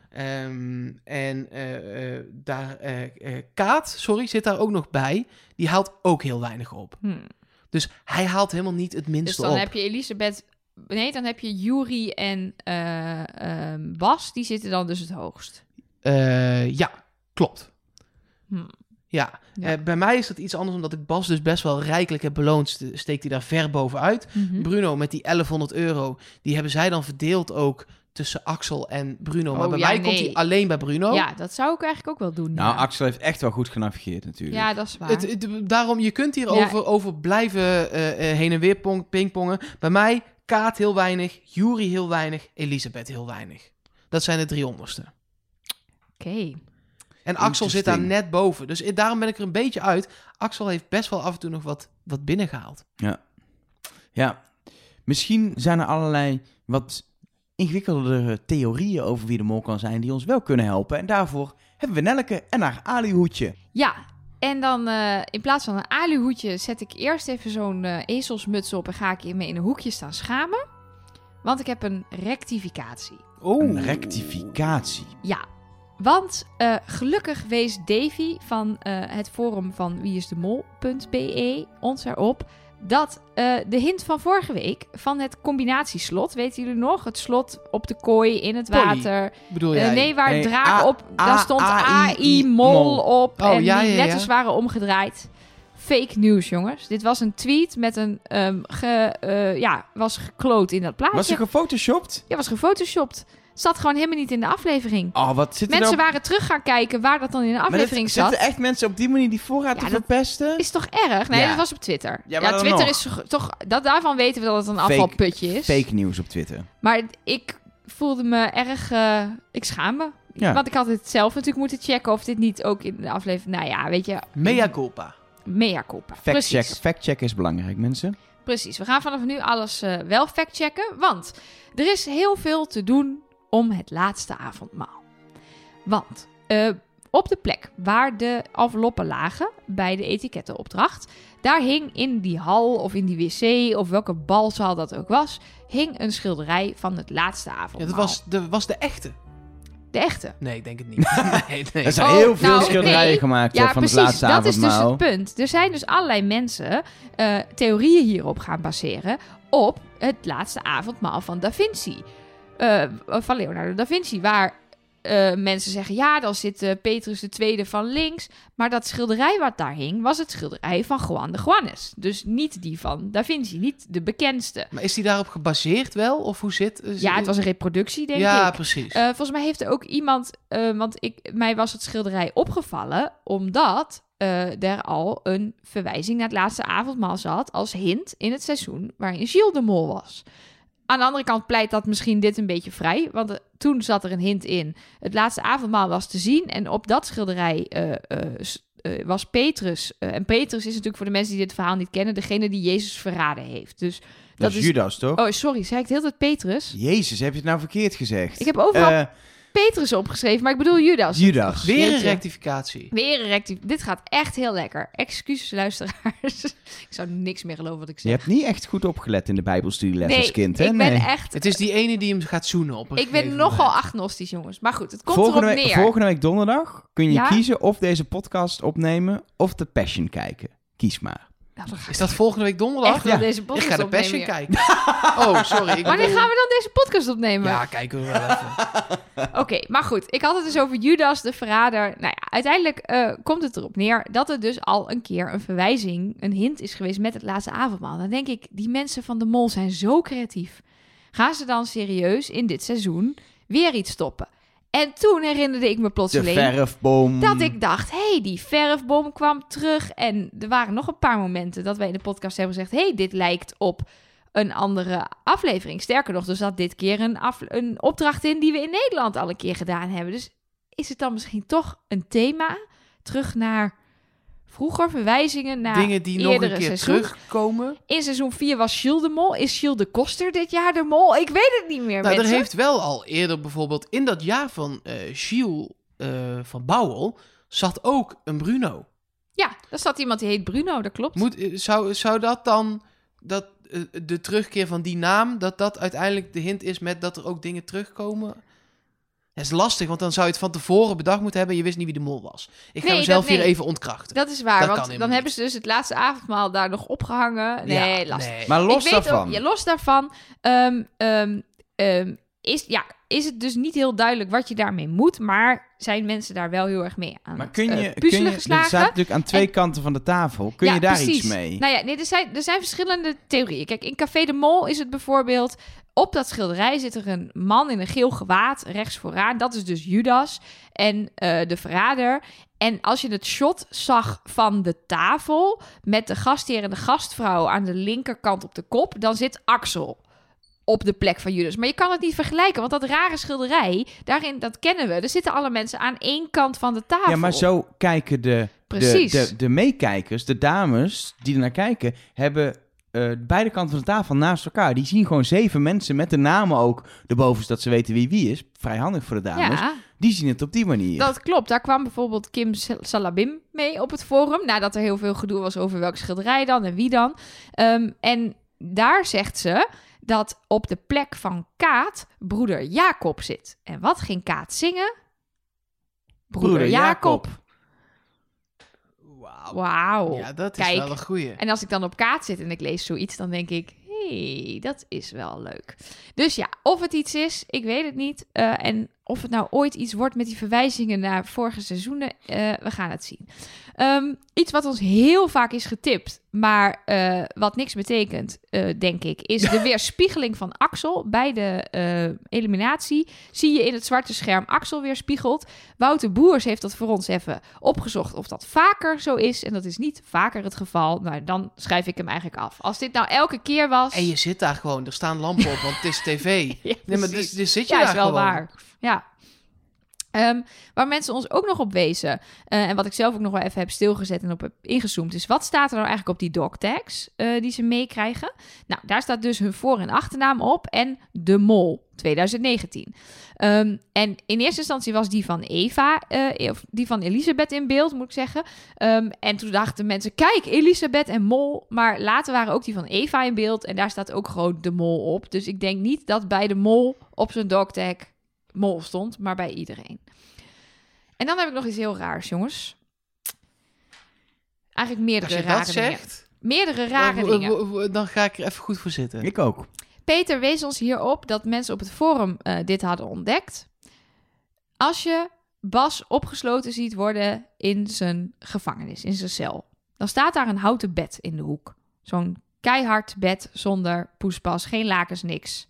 Ehm, en daar, Kaat, sorry, zit daar ook nog bij. Die haalt ook heel weinig op. Hm. Dus hij haalt helemaal niet het Dus minste dan op. heb je Elisabeth, nee, dan heb je Yuri en eh, ehm, Bas, die zitten dan dus het hoogst. Eh, ja, klopt. Hm. Ja, Ja. Eh, bij mij is dat iets anders, omdat ik Bas dus best wel rijkelijk heb beloond. Ste- Steekt hij daar ver bovenuit. Mhm. Bruno met die 1100 euro, die hebben zij dan verdeeld ook tussen Axel en Bruno. Maar Oh, bij ja, mij komt nee. hij alleen bij Bruno. Ja, dat zou ik eigenlijk ook wel doen. Nou, ja. Axel heeft echt wel goed genavigeerd natuurlijk. ja, dat is waar. Het, het- daarom, je kunt hier Ja. over, over blijven eh, eh, heen en weer pong, pingpongen. Bij mij, Kaat heel weinig, Jury heel weinig, Elisabeth heel weinig. Dat zijn de drie onderste. Oké. En Axel zit daar net boven. Dus daarom ben ik er een beetje uit. Axel heeft best wel af en toe nog wat, wat binnengehaald. Ja, misschien zijn er allerlei wat ingewikkeldere theorieën over wie de mol kan zijn die ons wel kunnen helpen. En daarvoor hebben we Nelleke en haar alihoedje. Ja, en dan eh, in plaats van een aluhoedje zet ik eerst even zo'n eh, ezelsmuts op en ga ik hiermee in een hoekje staan schamen. Want ik heb een rectificatie. Een rectificatie. Ja, want eh, gelukkig wees Davy van eh, het forum van wieisdemol.be ons erop dat eh, de hint van vorige week van het combinatieslot, weten jullie nog? Het slot op de kooi in het water. Bedoel Eh, jij? nee, waar Nee, draak A- op, daar stond AI AI mol mol. op Oh, en ja, die ja, ja. letters waren omgedraaid. Fake news, jongens. Dit was een tweet met een, ehm, ge, eh, ja, was gekloot in dat plaatje. Was ze gefotoshopt? Ja, was gefotoshopt. Zat gewoon helemaal niet in de aflevering. Oh, wat zit er Mensen nou... waren terug gaan kijken waar dat dan in de aflevering dat- zat. Zitten echt mensen op die manier die voorraad Ja, te verpesten? Is toch erg? Nee, Ja. dat was op Twitter. Ja, Twitter nog. is toch-. Dat, daarvan weten we dat het een Fake- afvalputje is. Fake nieuws op Twitter. Maar ik voelde me erg... eh, ik schaam me. Want ik had het zelf natuurlijk moeten checken of dit niet ook in de aflevering... Nou ja, weet je... Mea culpa. Mea culpa. Fact check. Fact check is belangrijk, mensen. Precies. We gaan vanaf nu alles eh, wel factchecken. Want er is heel veel te doen om het laatste avondmaal. Want eh, op de plek waar de enveloppen lagen bij de etikettenopdracht... daar hing in die hal of in die wc of welke balzaal dat ook was... hing een schilderij van het laatste Ja, avondmaal. dat was de, was de echte. De echte. Nee, ik denk het niet. (laughs) nee, nee. Er zijn Oh, heel veel nou, schilderijen nee. gemaakt Ja, eh, van precies. het laatste dat is dus het punt. Er zijn dus allerlei mensen eh, theorieën hierop gaan baseren op het laatste avondmaal van Da Vinci. Eh, van Leonardo da Vinci, waar eh, mensen zeggen, ja, dan zit eh, Petrus II van links. Maar dat schilderij wat daar hing, was het schilderij van Juan de Juanes. Dus niet die van Da Vinci, niet de bekendste. Maar is die daarop gebaseerd wel? Of hoe zit... is- Ja, het was een reproductie, denk Ja, ik. precies. Eh, volgens mij heeft er ook iemand, want ik, mij was het schilderij opgevallen, omdat er al een verwijzing naar het laatste avondmaal zat als hint in het seizoen waarin Gilles de Mol was. Aan de andere kant pleit dat misschien dit een beetje vrij, want eh, toen zat er een hint in. Het laatste avondmaal was te zien en op dat schilderij eh, eh, was Petrus. en Petrus is natuurlijk voor de mensen die dit verhaal niet kennen, degene die Jezus verraden heeft. Dus dat is Judas, toch? Oh, sorry, zei ik de hele tijd Petrus? Jezus, heb je het nou verkeerd gezegd? Ik heb overal Petrus opgeschreven, maar ik bedoel Judas. Judas. Weer een rectificatie. Weer een. Dit gaat echt heel lekker. Excuses, luisteraars. (laughs) ik zou niks meer geloven wat ik Je zeg. hebt niet echt goed opgelet in de bijbelstudieles nee, als kind, hè? ik ben Nee. echt... Het is die ene die hem gaat zoenen op een ik ben nogal moment. agnostisch, jongens. Maar goed, het komt volgende, erop week, neer. volgende week donderdag kun je Ja? kiezen of deze podcast opnemen of The Passion kijken. Kies maar. Nou, Is dat volgende week donderdag? echt wel Ja. deze Ik podcast ga de opnemen Passion hier. kijken. (laughs) Oh, sorry. Ik Wanneer bedoel- gaan we dan deze podcast opnemen? Ja, kijken we wel even. (laughs) Oké, maar goed. Ik had het dus over Judas, de verrader. Nou ja, uiteindelijk eh, komt het erop neer dat er dus al een keer een verwijzing, een hint is geweest met het laatste avondmaal. Dan denk ik, die mensen van de mol zijn zo creatief. Gaan ze dan serieus in dit seizoen weer iets stoppen? En toen herinnerde ik me De plotseling verfboom. dat ik dacht, hé, hey, die verfboom kwam terug. En er waren nog een paar momenten dat wij in de podcast hebben gezegd... hé, hey, dit lijkt op een andere aflevering. Sterker nog, er zat dit keer een, af, een opdracht in... die we in Nederland al een keer gedaan hebben. Dus is het dan misschien toch een thema? Terug naar vroeger, verwijzingen naar Dingen die nog een keer seizoen. terugkomen. In seizoen 4 was Gilles de Mol. Is Gilles de Koster dit jaar de Mol? Ik weet het niet meer, Nou, er heeft wel al eerder bijvoorbeeld in dat jaar van eh, van Bouwel zat ook een Bruno. Ja, daar zat iemand die heet Bruno, dat klopt. Moet, eh, zou, zou dat dan, dat, de terugkeer van die naam, dat dat uiteindelijk de hint is met dat er ook dingen terugkomen? Dat is lastig, want dan zou je het van tevoren bedacht moeten hebben en je wist niet wie de mol was. Ik ga Nee, mezelf dat- nee. hier even ontkrachten. Dat is waar, Dat want dan hebben ze dus het laatste avondmaal daar nog opgehangen. Nee, Ja, lastig. nee. Maar los ik weet daarvan. Ook, ja, los daarvan. ehm, ehm, ehm, is, ja, is het dus niet heel duidelijk wat je daarmee moet. Maar zijn mensen daar wel heel erg mee aan Maar kun je, eh, kun je er geslagen. staat natuurlijk aan twee En- kanten van de tafel. Kun Ja, je daar precies. iets mee? Nou ja, nee, er, zijn, er zijn verschillende theorieën. Kijk, in Café de Mol is het bijvoorbeeld... Op dat schilderij zit er een man in een geel gewaad rechts vooraan. Dat is dus Judas en eh, de verrader. En als je het shot zag van de tafel... met de gastheer en de gastvrouw aan de linkerkant op de kop... dan zit Axel op de plek van Judas. Maar je kan het niet vergelijken, want dat rare schilderij... daarin, dat kennen we, er zitten alle mensen aan één kant van de tafel. Ja, maar zo kijken de, de, de, de meekijkers, de dames die er naar kijken, hebben eh, beide kanten van de tafel naast elkaar. Die zien gewoon zeven mensen met de namen ook erboven, zodat ze weten wie wie is. Vrij handig voor de dames. Ja, Die zien het op die manier. Dat klopt. Daar kwam bijvoorbeeld Kim Sal- Salabim mee op het forum. Nadat er heel veel gedoe was over welk schilderij dan en wie dan. Ehm, en daar zegt ze dat op de plek van Kaat broeder Jacob zit. En wat ging Kaat zingen? Broeder, Broeder Jacob. Jacob. Wauw. Ja, dat is Kijk. wel een goeie. En als ik dan op Kaat zit en ik lees zoiets, dan denk ik... hey, dat is wel leuk. Dus ja, of het iets is, ik weet het niet. Eh, en of het nou ooit iets wordt met die verwijzingen naar vorige seizoenen, eh, we gaan het zien. Ehm, iets wat ons heel vaak is getipt, maar eh, wat niks betekent, eh, denk ik, is de (laughs) weerspiegeling van Axel. Bij de eliminatie zie je in het zwarte scherm Axel weerspiegeld. Wouter Boers heeft dat voor ons even opgezocht of dat vaker zo is. En dat is niet vaker het geval. Nou, dan schrijf ik hem eigenlijk af. Als dit nou elke keer was... En je zit daar gewoon, er staan lampen op, want het is (laughs) tv. Ja, Nee, maar dus, dus zit je Ja, daar is wel gewoon. waar. Ja. Ehm, waar mensen ons ook nog op wezen, eh, en wat ik zelf ook nog wel even heb stilgezet en op heb ingezoomd, is wat staat er nou eigenlijk op die dog tags eh, die ze meekrijgen? Nou, daar staat dus hun voor- en achternaam op en de mol 2019. Ehm, en in eerste instantie was die van Eva, eh, of die van Elisabeth in beeld, moet ik zeggen. Ehm, en toen dachten mensen, kijk, Elisabeth en mol. Maar later waren ook die van Eva in beeld en daar staat ook gewoon de mol op. Dus ik denk niet dat bij de mol op zijn dogtag mol stond, maar bij iedereen. En dan heb ik nog iets heel raars, jongens. Eigenlijk Als meerdere je rare dat dingen. zegt, Meerdere rare dan, dingen. dan ga ik er even goed voor zitten. Ik ook. Peter wees ons hierop dat mensen op het forum eh, dit hadden ontdekt. Als je Bas opgesloten ziet worden in zijn gevangenis, in zijn cel, dan staat daar een houten bed in de hoek. Zo'n keihard bed zonder poespas, geen lakens, niks.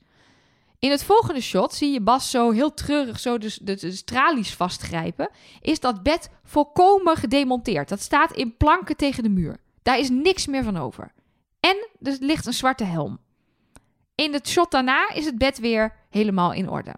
In het volgende shot zie je Bas zo heel treurig zo de, de, tralies vastgrijpen. Is dat bed volkomen gedemonteerd. Dat staat in planken tegen de muur. Daar is niks meer van over. En er ligt een zwarte helm. In het shot daarna is het bed weer helemaal in orde.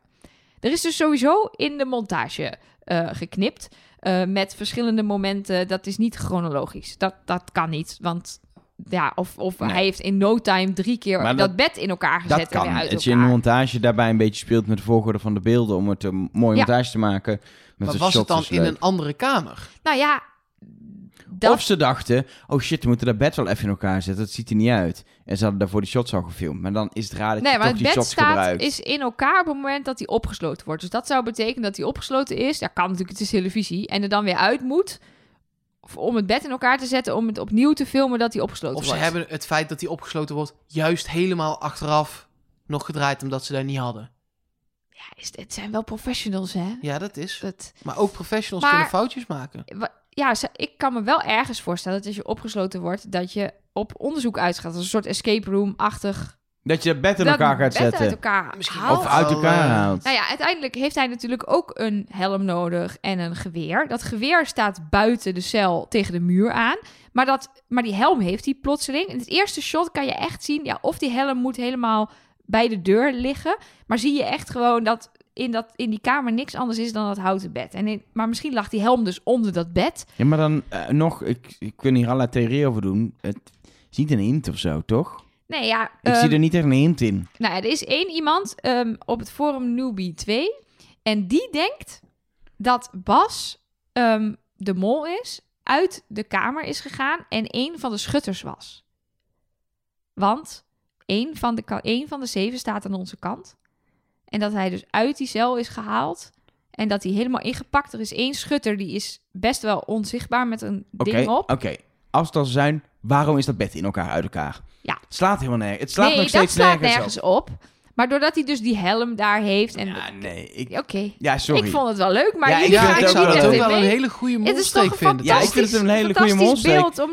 Er is dus sowieso in de montage eh, geknipt. eh, met verschillende momenten. Dat is niet chronologisch. Dat, dat kan niet. Want ja, of, of Nee. hij heeft in no time drie keer dat, dat- bed in elkaar gezet Dat en weer kan. uit Dat je in de montage daarbij een beetje speelt met de volgorde van de beelden om het een mooie Ja. montage te maken. Met maar de was het dan in leuk. een andere kamer? Nou ja, dat, Of ze dachten, oh shit, we moeten dat bed wel even in elkaar zetten. Dat ziet er niet uit. En ze hadden daarvoor die shots al gefilmd. Maar dan is het raar dat nee, je maar toch het die bed shots staat, gebruikt. is in elkaar op het moment dat hij opgesloten wordt. Dus dat zou betekenen dat hij opgesloten is. Ja, kan natuurlijk, het is televisie. En er dan weer uit moet of om het bed in elkaar te zetten, om het opnieuw te filmen dat hij opgesloten Of ze wordt. hebben het feit dat hij opgesloten wordt juist helemaal achteraf nog gedraaid omdat ze daar niet hadden. Ja, is, het zijn wel professionals, hè? Ja, dat is. Dat, Maar ook professionals Maar- kunnen foutjes maken. ja, ik kan me wel ergens voorstellen dat als je opgesloten wordt, dat je op onderzoek uitgaat. Als een soort escape room-achtig. Dat je het bed in dat elkaar gaat bed uit zetten. elkaar Misschien haalt. Of uit elkaar haalt. Nou ja, uiteindelijk heeft hij natuurlijk ook een helm nodig en een geweer. Dat geweer staat buiten de cel tegen de muur aan. Maar, dat, maar die helm heeft hij plotseling. In het eerste shot kan je echt zien ja, of die helm moet helemaal bij de deur liggen. Maar zie je echt gewoon dat in, dat in die kamer niks anders is dan dat houten bed. En in- maar misschien lag die helm dus onder dat bed. Ja, maar dan eh, nog, ik, ik wil hier allerlei theorieën over doen. Het is niet een hint of zo, toch? Nee, ja. Ik ehm, zie er niet echt een hint in. Nou er is één iemand ehm, op het forum Newbie 2. En die denkt dat Bas ehm, de mol is, uit de kamer is gegaan en één van de schutters was. Want één van, de, één van de zeven staat aan onze kant. En dat hij dus uit die cel is gehaald. En dat hij helemaal ingepakt. Er is één schutter, die is best wel onzichtbaar met een ding op. oké. Als zou zijn, waarom is dat bed in elkaar uit elkaar? Ja. Het slaat helemaal nergens. Het slaat nee, nog steeds dat slaat nergens, nergens op. op. Maar doordat hij dus die helm daar heeft en... Ja, nee. Ik, Oké, ja, sorry. ik vond het wel leuk, maar Ja, jullie Ja, vind ik het zou ook dat wel ook wel een hele goede een vinden. Ja, ik vind het een hele goede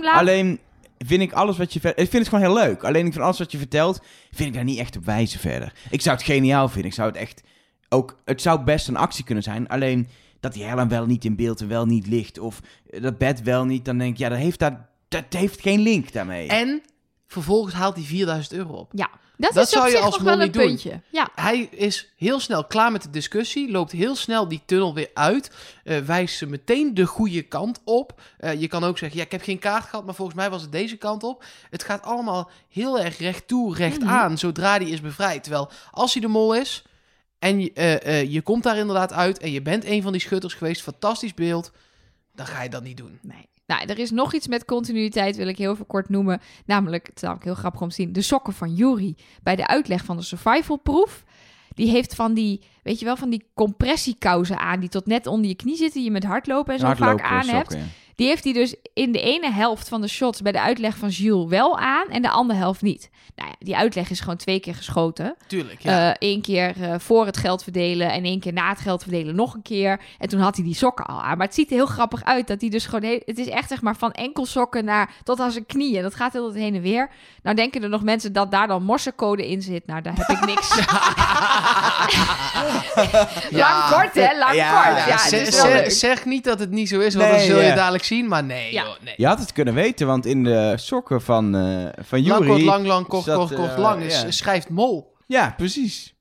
later... Alleen vind ik alles wat je... ver- Ik vind het gewoon heel leuk. Alleen ik vind alles wat je vertelt, vind ik daar niet echt op wijzen verder. Ik zou het geniaal vinden. Ik zou het echt... Ook, het zou best een actie kunnen zijn. Alleen dat die helm wel niet in beeld en wel niet ligt. Of dat bed wel niet. Dan denk ik, ja, dat heeft, daar, dat heeft geen link daarmee. En vervolgens haalt hij 4000 euro op. Ja, dat, Dat is zou op je zich als nog wel een doen. puntje. Ja, Hij is heel snel klaar met de discussie, loopt heel snel die tunnel weer uit, eh, wijst ze meteen de goede kant op. Eh, je kan ook zeggen, ja, ik heb geen kaart gehad, maar volgens mij was het deze kant op. Het gaat allemaal heel erg recht toe, recht Mhm. aan, zodra die is bevrijd. Terwijl als hij de mol is en je, eh, eh, je komt daar inderdaad uit en je bent een van die schutters geweest, fantastisch beeld, dan ga je dat niet doen. nee. Nou, er is nog iets met continuïteit, wil ik heel even kort noemen. Namelijk, het is namelijk heel grappig om te zien, de sokken van Yuri bij de uitleg van de survival proef. Die heeft van die, weet je wel, van die compressiekousen aan die tot net onder je knie zitten, die je met hardlopen en zo Hardlopen, vaak aan hebt. ja. Die heeft hij dus in de ene helft van de shots bij de uitleg van Jules wel aan en de andere helft niet. Nou ja, die uitleg is gewoon twee keer geschoten. Tuurlijk, ja. Eén keer eh, voor het geld verdelen en één keer na het geld verdelen nog een keer. En toen had hij die sokken al aan. Maar het ziet er heel grappig uit dat hij dus gewoon... heel- het is echt zeg maar van enkel sokken naar tot aan zijn knieën. Dat gaat heel het heen en weer. Nou denken er nog mensen dat daar dan morsecode in zit. Nou, daar heb ik niks. (laughs) Lang kort hè, lang Ja, kort. Ja, zeg, niet dat het niet zo is, want Nee, dan zul je ja. dadelijk zien. Maar nee, Ja. joh, nee. Je had het kunnen weten, want in de sokken van, eh van Lang, kort, lang, lang, kort, zat, kort, kort, eh, lang. is- ja. Schrijft mol. Ja, precies.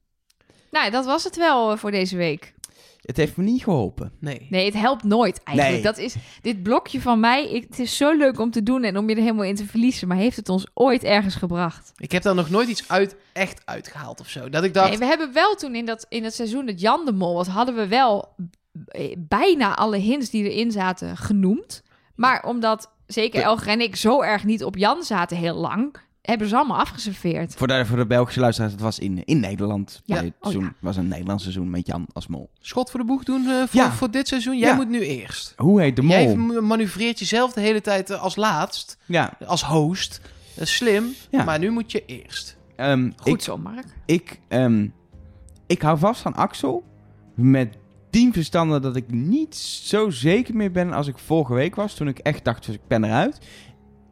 Nou, dat was het wel eh, voor deze week. Het heeft me niet geholpen. Nee. Nee, het helpt nooit eigenlijk. Nee. Dat is dit blokje van mij. Ik, het is zo leuk om te doen en om je er helemaal in te verliezen. Maar heeft het ons ooit ergens gebracht? Ik heb daar nog nooit iets uit, echt uitgehaald of zo. Dat ik dacht, Nee, we hebben wel toen in dat, in dat seizoen dat Jan de Mol was, hadden we wel bijna alle hints die erin zaten genoemd. Maar omdat zeker Elger en ik zo erg niet op Jan zaten heel lang, hebben ze allemaal afgeserveerd. Voor de, voor de Belgische luisteraars, het was in, in Nederland. Ja. Bij het Oh, seizoen, ja. was een Nederlands seizoen met Jan als mol. schot voor de boeg doen eh, voor, Ja. voor dit seizoen. Jij Ja. moet nu eerst. Hoe heet de mol? Jij manoeuvreert jezelf de hele tijd eh, als laatst, Ja, als host. Dat is slim, Ja. maar nu moet je eerst. ehm, Goed ik, zo, Mark. ik, ehm, ik hou vast aan Axel. Met tien verstanden dat ik niet zo zeker meer ben als ik vorige week was. Toen ik echt dacht, ik ben eruit.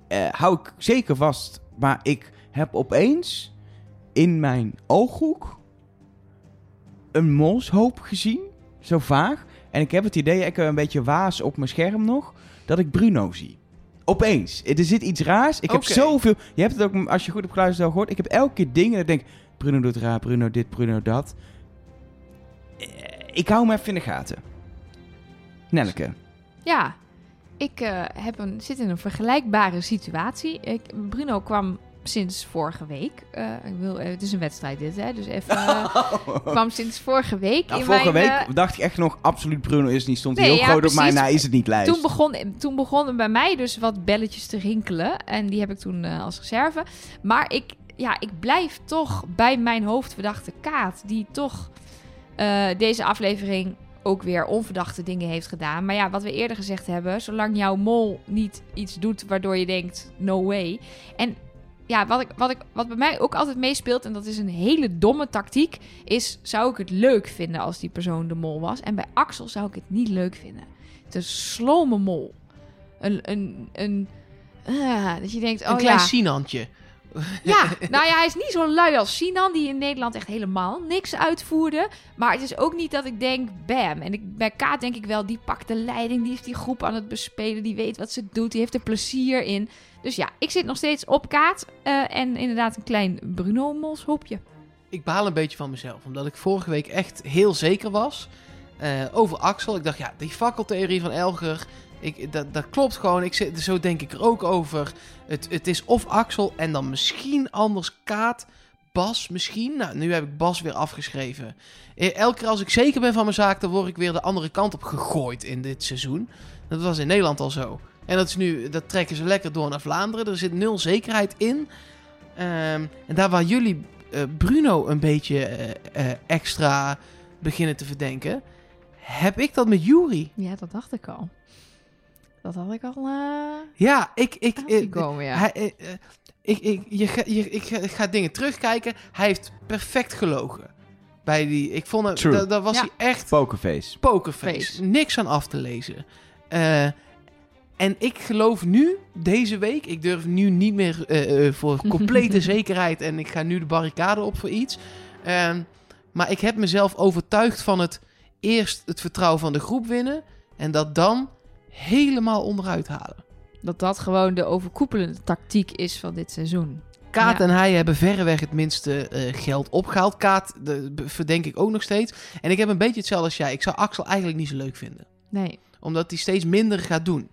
Eh, hou ik zeker vast. Maar ik heb opeens in mijn ooghoek een molshoop gezien. Zo vaag. En ik heb het idee, ik heb een beetje waas op mijn scherm nog, dat ik Bruno zie. Opeens. Er zit iets raars. Ik heb zoveel... Je hebt het ook, als je goed op geluisterd hebt gehoord. Ik heb elke keer dingen dat ik denk... Bruno doet raar, Bruno dit, Bruno dat. Eh, Ik hou hem even in de gaten. Nelleke. Ja, ik eh, heb een, zit in een vergelijkbare situatie. Ik, Bruno kwam sinds vorige week. eh, ik wil, eh, het is een wedstrijd dit, hè? Dus even. (laughs) kwam sinds vorige week. Nou, in vorige mijn, week dacht ik echt nog absoluut Bruno is niet. Stond hij Nee, heel ja, groot op mij. Nou is het niet lijst. toen, begon, toen begonnen bij mij dus wat belletjes te rinkelen. En die heb ik toen als reserve. Maar ik, ja, ik blijf toch bij mijn hoofdverdachte Kaat. Die toch eh, deze aflevering ook weer onverdachte dingen heeft gedaan. Maar ja, wat we eerder gezegd hebben. Zolang jouw mol niet iets doet waardoor je denkt, no way. En ja, wat, ik, wat, ik, wat bij mij ook altijd meespeelt, en dat is een hele domme tactiek, is zou ik het leuk vinden als die persoon de mol was. En bij Axel zou ik het niet leuk vinden. Het is een slome mol. Een, een, een, ah, dat je denkt, oh een klein ja. Sinantje. Ja, nou ja, hij is niet zo lui als Sinan, die in Nederland echt helemaal niks uitvoerde. Maar het is ook niet dat ik denk, bam. En ik, bij Kaat denk ik wel, die pakt de leiding, die is die groep aan het bespelen, die weet wat ze doet, die heeft er plezier in. Dus ja, ik zit nog steeds op Kaat eh, en inderdaad een klein Bruno-molshoopje. Ik baal een beetje van mezelf, omdat ik vorige week echt heel zeker was eh, over Axel. Ik dacht, ja, die fakkeltheorie van Elger, ik, dat, dat klopt gewoon. Ik, zo denk ik er ook over. Het, het is of Axel en dan misschien anders Kaat, Bas misschien. Nou, nu heb ik Bas weer afgeschreven. Eh, Elke keer als ik zeker ben van mijn zaak, dan word ik weer de andere kant op gegooid in dit seizoen. Dat was in Nederland al zo. En dat is nu, dat trekken ze lekker door naar Vlaanderen. Er zit nul zekerheid in. Ehm, en daar waar jullie eh, Bruno een beetje eh, eh, extra beginnen te verdenken, heb ik dat met Jury. Ja, dat dacht ik al. Dat had ik al uh, Ja, ik, ik, eh, komen, ja. hij, eh, eh, ik, ik, je, ik, ga- ik ga dingen terugkijken. Hij heeft perfect gelogen. Bij die, ik vond het, dat, dat was Ja. hij echt Pokerface. pokerface. Face. Niks aan af te lezen. Eh, en ik geloof nu, deze week, ik durf nu niet meer eh, eh, voor (laughs) complete zekerheid en ik ga nu de barricade op voor iets. Ehm, maar ik heb mezelf overtuigd van het eerst het vertrouwen van de groep winnen en dat dan helemaal onderuit halen. Dat dat gewoon de overkoepelende tactiek is van dit seizoen. Kaat Ja. en hij hebben verreweg het minste eh, geld opgehaald. Kaat de, verdenk ik ook nog steeds. En ik heb een beetje hetzelfde als jij. Ik zou Axel eigenlijk niet zo leuk vinden. Nee. Omdat hij steeds minder gaat doen.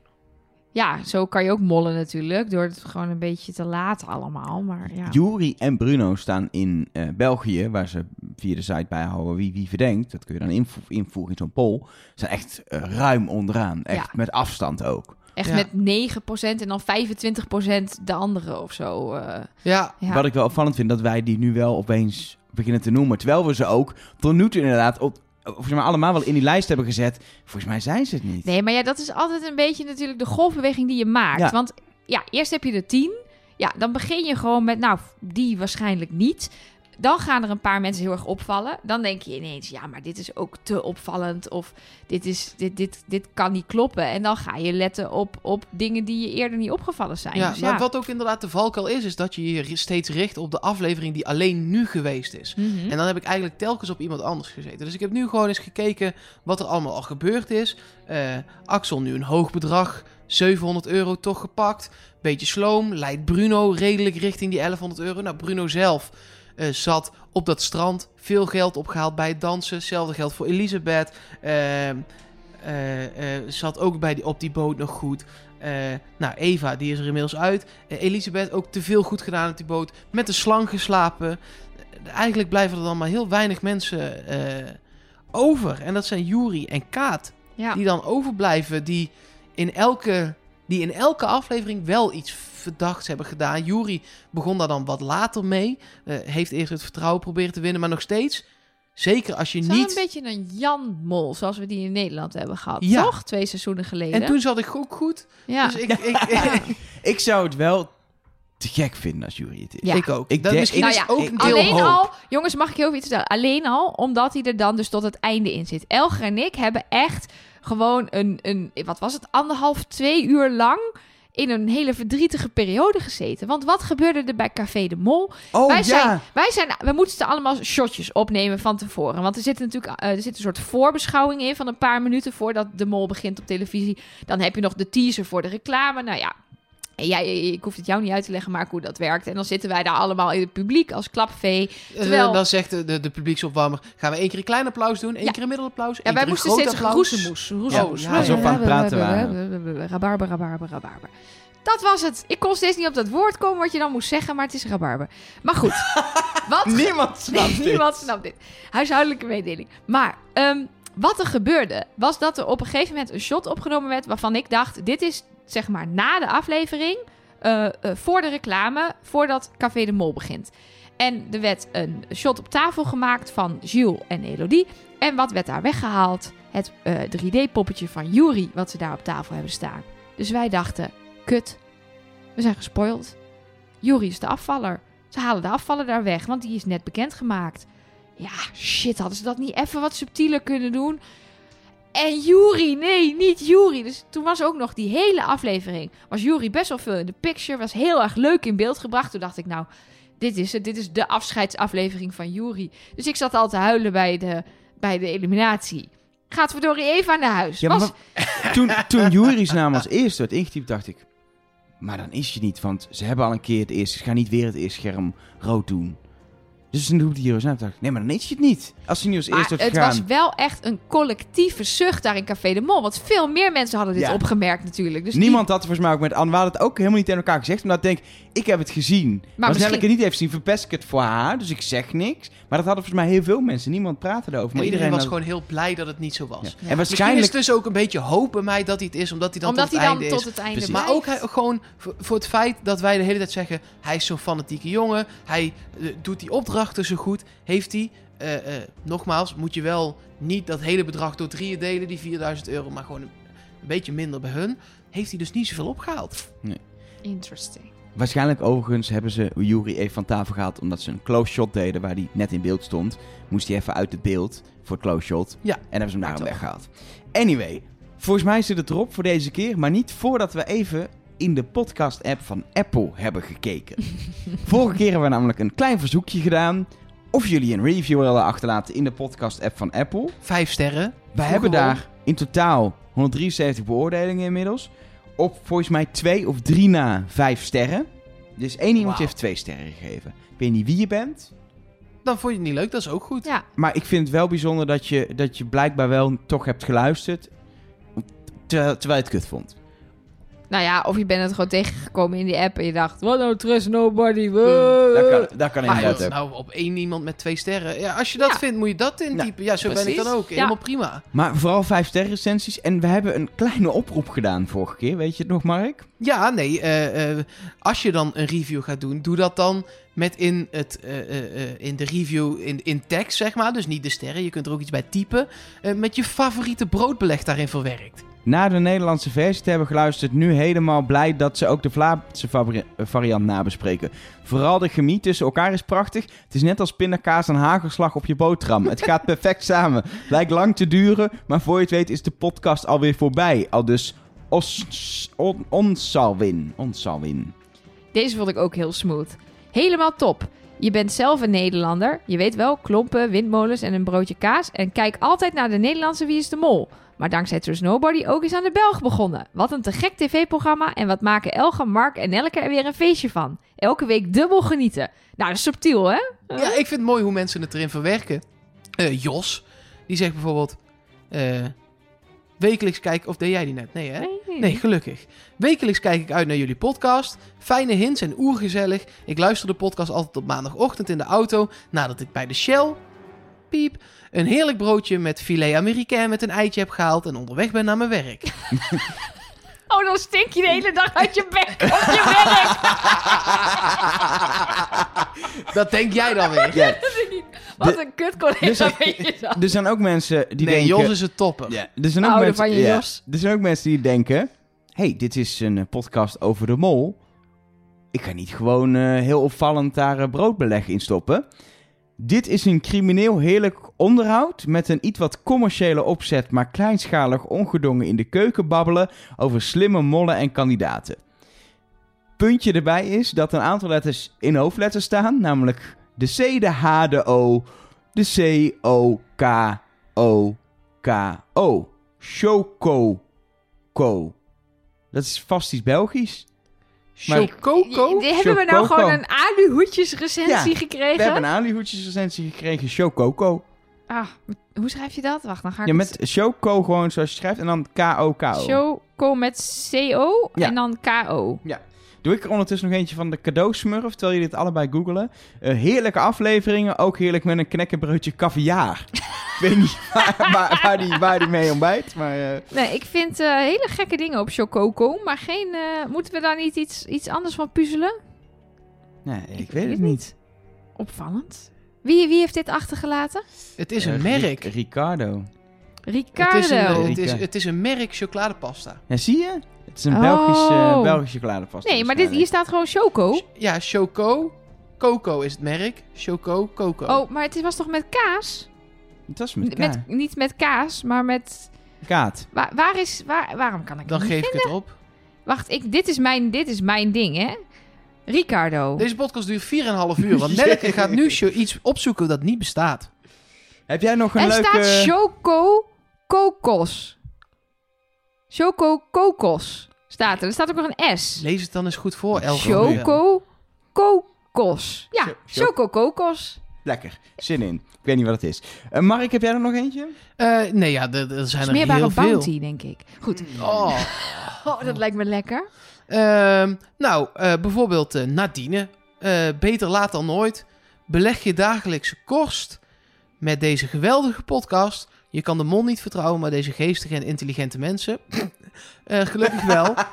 Ja, zo kan je ook mollen natuurlijk. Door het gewoon een beetje te laat allemaal. Maar ja. Jury en Bruno staan in eh, België, waar ze via de site bijhouden wie wie verdenkt. Dat kun je dan invo- invoeren in zo'n poll. Ze zijn echt eh, ruim onderaan. Echt Ja. met afstand ook. Echt Ja. met 9% en dan 25% de andere of zo. eh. Ja, ja. Wat ik wel opvallend vind, dat wij die nu wel opeens beginnen te noemen. Terwijl we ze ook tot nu toe inderdaad op, volgens mij allemaal wel in die lijst hebben gezet. Volgens mij zijn ze het niet. Nee, maar ja, dat is altijd een beetje natuurlijk de golfbeweging die je maakt. Ja. Want ja, eerst heb je de 10. Ja, dan begin je gewoon met, nou, die waarschijnlijk niet. Dan gaan er een paar mensen heel erg opvallen. Dan denk je ineens, ja, maar dit is ook te opvallend. Of dit, is, dit, dit, dit kan niet kloppen. En dan ga je letten op, op dingen die je eerder niet opgevallen zijn. ja, Dus maar wat ook inderdaad de valkuil is, is dat je je steeds richt op de aflevering die alleen nu geweest is. Mhm. En dan heb ik eigenlijk telkens op iemand anders gezeten. Dus ik heb nu gewoon eens gekeken wat er allemaal al gebeurd is. Eh, Axel nu een hoog bedrag, 700 euro toch gepakt. Beetje sloom, leidt Bruno redelijk richting die 1100 euro. Nou, Bruno zelf eh, zat op dat strand, veel geld opgehaald bij het dansen. Hetzelfde geldt voor Elisabeth. Eh, eh, eh, zat ook bij die, op die boot nog goed. Nou, Eva, die is er inmiddels uit. Elisabeth ook te veel goed gedaan op die boot. Met de slang geslapen. Eigenlijk blijven er dan maar heel weinig mensen over. En dat zijn Juri en Kaat. ja. Die dan overblijven. Die in elke, die in elke aflevering wel iets verdachts hebben gedaan. Juri begon daar dan wat later mee. Eh, heeft eerst het vertrouwen proberen te winnen. Maar nog steeds, zeker als je niet... een beetje een Jan Mol, zoals we die in Nederland hebben gehad. Ja. Toch? Twee seizoenen geleden. En toen zat ik ook goed. ja. Dus ik, ik, (laughs) Ik zou het wel te gek vinden als Jury het is. Ja. ik ook. Ik dat, denk- misschien Nou is ja, ook een deel Alleen hoop. al, jongens, mag ik heel veel iets vertellen? Alleen al omdat hij er dan dus tot het einde in zit. Elger en ik hebben echt gewoon een, een, wat was het, anderhalf, twee uur lang in een hele verdrietige periode gezeten. Want wat gebeurde er bij Café de Mol? Oh wij, ja! zijn, wij zijn, we moesten allemaal shotjes opnemen van tevoren. Want er zit natuurlijk eh, er zit een soort voorbeschouwing in van een paar minuten voordat de Mol begint op televisie. Dan heb je nog de teaser voor de reclame. Nou ja. En jij, ik hoef het jou niet uit te leggen, maar hoe dat werkt. En dan zitten wij daar allemaal in het publiek als klapvee. Eh, Terwijl- dan zegt de, de, de publieksopwarmer: gaan we één keer een klein applaus doen, één Ja. keer een middelapplaus, Ja, één wij moesten groot steeds applaus. roezemoes. Ja, roezemoes. ja, alsof we aan het praten waren. Rabarber, rabarber, rabarber. Dat was het. Ik kon steeds niet op dat woord komen wat je dan moest zeggen, maar het is rabarber. Maar goed. (laughs) wat Niemand snapt (laughs) dit. niemand snapt dit. Huishoudelijke mededeling. Maar ehm, wat er gebeurde, was dat er op een gegeven moment een shot opgenomen werd waarvan ik dacht, dit is zeg maar na de aflevering, eh, eh, voor de reclame, voordat Café de Mol begint. En er werd een shot op tafel gemaakt van Jules en Elodie. En wat werd daar weggehaald? Het eh, 3D-poppetje van Yuri, wat ze daar op tafel hebben staan. Dus wij dachten, kut, we zijn gespoild. Yuri is de afvaller. Ze halen de afvaller daar weg, want die is net bekendgemaakt. Ja, shit, hadden ze dat niet even wat subtieler kunnen doen? En Yuri, nee, niet Yuri. Dus toen was ook nog die hele aflevering. Was Yuri best wel veel in de picture. Was heel erg leuk in beeld gebracht. Toen dacht ik, nou, dit is het. Dit is de afscheidsaflevering van Yuri. Dus ik zat al te huilen bij de, bij de eliminatie. Gaat verdorie even naar huis. Ja, Was- (laughs) toen, toen Jury's naam als eerste werd ingetypt, dacht ik... Maar dan is je niet, want ze hebben al een keer het eerste... Ze gaan niet weer het eerste scherm rood doen. Dus toen doet hij hier aan. dacht ik, nee, maar dan is je het niet. Als hij nu als eerste het gegaan... was wel echt een collectieve zucht daar in Café de Mol. Want veel meer mensen hadden dit Ja. opgemerkt natuurlijk. Dus Niemand had het volgens mij ook met Anne. We hadden het ook helemaal niet tegen elkaar gezegd. Omdat ik denk, ik heb het gezien. Maar, als misschien- Nelleke het niet heeft gezien, verpest ik het voor haar. Dus ik zeg niks. Maar dat hadden volgens mij heel veel mensen. Niemand praatte erover. Maar Maar iedereen was had- gewoon heel blij dat het niet zo was. Ja. En Misschien is waarschijnlijk... het dus ook een beetje hoop bij mij dat hij het is, omdat hij dan omdat tot het hij dan einde tot is. het einde Precies. Maar ook hij, gewoon voor, het feit dat wij de hele tijd zeggen... hij is zo'n fanatieke jongen, hij eh, doet die zo goed, heeft hij... eh, eh, nogmaals, moet je wel niet dat hele bedrag door drieën delen, die 4000 euro, maar gewoon een, een beetje minder bij hun. Heeft hij dus niet zoveel opgehaald. Interesting. Waarschijnlijk overigens hebben ze Jury even van tafel gehaald omdat ze een close shot deden waar hij net in beeld stond. Moest hij even uit het beeld voor het close shot. Ja. En hebben ze hem daarom weggehaald. Anyway, volgens mij zit het erop voor deze keer. Maar niet voordat we even in de podcast-app van Apple hebben gekeken. (laughs) Vorige keer hebben we namelijk een klein verzoekje gedaan. Of jullie een review willen achterlaten in de podcast-app van Apple. Vijf sterren. We hebben daar in totaal 173 beoordelingen inmiddels. Op volgens mij twee of drie na vijf sterren. Dus één iemand heeft twee sterren gegeven. Ik weet niet wie je bent. Dan vond je het niet leuk, dat is ook goed. Ja, Maar ik vind het wel bijzonder dat je, dat je blijkbaar wel toch hebt geluisterd. ter- terwijl je het kut vond. Nou ja, of je bent het gewoon tegengekomen in die app en je dacht, what no trust nobody. Dat kan, dat kan Maar inderdaad goed, ook. nou, op één iemand met twee sterren. Ja, als je dat Ja. vindt, moet je dat intypen. Ja, zo ben ik dan ook. Ja. Helemaal prima. Maar vooral vijf sterren recensies. En we hebben een kleine oproep gedaan vorige keer. Weet je het nog, Mark? Ja, nee. eh, eh, als je dan een review gaat doen, doe dat dan met in, het, eh, eh, eh, in de review in, in tekst, zeg maar. Dus niet de sterren. Je kunt er ook iets bij typen. eh, met je favoriete broodbeleg daarin verwerkt. Na de Nederlandse versie te hebben geluisterd, nu helemaal blij dat ze ook de Vlaamse eh, variant nabespreken. Vooral de chemie tussen elkaar is prachtig. Het is net als pindakaas en hagelslag op je boterham. Het gaat (laughs) perfect samen. Lijkt lang te duren, maar voor je het weet is de podcast alweer voorbij. Al dus os, on, onsalwin. Onsalwin. Deze vond ik ook heel smooth. Helemaal top. Je bent zelf een Nederlander. Je weet wel, klompen, windmolens en een broodje kaas. En kijk altijd naar de Nederlandse Wie is de Mol. Maar dankzij Trust Nobody ook eens aan de Belg begonnen. Wat een te gek tv-programma. En wat maken Elge, Mark en Elke er weer een feestje van. Elke week dubbel genieten. Nou, dat is subtiel, hè? Ja, ik vind het mooi hoe mensen het erin verwerken. Eh, Jos, die zegt bijvoorbeeld... eh, wekelijks kijken... Of deed jij die net? Nee, hè? Nee, Nee, gelukkig. Wekelijks kijk ik uit naar jullie podcast. Fijne hints en oergezellig. Ik luister de podcast altijd op maandagochtend in de auto. Nadat ik bij de Shell, piep, een heerlijk broodje met filet américain met een eitje heb gehaald. En onderweg ben naar mijn werk. (laughs) Oh, dan stink je de hele dag uit je bek op je werk. (laughs) Dat denk jij dan weer. Ja, (laughs) Wat een kut collega Dus- ben je dan. er zijn ook mensen die Nee, denken... Jos is het topper. Ja, er zijn ook Oude mensen, van je ja, Jos. Er zijn ook mensen die denken: hey, dit is een eh, podcast over de mol. Ik ga niet gewoon eh, heel opvallend daar eh, broodbeleg in stoppen. Dit is een crimineel heerlijk onderhoud met een iets wat commerciële opzet, maar kleinschalig ongedongen in de keuken babbelen over slimme mollen en kandidaten. Puntje erbij is dat een aantal letters in hoofdletters staan, namelijk de C, de H, de O, de C, O, K, O, K-O. Choco. Co. Dat is vast iets Belgisch. Chococo? Die- Hebben we nou gewoon een aluhoedjes recensie Ja, gekregen? We hebben een alihoedjes recensie gekregen. Chococo. Ah, hoe schrijf je dat? Wacht, dan ga ik Ja, het- met Choco gewoon zoals je schrijft. En dan K-O-K-O. Choco met CO Ja. en dan KO. Doe ik er ondertussen nog eentje van de cadeausmurf, terwijl jullie dit allebei googelen. Eh, heerlijke afleveringen, ook heerlijk met een knekkenbroodje caviar. ik weet niet (laughs) waar, waar, waar, die, waar die mee ontbijt, maar... eh, Nee, ik vind eh, hele gekke dingen op Chococo, maar geen... eh, moeten we daar niet iets, iets anders van puzzelen? nee, ik, weet het niet. Opvallend. Wie, wie heeft dit achtergelaten? Het is een merk. Ri- Ricardo. Ricardo. Het is een, het, Rica. is, het is een merk chocoladepasta. Ja, zie je? Het is een Oh. Belgisch, eh Belgische chocoladepasta. nee, maar dit, hier staat gewoon Choco. Ja, Choco. Coco is het merk. Choco, Coco. Oh, maar het was toch met kaas? Het was met, Met, K. niet met kaas, maar met... Kaat. Waar, waar is... Waar, waarom kan ik Dan het niet geef ik het op. Wacht, ik, dit, is mijn, dit is mijn ding, hè? Ricardo. Deze podcast duurt 4,5 uur. Want (laughs) Nelke gaat nu iets opzoeken dat niet bestaat. Heb jij nog een er leuke... staat Choco Kokos. Choco Kokos staat er. Er staat ook nog een S. Lees het dan eens goed voor, Elke. Choco Kokos. Ja, Cho- cho- Choco Kokos. Lekker. Zin in. Ik weet niet wat het is. Eh, Mark, heb jij er nog eentje? Eh, nee, ja, er, er zijn er Smeerbare heel veel. bounty, denk ik. Goed. Oh. (laughs) Oh, dat lijkt me lekker. Ehm, nou, eh, bijvoorbeeld Nadine. Eh, beter laat dan nooit. Beleg je dagelijkse kost met deze geweldige podcast. Je kan de mond niet vertrouwen, maar deze geestige en intelligente mensen. Eh, gelukkig wel. (laughs)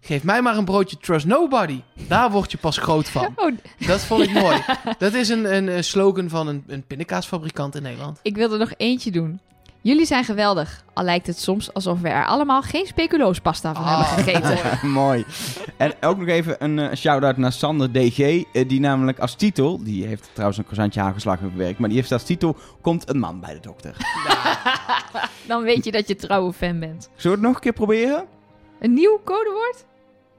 Geef mij maar een broodje Trust Nobody. Daar word je pas groot van. Oh, Dat vond ik mooi. (laughs) Dat is een, een, slogan van een, een pindakaasfabrikant in Nederland. ik wil er nog eentje doen. Jullie zijn geweldig. Al lijkt het soms alsof we er allemaal geen speculoospasta van hebben gegeten. (laughs) Mooi. En ook nog even een eh, shout-out naar Sander DG. eh, die namelijk als titel... Die heeft trouwens een croissantje hagelslag gewerkt. Maar die heeft als titel... Komt een man bij de dokter. (laughs) Dan weet je dat je trouwe fan bent. Zullen we het nog een keer proberen? Een nieuw codewoord?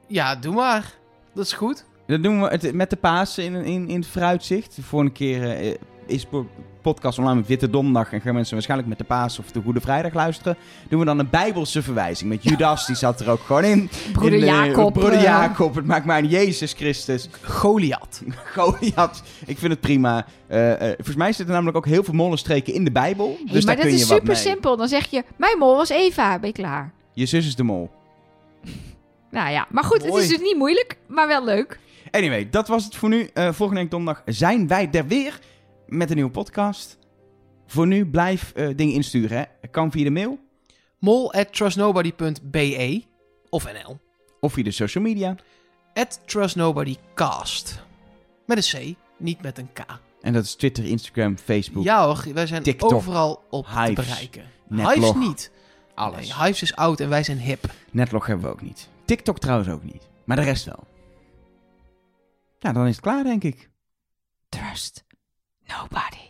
Ja, doe maar. Dat is goed. Dan doen we het met de Pasen in, in, in het vooruitzicht. De vorige keer eh, is po- podcast online met Witte Donderdag. En gaan mensen waarschijnlijk met de Paas of de Goede Vrijdag luisteren. Doen we dan een Bijbelse verwijzing. Met Judas, die zat er ook gewoon in. Broeder In, eh, Jacob. Broeder eh, Jacob, het maakt mij aan Jezus Christus. Goliath. (laughs) Goliath, ik vind het prima. Eh, volgens mij zitten namelijk ook heel veel mollenstreken in de Bijbel. hey, Dus maar daar dat kun is je wat super mee. simpel. Dan zeg je, mijn mol was Eva. Ben je klaar? Je zus is de mol. (laughs) Nou ja, maar goed, het is dus niet moeilijk, maar wel leuk. Anyway, dat was het voor nu. Volgende week donderdag zijn wij er weer met een nieuwe podcast. Voor nu blijf eh, dingen insturen. Hè. Kan via de mail Mol at trustnobody.be of nl. of via de social media. At trustnobodycast. Met een C, niet met een K. En dat is Twitter, Instagram, Facebook, Ja hoor, wij zijn TikTok, overal op te Hives, bereiken. Netlog, Hives niet. alles. Nee, Hives is oud en wij zijn hip. Netlog hebben we ook niet. TikTok trouwens ook niet. Maar de rest wel. Nou, dan is het klaar denk ik. Trust nobody.